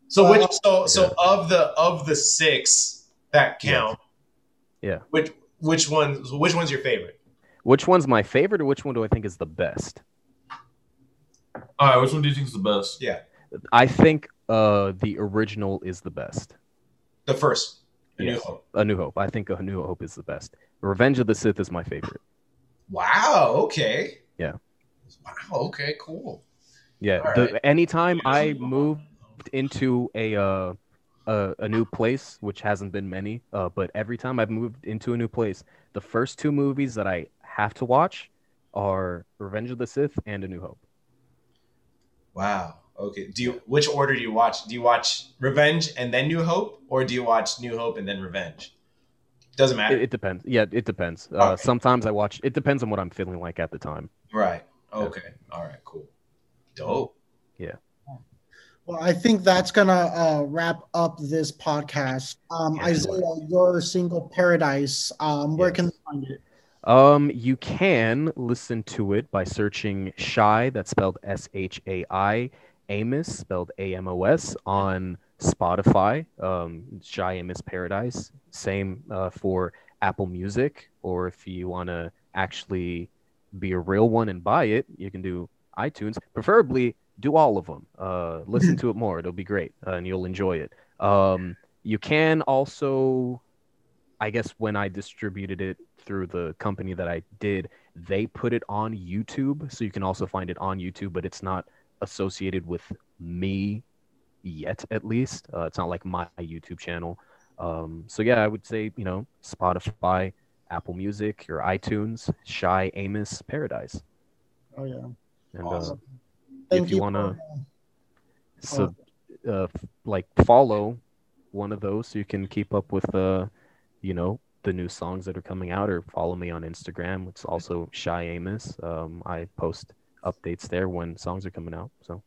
So which so so of the of the six that count, Yeah. Which which one which one's your favorite? which one's my favorite, or which one do I think is the best? All right, which one do you think is the best? Yeah. I think uh, the original is the best. The first. A New Yes. Hope. A New Hope. I think A New Hope is the best. Revenge of the Sith is my favorite. Wow, okay. Yeah. Wow, okay, cool. Yeah. All the, right. Anytime I go moved into a uh, a, a new place, which hasn't been many, uh, but every time I've moved into a new place, the first two movies that I have to watch are Revenge of the Sith and A New Hope. Wow. Okay. Do you which order do you watch? Do you watch Revenge and then New Hope, or do you watch New Hope and then Revenge? Doesn't matter. It, it depends. Yeah, it depends. Uh, Sometimes I watch. It depends on what I'm feeling like at the time. right. Okay. All right. Cool. Dope. Well, I think that's gonna uh, wrap up this podcast. Um, Isaiah, your single "Paradise." Um, where Yes. can they find it? Um, you can listen to it by searching Shai, that's spelled S H A I, Amos, spelled A M O S, on Spotify. Um, Shai Amos Paradise. Same uh, for Apple Music, or if you want to actually be a real one and buy it, you can do iTunes. Preferably, do all of them. Uh, listen to it more; it'll be great, uh, and you'll enjoy it. Um, you can also I guess when I distributed it through the company that I did, they put it on YouTube, so you can also find it on YouTube, but it's not associated with me yet, at least. Uh, it's not like my YouTube channel. Um, so yeah, I would say you know Spotify, Apple Music, or iTunes, Shai Amos Paradise, Oh yeah. and Awesome. uh, Thank if you, you. wanna so uh, like follow one of those so you can keep up with uh you know the new songs that are coming out or follow me on instagram it's also shai amos um i post updates there when songs are coming out so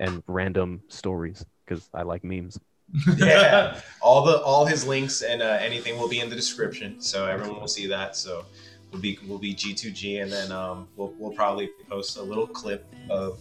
and random stories because i like memes yeah. All the all his links and uh, anything will be in the description, so everyone will see that. So we'll be we'll be G2G, and then um, we'll we'll probably post a little clip of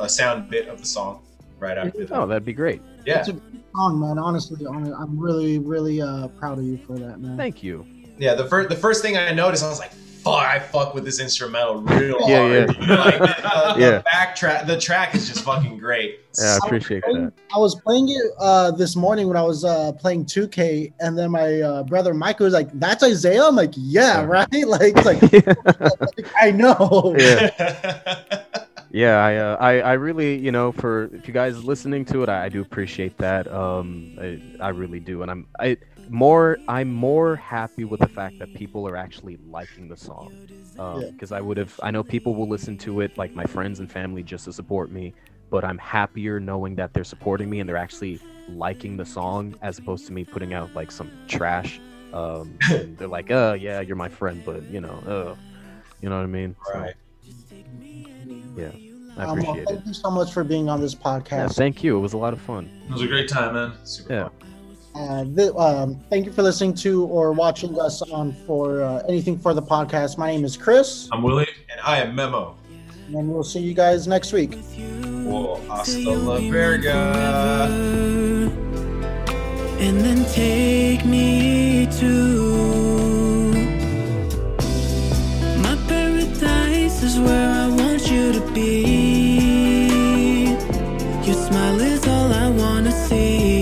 a sound bit of the song right after that. oh that'd be great Yeah. It's a good song, man. Honestly, I'm really, really uh, proud of you for that, man. thank you Yeah, the first the first thing I noticed, I was like, "Fuck, I fuck with this instrumental real Yeah, hard." yeah. Like the, uh, Yeah. the backtrack, the track is just fucking great. yeah i appreciate that I was playing it uh, this morning when I was uh, playing 2K, and then my uh, brother Michael was like, "That's Isaiah." I'm like, "Yeah, Yeah. right." Like, it's like I know. yeah yeah I, uh, I i really you know for if you guys listening to it i, I do appreciate that um I, I really do and i'm i more i'm more happy with the fact that people are actually liking the song um because i would have i know people will listen to it like my friends and family just to support me but i'm happier knowing that they're supporting me and they're actually liking the song as opposed to me putting out like some trash um they're like uh yeah you're my friend but you know uh you know what i mean? So, right. yeah I Um, well, appreciate it. thank you so much for being on this Yeah, podcast. thank you. It was a lot of fun. It was a great time, man. Super Yeah. fun. Uh, th- um, thank you for listening to or watching us on for uh, anything for the podcast. My name is Chris, I'm Willie. And I am Memo. and we'll see you guys next week. Whoa, hasta la verga. And then take me to This is where I want you to be. Your smile is all I wanna see.